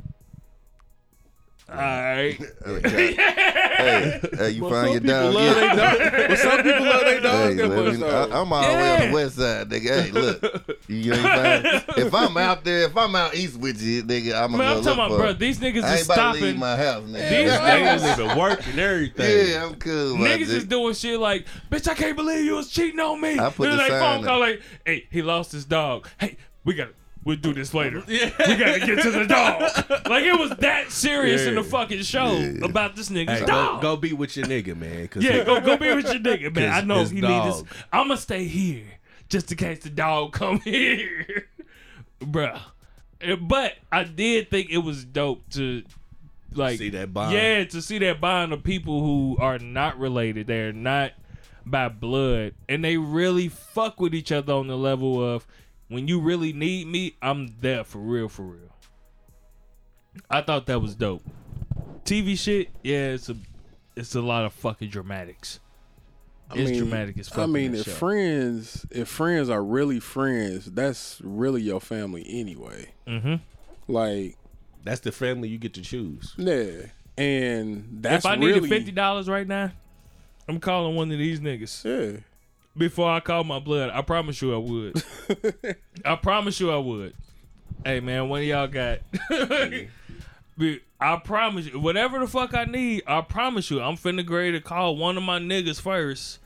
Speaker 1: all right. (laughs)
Speaker 3: Oh, hey, hey, you find your dog.
Speaker 4: love
Speaker 3: yet?
Speaker 4: they dog. But some people love their dog
Speaker 3: Hey,
Speaker 4: that
Speaker 3: let
Speaker 4: much
Speaker 3: me-
Speaker 4: though.
Speaker 3: I, am all the way on the west side, nigga. Hey, look, you ain't find. (laughs) If I'm out there, if I'm out east with you, nigga, I'm gonna
Speaker 1: Man,
Speaker 3: go
Speaker 1: I'm
Speaker 3: look
Speaker 1: talking about,
Speaker 3: for.
Speaker 1: bro, these niggas
Speaker 3: I
Speaker 1: is
Speaker 3: ain't about to leave
Speaker 1: stopping.
Speaker 3: my house, nigga.
Speaker 1: These (laughs)
Speaker 2: Niggas
Speaker 1: niggas
Speaker 2: even work and everything.
Speaker 3: yeah, I'm cool. about
Speaker 1: Niggas
Speaker 3: that.
Speaker 1: is doing shit like, bitch, I can't believe you was cheating on me.
Speaker 3: I put
Speaker 1: then
Speaker 3: the
Speaker 1: they
Speaker 3: sign
Speaker 1: phone call like, hey, he lost his dog. Hey, we got to we'll do this later. (laughs) We gotta get to the dog. Like it was that serious in the fucking show
Speaker 3: Yeah.
Speaker 1: about this nigga's
Speaker 2: Hey,
Speaker 1: dog.
Speaker 2: go be with your nigga, man. 'cause
Speaker 1: yeah,
Speaker 2: he-
Speaker 1: go go be with your nigga, man. (laughs) I know he needs his.
Speaker 2: dog.
Speaker 1: I'ma stay here just in case the dog come (laughs) here, bruh. But I did think it was dope to like
Speaker 2: See that bond?
Speaker 1: Yeah, to see that bond of people who are not related. They're not by blood, and they really fuck with each other on the level of when you really need me, I'm there for real, for real. I thought that was dope. TV shit, yeah, it's a it's a lot of fucking dramatics.
Speaker 4: I
Speaker 1: It's
Speaker 4: mean-
Speaker 1: dramatic as fuck.
Speaker 4: I mean, if
Speaker 1: show.
Speaker 4: friends, if friends are really friends, that's really your family anyway.
Speaker 1: Mhm.
Speaker 4: Like,
Speaker 2: That's the family you get to choose.
Speaker 4: yeah, and that's
Speaker 1: if I needed fifty dollars right now, I'm calling one of these niggas.
Speaker 4: yeah.
Speaker 1: Before I call my blood, I promise you I would. (laughs) I promise you I would. Hey man, one of y'all got (laughs) I promise you, whatever the fuck I need, I promise you, I'm finna grade to call one of my niggas first.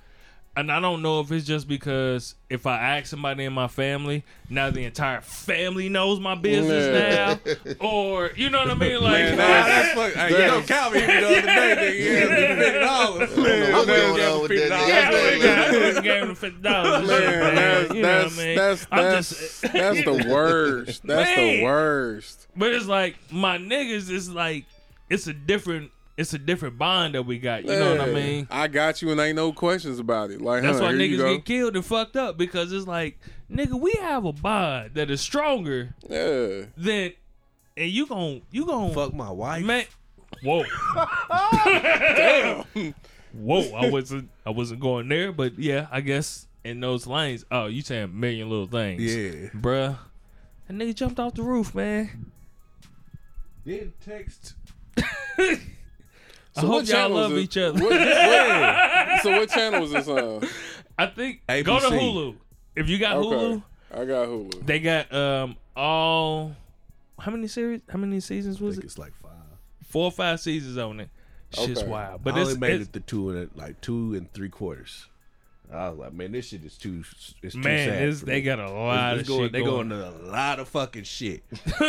Speaker 1: And I don't know if it's just because if I ask somebody in my family, now the entire family knows my business now, (laughs) or you know what I mean? Like,
Speaker 4: Man, that's, that's (laughs) fuck, hey, you know, Calvin hit me the other day, nigga. He had me fifty dollars.
Speaker 3: What's going on with that
Speaker 1: yeah,
Speaker 3: nigga?
Speaker 1: we got we gave him fifty dollars.
Speaker 4: Man, that's
Speaker 1: you know
Speaker 4: that's
Speaker 1: what I mean?
Speaker 4: that's that's,
Speaker 1: just- (laughs)
Speaker 4: that's the worst. That's the worst.
Speaker 1: But it's like my niggas is like it's a different it's a different bond that we got. You know what I mean?
Speaker 4: I got you, and ain't no questions about it. Like,
Speaker 1: That's
Speaker 4: huh,
Speaker 1: why
Speaker 4: here you
Speaker 1: niggas
Speaker 4: go.
Speaker 1: get killed and fucked up because it's like, nigga, we have a bond that is stronger
Speaker 4: Yeah.
Speaker 1: than, and you gon' you gon'
Speaker 2: Fuck my wife.
Speaker 1: man. Whoa,
Speaker 4: Damn.
Speaker 1: whoa! I wasn't I wasn't going there, but yeah, I guess in those lanes. Oh, you saying a million little things?
Speaker 2: Yeah.
Speaker 1: bruh. That nigga jumped off the roof, man.
Speaker 2: Then text. (laughs)
Speaker 1: I hope
Speaker 4: what
Speaker 1: y'all
Speaker 4: channel
Speaker 1: love
Speaker 4: is
Speaker 1: each other.
Speaker 4: What, (laughs) what- so what channel was this on?
Speaker 1: I think go to Hulu. If you got
Speaker 4: Okay.
Speaker 1: Hulu,
Speaker 4: I got Hulu.
Speaker 1: they got um all how many series? How many seasons
Speaker 2: I
Speaker 1: was
Speaker 2: think
Speaker 1: it?
Speaker 2: it's like five.
Speaker 1: Four or five seasons on it. Shit's
Speaker 4: Okay.
Speaker 1: wild,
Speaker 2: But
Speaker 1: but
Speaker 2: I
Speaker 1: it's,
Speaker 2: only made
Speaker 1: it's
Speaker 2: it to two and like two and three quarters. I was like, man, this shit is too. It's too
Speaker 1: man,
Speaker 2: sad
Speaker 1: it's, they got a lot
Speaker 2: It's
Speaker 1: of
Speaker 2: going,
Speaker 1: shit
Speaker 2: they
Speaker 1: going.
Speaker 2: going to a lot of fucking shit. (laughs) I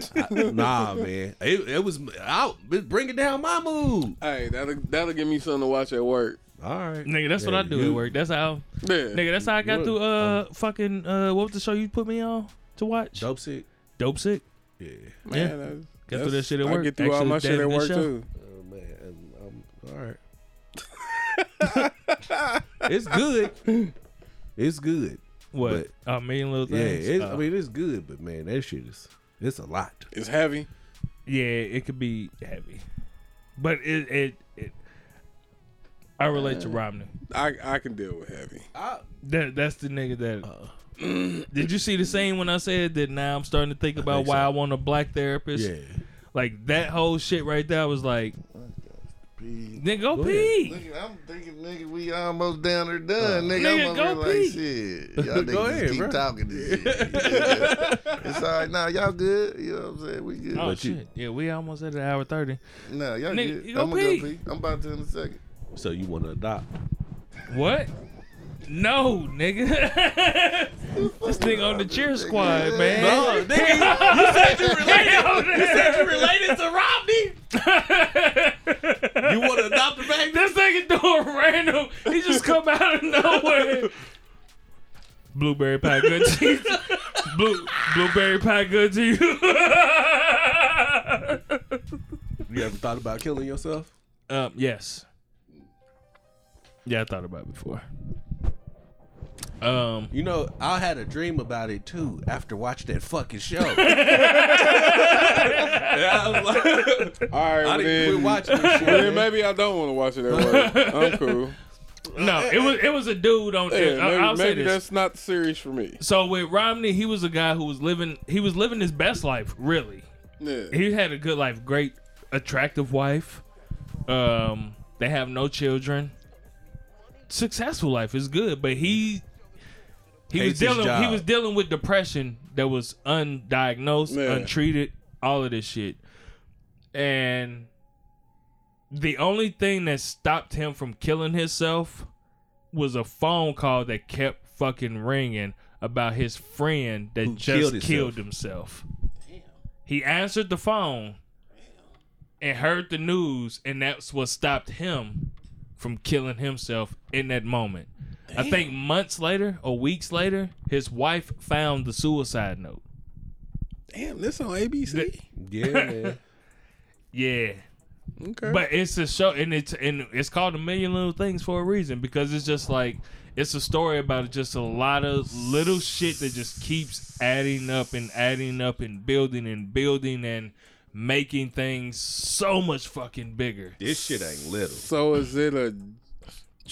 Speaker 2: like, I- I- nah, man. It, it was out. Bring it down my mood.
Speaker 4: Hey, that'll that'll give me something to watch at work.
Speaker 2: All right,
Speaker 1: Nigga, that's what I do
Speaker 2: you-
Speaker 1: at work. That's how,
Speaker 4: Yeah.
Speaker 1: nigga. That's how I got
Speaker 2: Good.
Speaker 1: through. Uh, fucking. Uh, what was the show you put me on to watch?
Speaker 2: Dopesick.
Speaker 1: Dope sick.
Speaker 2: Yeah.
Speaker 4: Man,
Speaker 1: Yeah.
Speaker 4: that's-
Speaker 1: Got through that shit at work.
Speaker 4: I
Speaker 1: work.
Speaker 4: get through all my shit at work
Speaker 1: show.
Speaker 4: too.
Speaker 2: Oh man, and, um, all right. (laughs) (laughs) it's good. It's good.
Speaker 1: What? A million little
Speaker 2: Yeah,
Speaker 1: things.
Speaker 2: it's,
Speaker 1: Uh,
Speaker 2: I mean it's good, but man, that shit is it's a lot.
Speaker 4: It's heavy.
Speaker 1: yeah, it could be heavy, but it it. it I relate to Romany.
Speaker 4: I I can deal with heavy.
Speaker 1: I, that that's the nigga that.
Speaker 2: Uh, (clears throat)
Speaker 1: Did you see the same when I said that? Now I'm starting to think about
Speaker 2: think
Speaker 1: why
Speaker 2: so.
Speaker 1: I want a black therapist.
Speaker 2: Yeah.
Speaker 1: Like that whole shit right there was like,
Speaker 3: Pee.
Speaker 1: nigga, go,
Speaker 2: Go
Speaker 1: pee.
Speaker 3: Nigga, I'm thinking, nigga, we almost down there done, nigga.
Speaker 1: Nigga,
Speaker 3: I'm
Speaker 1: go pee.
Speaker 3: like, shit. (laughs) Y'all niggas
Speaker 2: Go
Speaker 3: just
Speaker 2: ahead,
Speaker 3: keep
Speaker 2: bro.
Speaker 3: talking this shit. Yeah. (laughs) it's all right. Nah, y'all good. You know what I'm saying? We good.
Speaker 1: Oh
Speaker 2: But you-
Speaker 1: shit! Yeah, we almost at an hour thirty.
Speaker 3: Nah, y'all
Speaker 1: Nigga,
Speaker 3: good.
Speaker 1: you go
Speaker 3: I'm gonna go pee. I'm about to in a second.
Speaker 2: So you want to adopt?
Speaker 1: What? No, nigga. (laughs) this thing on the cheer squad, man.
Speaker 2: No, nigga, you said you
Speaker 1: related. (laughs) You said you
Speaker 2: related to Romany. (laughs) You want to adopt a baby?
Speaker 1: This nigga doing random. He just come out of nowhere. Blueberry pie good to you. Blue, blueberry pie good to you.
Speaker 2: You ever thought about killing yourself?
Speaker 1: um, yes. Yeah, I thought about it before. Um,
Speaker 2: You know, I had a dream about it too after watching that fucking show. (laughs) (laughs) yeah, like, (laughs)
Speaker 4: All right,
Speaker 2: I
Speaker 4: well
Speaker 2: didn't
Speaker 4: then,
Speaker 2: quit watching this
Speaker 4: well, then maybe I don't want to watch it at work. I'm cool.
Speaker 1: no, it was it was a dude on.
Speaker 4: Yeah,
Speaker 1: I,
Speaker 4: maybe,
Speaker 1: I'll say
Speaker 4: maybe
Speaker 1: this.
Speaker 4: that's not serious for me.
Speaker 1: So with Romany, he was a guy who was living. He was living his best life. Really,
Speaker 4: Yeah.
Speaker 1: he had a good life. Great, attractive wife. Um, they have no children. Successful life is good, but he he was dealing. He was dealing with depression that was undiagnosed,
Speaker 4: Yeah.
Speaker 1: untreated, all of this shit, and the only thing that stopped him from killing himself was a phone call that kept fucking ringing about his friend that
Speaker 2: Who
Speaker 1: just
Speaker 2: killed
Speaker 1: killed
Speaker 2: himself.
Speaker 1: himself. He answered the phone and heard the news, and that's what stopped him from killing himself in that moment. I think months later or weeks later, his wife found the suicide note.
Speaker 4: Damn, this on ABC.
Speaker 2: Yeah. (laughs)
Speaker 1: Yeah.
Speaker 4: Okay.
Speaker 1: But it's a show, and it's and it's called a million little things for a reason because it's just like it's a story about just a lot of little shit that just keeps adding up and adding up and building and building and making things so much fucking bigger.
Speaker 2: This shit ain't little.
Speaker 4: so is it a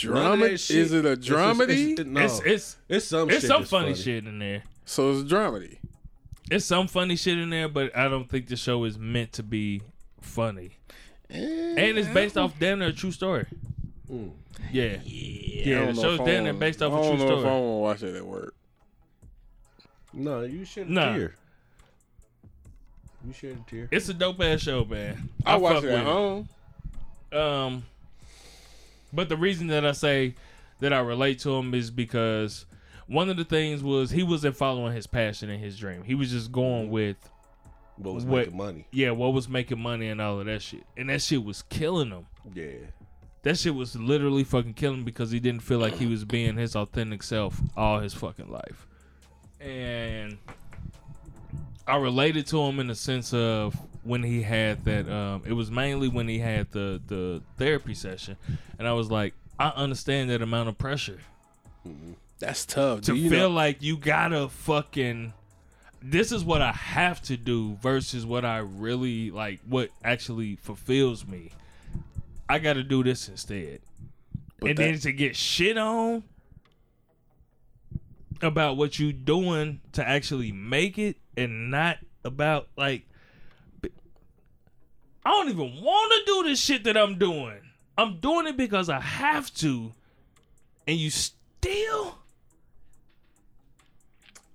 Speaker 2: None
Speaker 4: drama?
Speaker 2: of shit-
Speaker 4: it a
Speaker 2: it's just-
Speaker 4: dramedy?
Speaker 2: it's- no,
Speaker 1: It's it's
Speaker 2: it's some
Speaker 1: it's
Speaker 2: shit
Speaker 1: some
Speaker 2: that's
Speaker 1: funny, shit in there.
Speaker 4: so it's a dramedy.
Speaker 1: It's some funny shit in there, but I don't think the show is meant to be funny. And it's based off damn near a true story.
Speaker 2: Mm.
Speaker 1: Yeah.
Speaker 4: I
Speaker 1: Yeah,
Speaker 4: don't
Speaker 1: the show's
Speaker 4: if I
Speaker 1: damn near
Speaker 4: wanna-
Speaker 1: based off
Speaker 4: I
Speaker 1: a
Speaker 4: don't
Speaker 1: true
Speaker 4: know if I
Speaker 1: story.
Speaker 4: want to watch it at work.
Speaker 2: No, you should
Speaker 1: Nah.
Speaker 2: tear. You should tear.
Speaker 1: It's a dope ass show, man.
Speaker 4: I, watch it at
Speaker 1: with
Speaker 4: home.
Speaker 1: Um, but the reason that I say that I relate to him is because one of the things was he wasn't following his passion and his dream. He was just going mm-hmm. with
Speaker 2: What was
Speaker 1: What-
Speaker 2: making money?
Speaker 1: yeah, what was making money and all of that shit, and that shit was killing him.
Speaker 2: Yeah.
Speaker 1: That shit was literally fucking killing him because he didn't feel like he was being his authentic self all his fucking life. And I related to him in the sense of when he had that um it was mainly when he had the the therapy session and I was like I understand that amount of pressure
Speaker 4: That's tough.
Speaker 1: to
Speaker 4: you
Speaker 1: feel
Speaker 4: know?
Speaker 1: like you gotta fucking this is what I have to do versus what I really like what actually fulfills me. I gotta do this instead.
Speaker 4: But
Speaker 1: and
Speaker 4: that-
Speaker 1: then to get shit on about what you doing to actually make it and not about like I don't even want to do this shit that I'm doing. I'm doing it because I have to. And you still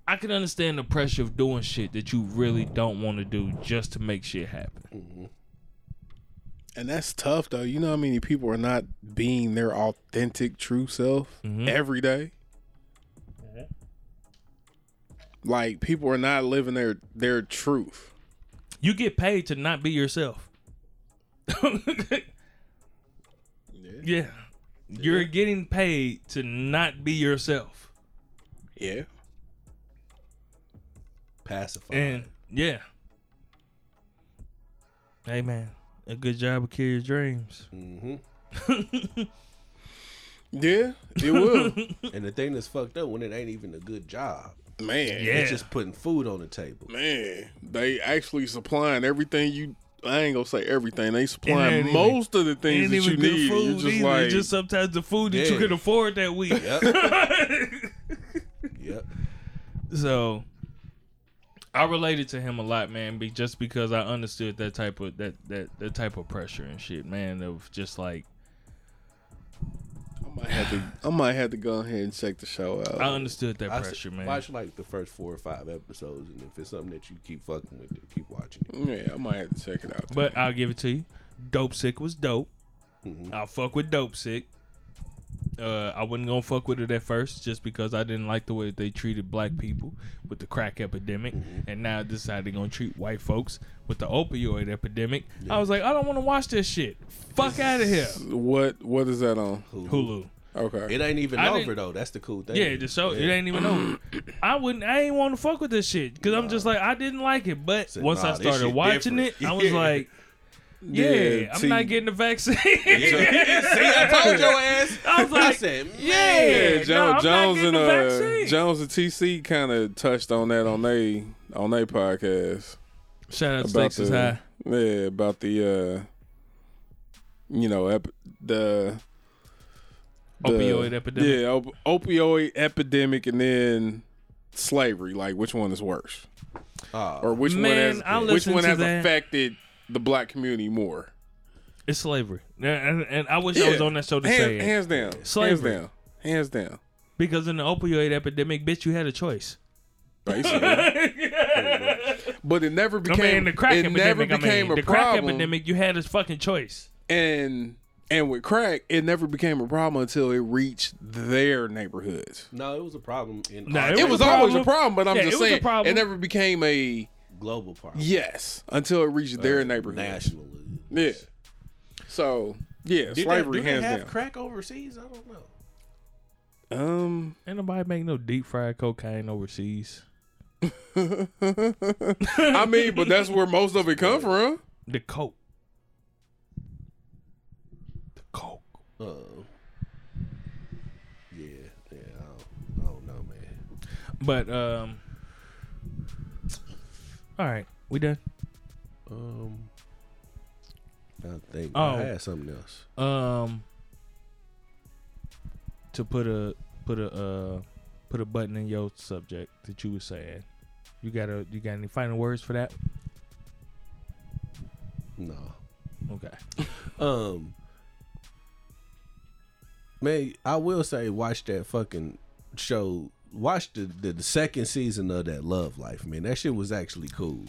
Speaker 1: I can understand the pressure of doing shit that you really don't want to do just to make shit happen.
Speaker 4: And that's tough though. You know how many people are not being their authentic true self
Speaker 1: Mhm.
Speaker 4: every day? Like people are not living their their truth.
Speaker 1: You get paid to not be yourself. (laughs) yeah. You're getting paid to not be yourself.
Speaker 4: Yeah.
Speaker 2: Pacify.
Speaker 1: And yeah. Hey man, a good job of kill your dreams.
Speaker 2: hmm (laughs)
Speaker 4: Yeah, it will. (laughs)
Speaker 2: And the thing that's fucked up when it ain't even a good job.
Speaker 4: Man.
Speaker 1: Yeah.
Speaker 2: It's just putting food on the table.
Speaker 4: Man. They actually supplying everything you I ain't gonna say everything. They
Speaker 1: ain't
Speaker 4: supplying
Speaker 1: even-
Speaker 4: most of the things that you need.
Speaker 1: food
Speaker 4: You're just
Speaker 1: either.
Speaker 4: like
Speaker 1: just sometimes the food that you can afford that week.
Speaker 2: Yep. (laughs) yep.
Speaker 1: So I related to him a lot, man, be, just because I understood that type of that that that type of pressure and shit, man. Of just like
Speaker 4: I might have to I might have to go ahead and check the show out.
Speaker 1: I understood that
Speaker 2: I s-
Speaker 1: pressure, man.
Speaker 2: Watch like the first four or five episodes, and if it's something that you keep fucking with, then keep watching it.
Speaker 4: yeah, I might have to check it out. too.
Speaker 1: But I'll give it to you. Dopesick was dope.
Speaker 2: Mhm.
Speaker 1: I'll fuck with Dopesick. Uh, I wasn't gonna fuck with it at first just because I didn't like the way they treated black people with the crack epidemic, and now I decided they're gonna treat white folks with the opioid epidemic. I was like, I don't want to watch this shit. Fuck out of here.
Speaker 4: what what is that on?
Speaker 1: Hulu.
Speaker 4: Okay.
Speaker 2: It ain't even
Speaker 1: I
Speaker 2: over though. That's the cool thing.
Speaker 1: Yeah, the show it ain't even over. (clears throat) I wouldn't. I ain't want to fuck with this shit because I'm just like I didn't like it. But
Speaker 2: Said,
Speaker 1: once
Speaker 2: nah,
Speaker 1: I started watching
Speaker 2: different.
Speaker 1: it, I was (laughs)
Speaker 2: Yeah.
Speaker 1: like, Yeah, I'm
Speaker 4: see-
Speaker 1: not getting the vaccine. (laughs) (laughs)
Speaker 2: See, I told your ass.
Speaker 1: I was like,
Speaker 2: said,
Speaker 1: yeah,
Speaker 4: Yeah,
Speaker 1: no, I'm
Speaker 4: Jones
Speaker 1: getting
Speaker 4: and
Speaker 1: the
Speaker 4: uh. Jones and TC kind of touched on that on they on their podcast
Speaker 1: Shout out to
Speaker 4: about
Speaker 1: Texas
Speaker 4: the
Speaker 1: High.
Speaker 4: yeah about the uh you know ep- the the-
Speaker 1: Opioid epidemic.
Speaker 4: Yeah, op- opioid epidemic and then slavery. Like which one is worse, or which one has
Speaker 1: I
Speaker 4: which one has
Speaker 1: that.
Speaker 4: affected the black community more?
Speaker 1: It's slavery, and, and I wish I was on that show to
Speaker 4: hands,
Speaker 1: say it.
Speaker 4: hands down,
Speaker 1: Slavery.
Speaker 4: hands down, hands down.
Speaker 1: because in the opioid epidemic, bitch, you had a choice.
Speaker 4: Basically. (laughs) but it never
Speaker 1: I
Speaker 4: became.
Speaker 1: mean, the crack
Speaker 4: it
Speaker 1: epidemic.
Speaker 4: never became
Speaker 1: I mean,
Speaker 4: a
Speaker 1: the crack
Speaker 4: problem.
Speaker 1: epidemic, you had a fucking choice.
Speaker 4: and and with crack, it never became a problem until it reached their neighborhoods.
Speaker 2: No, it was a problem in
Speaker 1: No,
Speaker 2: our
Speaker 1: It
Speaker 4: It
Speaker 1: was
Speaker 4: was
Speaker 1: a
Speaker 4: always a
Speaker 1: problem.
Speaker 4: problem, but I'm
Speaker 1: Yeah,
Speaker 4: just
Speaker 1: it was a
Speaker 4: saying
Speaker 1: problem.
Speaker 4: it never became a
Speaker 2: global problem.
Speaker 4: yes until it reached their neighborhood.
Speaker 2: Nationally.
Speaker 4: Yeah. So yeah,
Speaker 2: Did
Speaker 4: slavery
Speaker 2: they, do
Speaker 4: hands
Speaker 2: they have
Speaker 4: down.
Speaker 2: crack overseas? I don't know.
Speaker 4: Um,
Speaker 1: Ain't nobody make no deep fried cocaine overseas. (laughs)
Speaker 4: I mean, but that's where most of it come from.
Speaker 1: The coke. The coke.
Speaker 2: Uh, yeah, yeah, I don't, I don't know, man.
Speaker 1: But um, all right, we done.
Speaker 2: Um, I think
Speaker 1: Oh.
Speaker 2: I had something else.
Speaker 1: Um, to put a put a uh put a button in your subject that you were saying. You got a you got any final words for that?
Speaker 2: No.
Speaker 1: Okay. (laughs)
Speaker 2: Um, man, I will say, watch that fucking show. Watch the, the the second season of that Love Life, man. That shit was actually cool.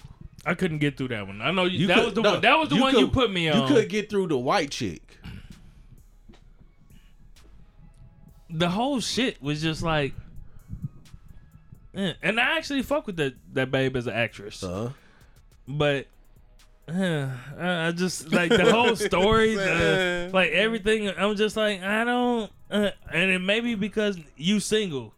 Speaker 1: I couldn't get through that one. I know you,
Speaker 2: You
Speaker 1: that
Speaker 2: could-
Speaker 1: was the
Speaker 2: no,
Speaker 1: one. That was the
Speaker 2: you
Speaker 1: one you put me on.
Speaker 2: You could get through the white chick.
Speaker 1: the whole shit was just like, eh. and I actually fuck with that that babe as an actress,
Speaker 2: Uh,
Speaker 1: but eh, I I just like the whole (laughs) story, the, like everything. I'm just like I don't, uh, and it may be because you single,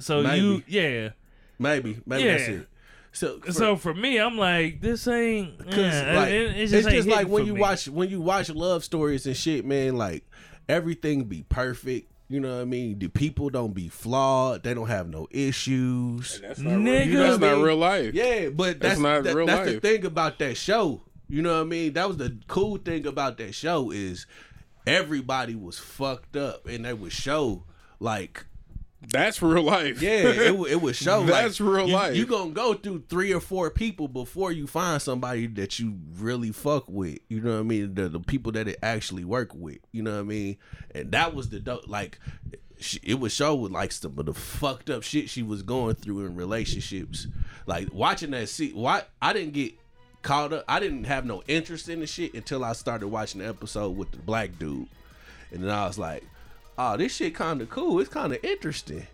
Speaker 1: so you yeah.
Speaker 2: maybe, maybe
Speaker 1: Yeah.
Speaker 2: that's it. So, for-
Speaker 1: so for me, I'm like this ain't.
Speaker 2: Cause
Speaker 1: eh,
Speaker 2: like,
Speaker 1: it-
Speaker 2: it's
Speaker 1: ain't
Speaker 2: just, like when you
Speaker 1: me.
Speaker 2: watch when you watch love stories and shit, man. Like everything be perfect. You know what I mean? The people don't be flawed. They don't have no issues.
Speaker 4: That's
Speaker 1: not real-
Speaker 4: That's not real life.
Speaker 2: Yeah, but
Speaker 4: That's
Speaker 2: that's,
Speaker 4: not
Speaker 2: that-
Speaker 4: real
Speaker 2: that's the
Speaker 4: life.
Speaker 2: thing about that show. You know what I mean? That was the cool thing about that show is everybody was fucked up and they would show like
Speaker 4: That's real life.
Speaker 2: yeah, it, it (laughs) would show.
Speaker 4: That's
Speaker 2: like,
Speaker 4: real
Speaker 2: you,
Speaker 4: life.
Speaker 2: You gonna go through three or four people before you find somebody that you really fuck with. You know what I mean? The, the people that it actually work with. You know what I mean? And that was the dope. Like, it would show with like some of the fucked up shit she was going through in relationships. Like watching that. See, why I didn't get caught up. I didn't have no interest in the shit until I started watching the episode with the black dude, and then I was like, "Oh, this shit kind of cool. It's kind of interesting."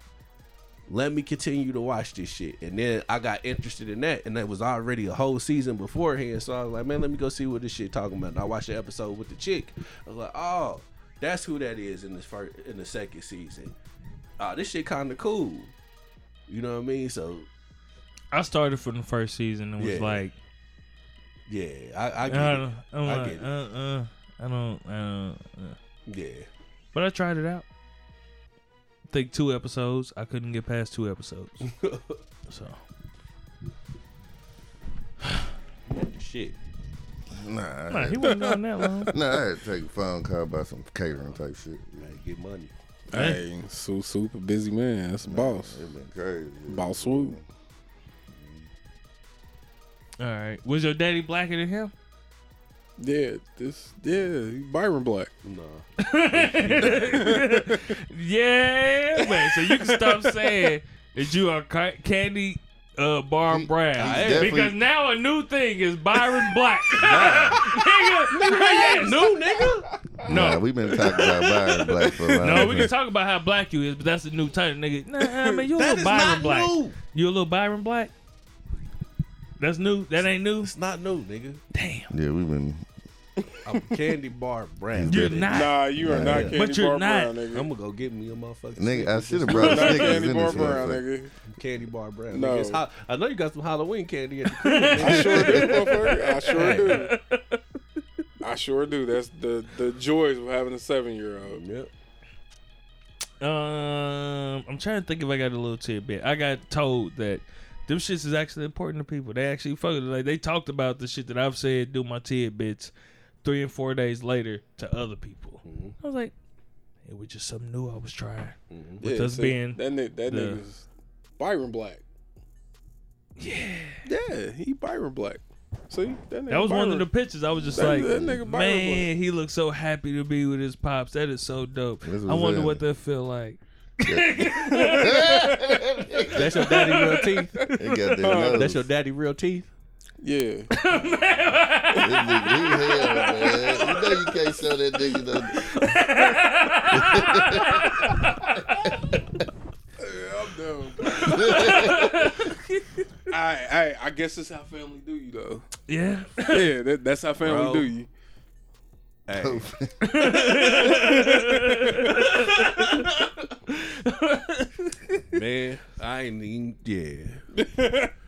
Speaker 2: let me continue to watch this shit. And then I got interested in that, and that was already a whole season beforehand. So I was like, man, let me go see what this shit talking about. And I watched the episode with the chick. I was like, oh, that's who that is in this first in the second season. Oh, this shit kind of cool. You know what I mean? So
Speaker 1: I started from the first season and was
Speaker 2: Yeah.
Speaker 1: like,
Speaker 2: yeah, I, I
Speaker 1: I
Speaker 2: get
Speaker 1: don't,
Speaker 2: it. I
Speaker 1: like,
Speaker 2: get it.
Speaker 1: uh, uh, I don't, I don't. Uh.
Speaker 2: Yeah,
Speaker 1: But I tried it out. I think two episodes. I couldn't get past two episodes. (laughs) so
Speaker 2: shit.
Speaker 3: Nah,
Speaker 1: nah, he wasn't gone that long. (laughs)
Speaker 3: nah, I had to take a phone call about some catering type shit.
Speaker 2: Man, get money.
Speaker 4: Hey, su- super busy man. That's a boss.
Speaker 3: It been crazy.
Speaker 4: Boss swoop.
Speaker 1: All right. Was your daddy blacker than him?
Speaker 4: Yeah, this yeah, Byron Black.
Speaker 2: No, (laughs)
Speaker 1: Yeah, man. So you can stop (laughs) saying that you are ca- Candy uh, Bar Brown
Speaker 3: definitely-
Speaker 1: because now a new thing is Byron Black. (laughs) nigga, yes.
Speaker 2: new nigga.
Speaker 1: No,
Speaker 3: Nah, we been talking about Byron Black for a while.
Speaker 1: no, we can talk about how black you is, but that's the new title, nigga. Nah, man, you a little Byron Black.
Speaker 2: new.
Speaker 1: You a little Byron Black. That's new. That ain't new.
Speaker 2: It's not new, nigga.
Speaker 1: Damn.
Speaker 3: Yeah, we've been.
Speaker 2: I'm Candy Bar brand.
Speaker 1: You're not.
Speaker 4: Nah, you are
Speaker 3: Yeah,
Speaker 4: not
Speaker 3: yeah.
Speaker 4: Candy
Speaker 1: But you're
Speaker 4: Bar
Speaker 1: not.
Speaker 4: Brown, nigga.
Speaker 2: I'm gonna go get me a motherfucking
Speaker 3: Nigga, I should have brought
Speaker 4: not
Speaker 3: Snickers
Speaker 4: Candy
Speaker 3: in
Speaker 4: Bar
Speaker 3: this
Speaker 4: Brown,
Speaker 3: motherfucker.
Speaker 4: nigga.
Speaker 2: candy bar brown.
Speaker 4: No.
Speaker 2: Nigga, it's ho- I know you got some Halloween candy at the crib. (laughs)
Speaker 4: I sure do, (laughs) motherfucker. I sure do. I sure do. That's the the joys of having a seven year old.
Speaker 2: Yep.
Speaker 1: Um, I'm trying to think if I got a little tidbit. I got told that them shits is actually important to people. They actually fuck with it. Like they talked about the shit that I've said, do my tidbits, three and four days later to other people. Mm-hmm. I was like, it was just something new I was trying. Mm-hmm. With us being
Speaker 4: that ni- that
Speaker 1: the-
Speaker 4: nigga's Byron Black. Yeah, yeah, he Byron Black. See, that, nigga
Speaker 1: That was one of the pictures. I was just
Speaker 4: That-
Speaker 1: like,
Speaker 4: that nigga Byron
Speaker 1: man, he looks so happy to be with his pops. That is so dope. I wonder
Speaker 3: happening.
Speaker 1: what that feel like.
Speaker 2: That's your daddy real teeth.
Speaker 3: They got their nose.
Speaker 2: That's your daddy real teeth.
Speaker 4: Yeah, (laughs)
Speaker 3: This nigga, he hell, man. You know you can't show that nigga no.
Speaker 4: I'm done. I, I I guess that's how family do you though.
Speaker 1: Yeah.
Speaker 4: Yeah, that, that's how family
Speaker 2: Bro.
Speaker 4: do you.
Speaker 2: Hey, (laughs) man, I ain't even. Yeah.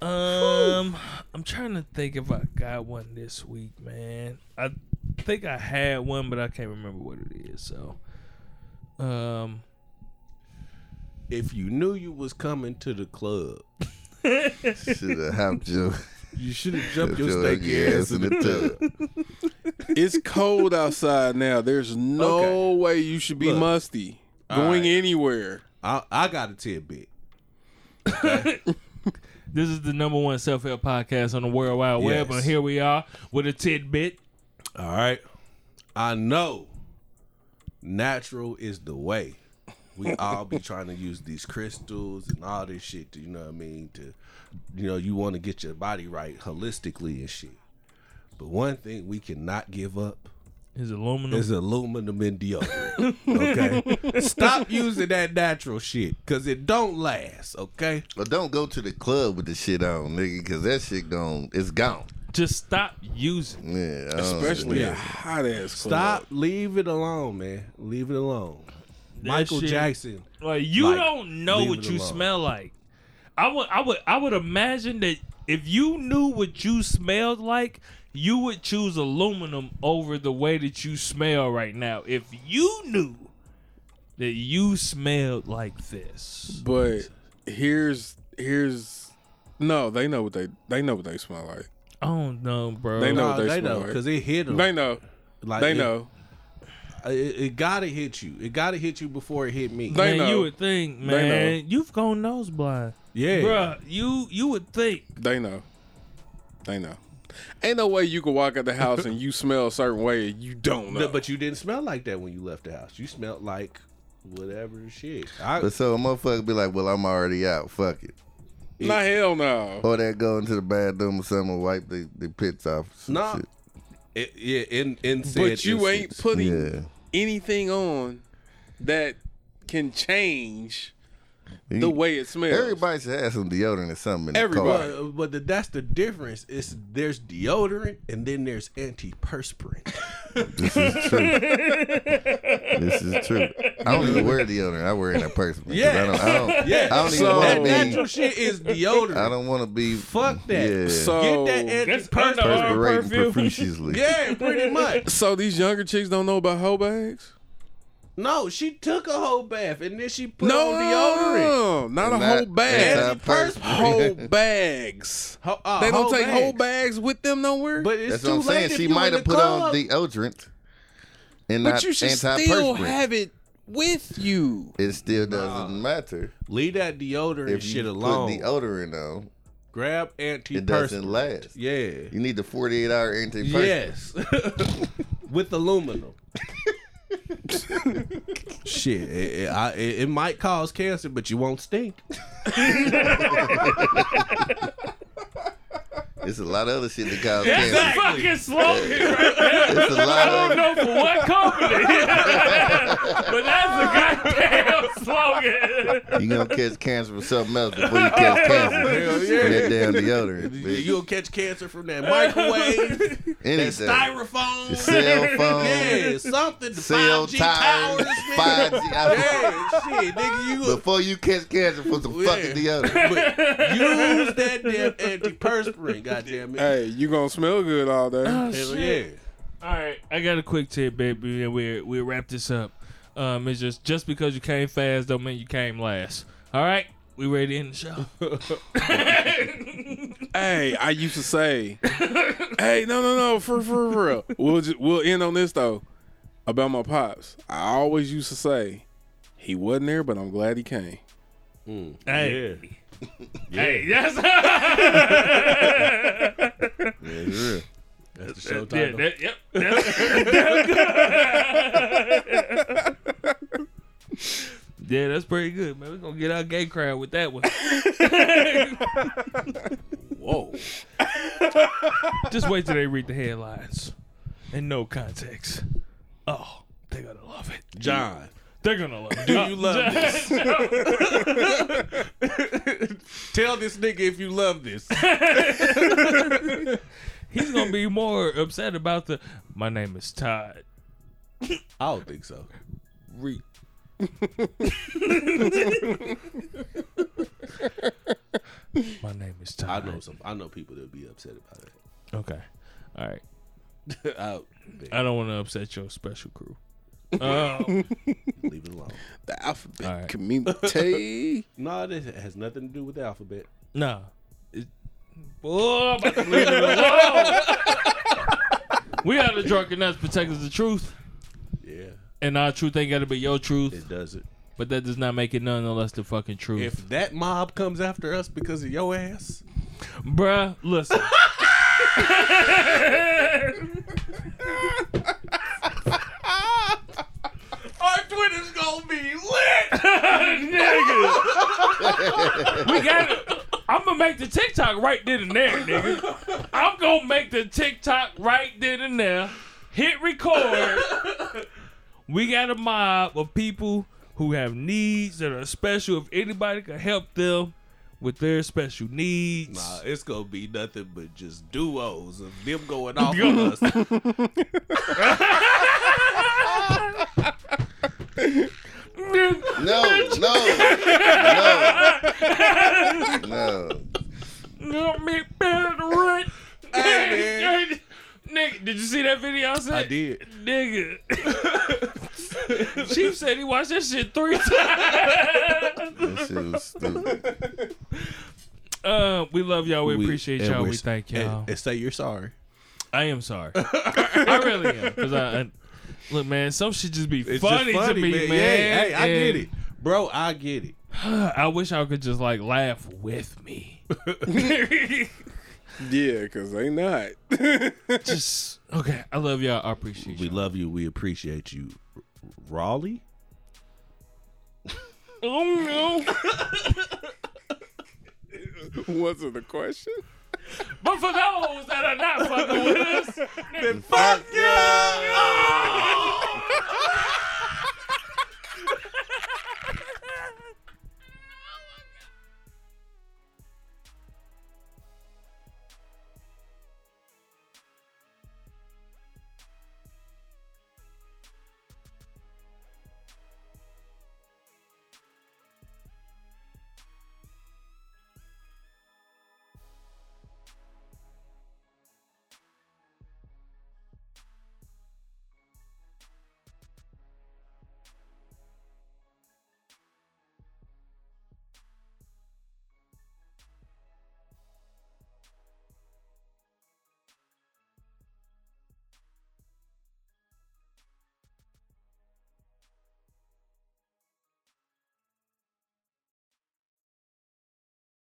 Speaker 1: Um, I'm trying to think if I got one this week, man. I think I had one, but I can't remember what it is. So, um,
Speaker 2: If you knew you was coming to the club, (laughs)
Speaker 3: Should have hopped your,
Speaker 2: you should have jumped
Speaker 3: your
Speaker 2: your stanky
Speaker 3: ugly
Speaker 2: ass in the tub.
Speaker 4: It's cold outside now. There's no
Speaker 2: Okay.
Speaker 4: way you should be
Speaker 2: Look.
Speaker 4: musty going
Speaker 2: right.
Speaker 4: anywhere.
Speaker 2: I, I got a tidbit. (laughs)
Speaker 1: this is the number one self help podcast on the World Wide Web,
Speaker 2: Yes.
Speaker 1: and here we are with a tidbit.
Speaker 2: All right. I know natural is the way. We all be trying to use these crystals and all this shit to, you know what I mean, to you know, you want to get your body right holistically and shit. But one thing we cannot give up
Speaker 1: Is aluminum?
Speaker 2: is aluminum in deodorant. Okay? (laughs) Stop using that natural shit cuz it don't last, okay?
Speaker 3: But don't go to the club with the shit on, nigga, because that shit gone. It's gone.
Speaker 1: Just stop using.
Speaker 3: Yeah,
Speaker 4: Especially
Speaker 3: yeah.
Speaker 4: a hot ass club.
Speaker 2: Stop, leave it alone, man. Leave it alone. Michael
Speaker 1: shit-
Speaker 2: Jackson.
Speaker 1: Like you
Speaker 2: Like,
Speaker 1: don't know what you
Speaker 2: alone.
Speaker 1: smell like. I would, I would, I would imagine that if you knew what you smelled like, you would choose aluminum over the way that you smell right now. If you knew that you smelled like this,
Speaker 4: But here's here's no, they know what they they know what they smell like.
Speaker 1: I don't know, bro.
Speaker 4: They know
Speaker 2: Nah,
Speaker 4: what they
Speaker 2: they
Speaker 4: smell
Speaker 2: know
Speaker 4: like.
Speaker 2: because it hit them.
Speaker 4: They know.
Speaker 2: like,
Speaker 4: They
Speaker 2: it-
Speaker 4: know.
Speaker 2: It, it gotta hit you. It gotta hit you before it hit me.
Speaker 4: They
Speaker 1: man,
Speaker 4: know.
Speaker 1: you would think, man, you've gone nose blind,
Speaker 2: yeah,
Speaker 1: Bruh, You you would think.
Speaker 4: They know. They know. Ain't no way you can walk out the house and you (laughs) smell a certain way and you don't know.
Speaker 2: No, But you didn't smell like that when you left the house. You smelled like whatever shit. I,
Speaker 3: But so a motherfucker be like, well, I'm already out. Fuck it.
Speaker 4: Nah, hell no.
Speaker 3: Or they go into the bathroom or something and wipe the, the pits off. or
Speaker 2: nah,
Speaker 3: shit.
Speaker 2: it, yeah, in in said
Speaker 4: But you ain't putting
Speaker 3: Yeah.
Speaker 4: anything on that can change the way it smells.
Speaker 3: Everybody should have some deodorant or something in the
Speaker 4: Everybody.
Speaker 3: car.
Speaker 2: But, but the, that's the difference. It's there's deodorant and then there's antiperspirant.
Speaker 3: This is true. this is true. I don't even wear deodorant. I wear it in a person.
Speaker 2: Yeah.
Speaker 3: I don't, I don't,
Speaker 2: Yeah,
Speaker 3: I don't even
Speaker 4: So-
Speaker 3: want
Speaker 2: that
Speaker 3: be.
Speaker 2: natural shit is deodorant.
Speaker 3: I don't want to be.
Speaker 2: Fuck that.
Speaker 3: Yeah.
Speaker 4: So-
Speaker 2: Get that antiperspirant.
Speaker 3: perspirating
Speaker 1: perfume.
Speaker 3: profusely.
Speaker 2: Yeah, pretty much. (laughs)
Speaker 4: So these younger chicks don't know about hoe bags?
Speaker 2: No, she took a whole bath and then she put
Speaker 4: no,
Speaker 2: on deodorant.
Speaker 4: not a
Speaker 3: And
Speaker 4: whole
Speaker 3: that-
Speaker 4: bag.
Speaker 3: antiperspirant.
Speaker 4: Whole (laughs) bags.
Speaker 2: Ho- uh,
Speaker 4: They don't
Speaker 2: whole
Speaker 4: take
Speaker 2: bags.
Speaker 4: whole bags with them nowhere.
Speaker 2: But it's
Speaker 3: That's
Speaker 2: too
Speaker 3: what I'm
Speaker 2: late
Speaker 3: saying.
Speaker 2: if
Speaker 3: She might have
Speaker 2: the
Speaker 3: put on
Speaker 2: club.
Speaker 3: deodorant and
Speaker 4: But
Speaker 3: not
Speaker 4: you should still have it with you.
Speaker 3: It still doesn't matter
Speaker 2: Leave that deodorant
Speaker 3: if
Speaker 2: shit
Speaker 3: you
Speaker 2: alone.
Speaker 3: put deodorant on.
Speaker 2: Grab antiperspirant.
Speaker 3: It doesn't last.
Speaker 2: Yeah.
Speaker 3: You need the 48 hour antiperspirant.
Speaker 2: Yes. (laughs) With aluminum. (laughs) Shit, it, it, I, it, it might cause cancer, but you won't stink. (laughs)
Speaker 3: It's a lot of other shit that cause
Speaker 1: That's
Speaker 3: cancer.
Speaker 1: a fucking slogan right there.
Speaker 3: It's a lot
Speaker 1: I don't
Speaker 3: of
Speaker 1: know for what company, (laughs) but that's a goddamn slogan.
Speaker 3: you gonna catch cancer from something else before you catch (laughs) cancer.
Speaker 2: Hell yeah.
Speaker 3: From that damn deodorant. bitch.
Speaker 2: You'll catch cancer from that microwave, that
Speaker 3: Anything.
Speaker 2: styrofoam,
Speaker 3: The cell (laughs) phone,
Speaker 2: yeah, something. The
Speaker 3: cell
Speaker 2: 5G
Speaker 3: towers,
Speaker 2: towers, nigga.
Speaker 3: 5G. I-
Speaker 2: Yeah, shit, nigga, you
Speaker 3: Before you catch cancer from some
Speaker 2: Yeah.
Speaker 3: fucking deodorant.
Speaker 2: but use that damn antiperspirant, goddamn it.
Speaker 4: Hey, you gonna smell good all day.
Speaker 2: Hell yeah.
Speaker 1: All right, I got a quick tip, baby, and we we wrap this up. Um, it's just just because you came fast don't mean you came last. All right, we ready to end the show. (laughs)
Speaker 4: hey, I used to say, hey, no, no, no, for for, for real. We'll just, we'll end on this though about my pops. I always used to say he wasn't there, but I'm glad he came.
Speaker 1: Hey, hey, (laughs) yes.
Speaker 3: Yeah, yeah.
Speaker 2: That's the show
Speaker 1: yeah,
Speaker 2: title.
Speaker 1: that, yep. That's, yeah, that's pretty good, man. We're gonna get our gay crowd with that one. (laughs)
Speaker 2: Whoa.
Speaker 1: Just wait till they read the headlines in no context. Oh, they're gonna love it.
Speaker 2: John,
Speaker 1: They're gonna love it.
Speaker 2: do you love (laughs) this? Tell this nigga if you love this. (laughs)
Speaker 1: He's gonna be more upset about the. My name is Todd.
Speaker 2: I don't think so.
Speaker 1: Re- (laughs) My name is Todd.
Speaker 2: I know some. I know people that'll be upset about it.
Speaker 1: Okay. All right.
Speaker 2: I,
Speaker 1: I don't want to upset your special crew. Um,
Speaker 2: leave it alone.
Speaker 4: The alphabet
Speaker 1: All right.
Speaker 4: community. (laughs)
Speaker 2: No, this has nothing to do with the alphabet.
Speaker 1: nah. It, boy, I'm about to leave it alone. we are the drunken knights protectors of the truth,
Speaker 2: Yeah,
Speaker 1: and our truth ain't got to be your truth.
Speaker 2: it does it.
Speaker 1: But that does not make it none unless the fucking truth.
Speaker 2: If that mob comes after us because of your ass,
Speaker 1: Bruh, listen. (laughs) (laughs)
Speaker 2: our Twitter's gonna be lit. (laughs) nigga.
Speaker 1: we got it. I'm gonna make the TikTok right then and there, nigga. I'm gonna make the TikTok right then and there. Hit record. We got a mob of people who have needs that are special. If anybody can help them with their special needs,
Speaker 2: Nah, it's gonna be nothing but just duos of them going (laughs) off on us. (laughs)
Speaker 3: No, no, no, no.
Speaker 1: Help me bear the rent.
Speaker 2: Hey,
Speaker 1: Nigga, did you see that video I said?
Speaker 2: I did.
Speaker 1: Nigga. Chief said he watched that shit three times.
Speaker 3: That shit was stupid.
Speaker 1: Uh, we love y'all. We, appreciate y'all.
Speaker 2: we're
Speaker 1: We
Speaker 2: s-
Speaker 1: thank y'all.
Speaker 2: And, say you're sorry.
Speaker 1: I am sorry. I really am. Cause I, I look, man, some shit just be
Speaker 2: It's
Speaker 1: funny,
Speaker 2: just funny,
Speaker 1: to me, man.
Speaker 2: man. Yeah, hey, I get it, bro. I get it. (sighs)
Speaker 1: I wish I could just like laugh with me. (laughs)
Speaker 4: Yeah, cause they not. (laughs)
Speaker 1: just okay. I love y'all. I appreciate you.
Speaker 2: We
Speaker 1: you.
Speaker 2: love you. We appreciate you, Raleigh.
Speaker 1: Oh no. (laughs)
Speaker 4: What's the question?
Speaker 1: But for those that are not fucking with us, then
Speaker 2: fuck you! (laughs)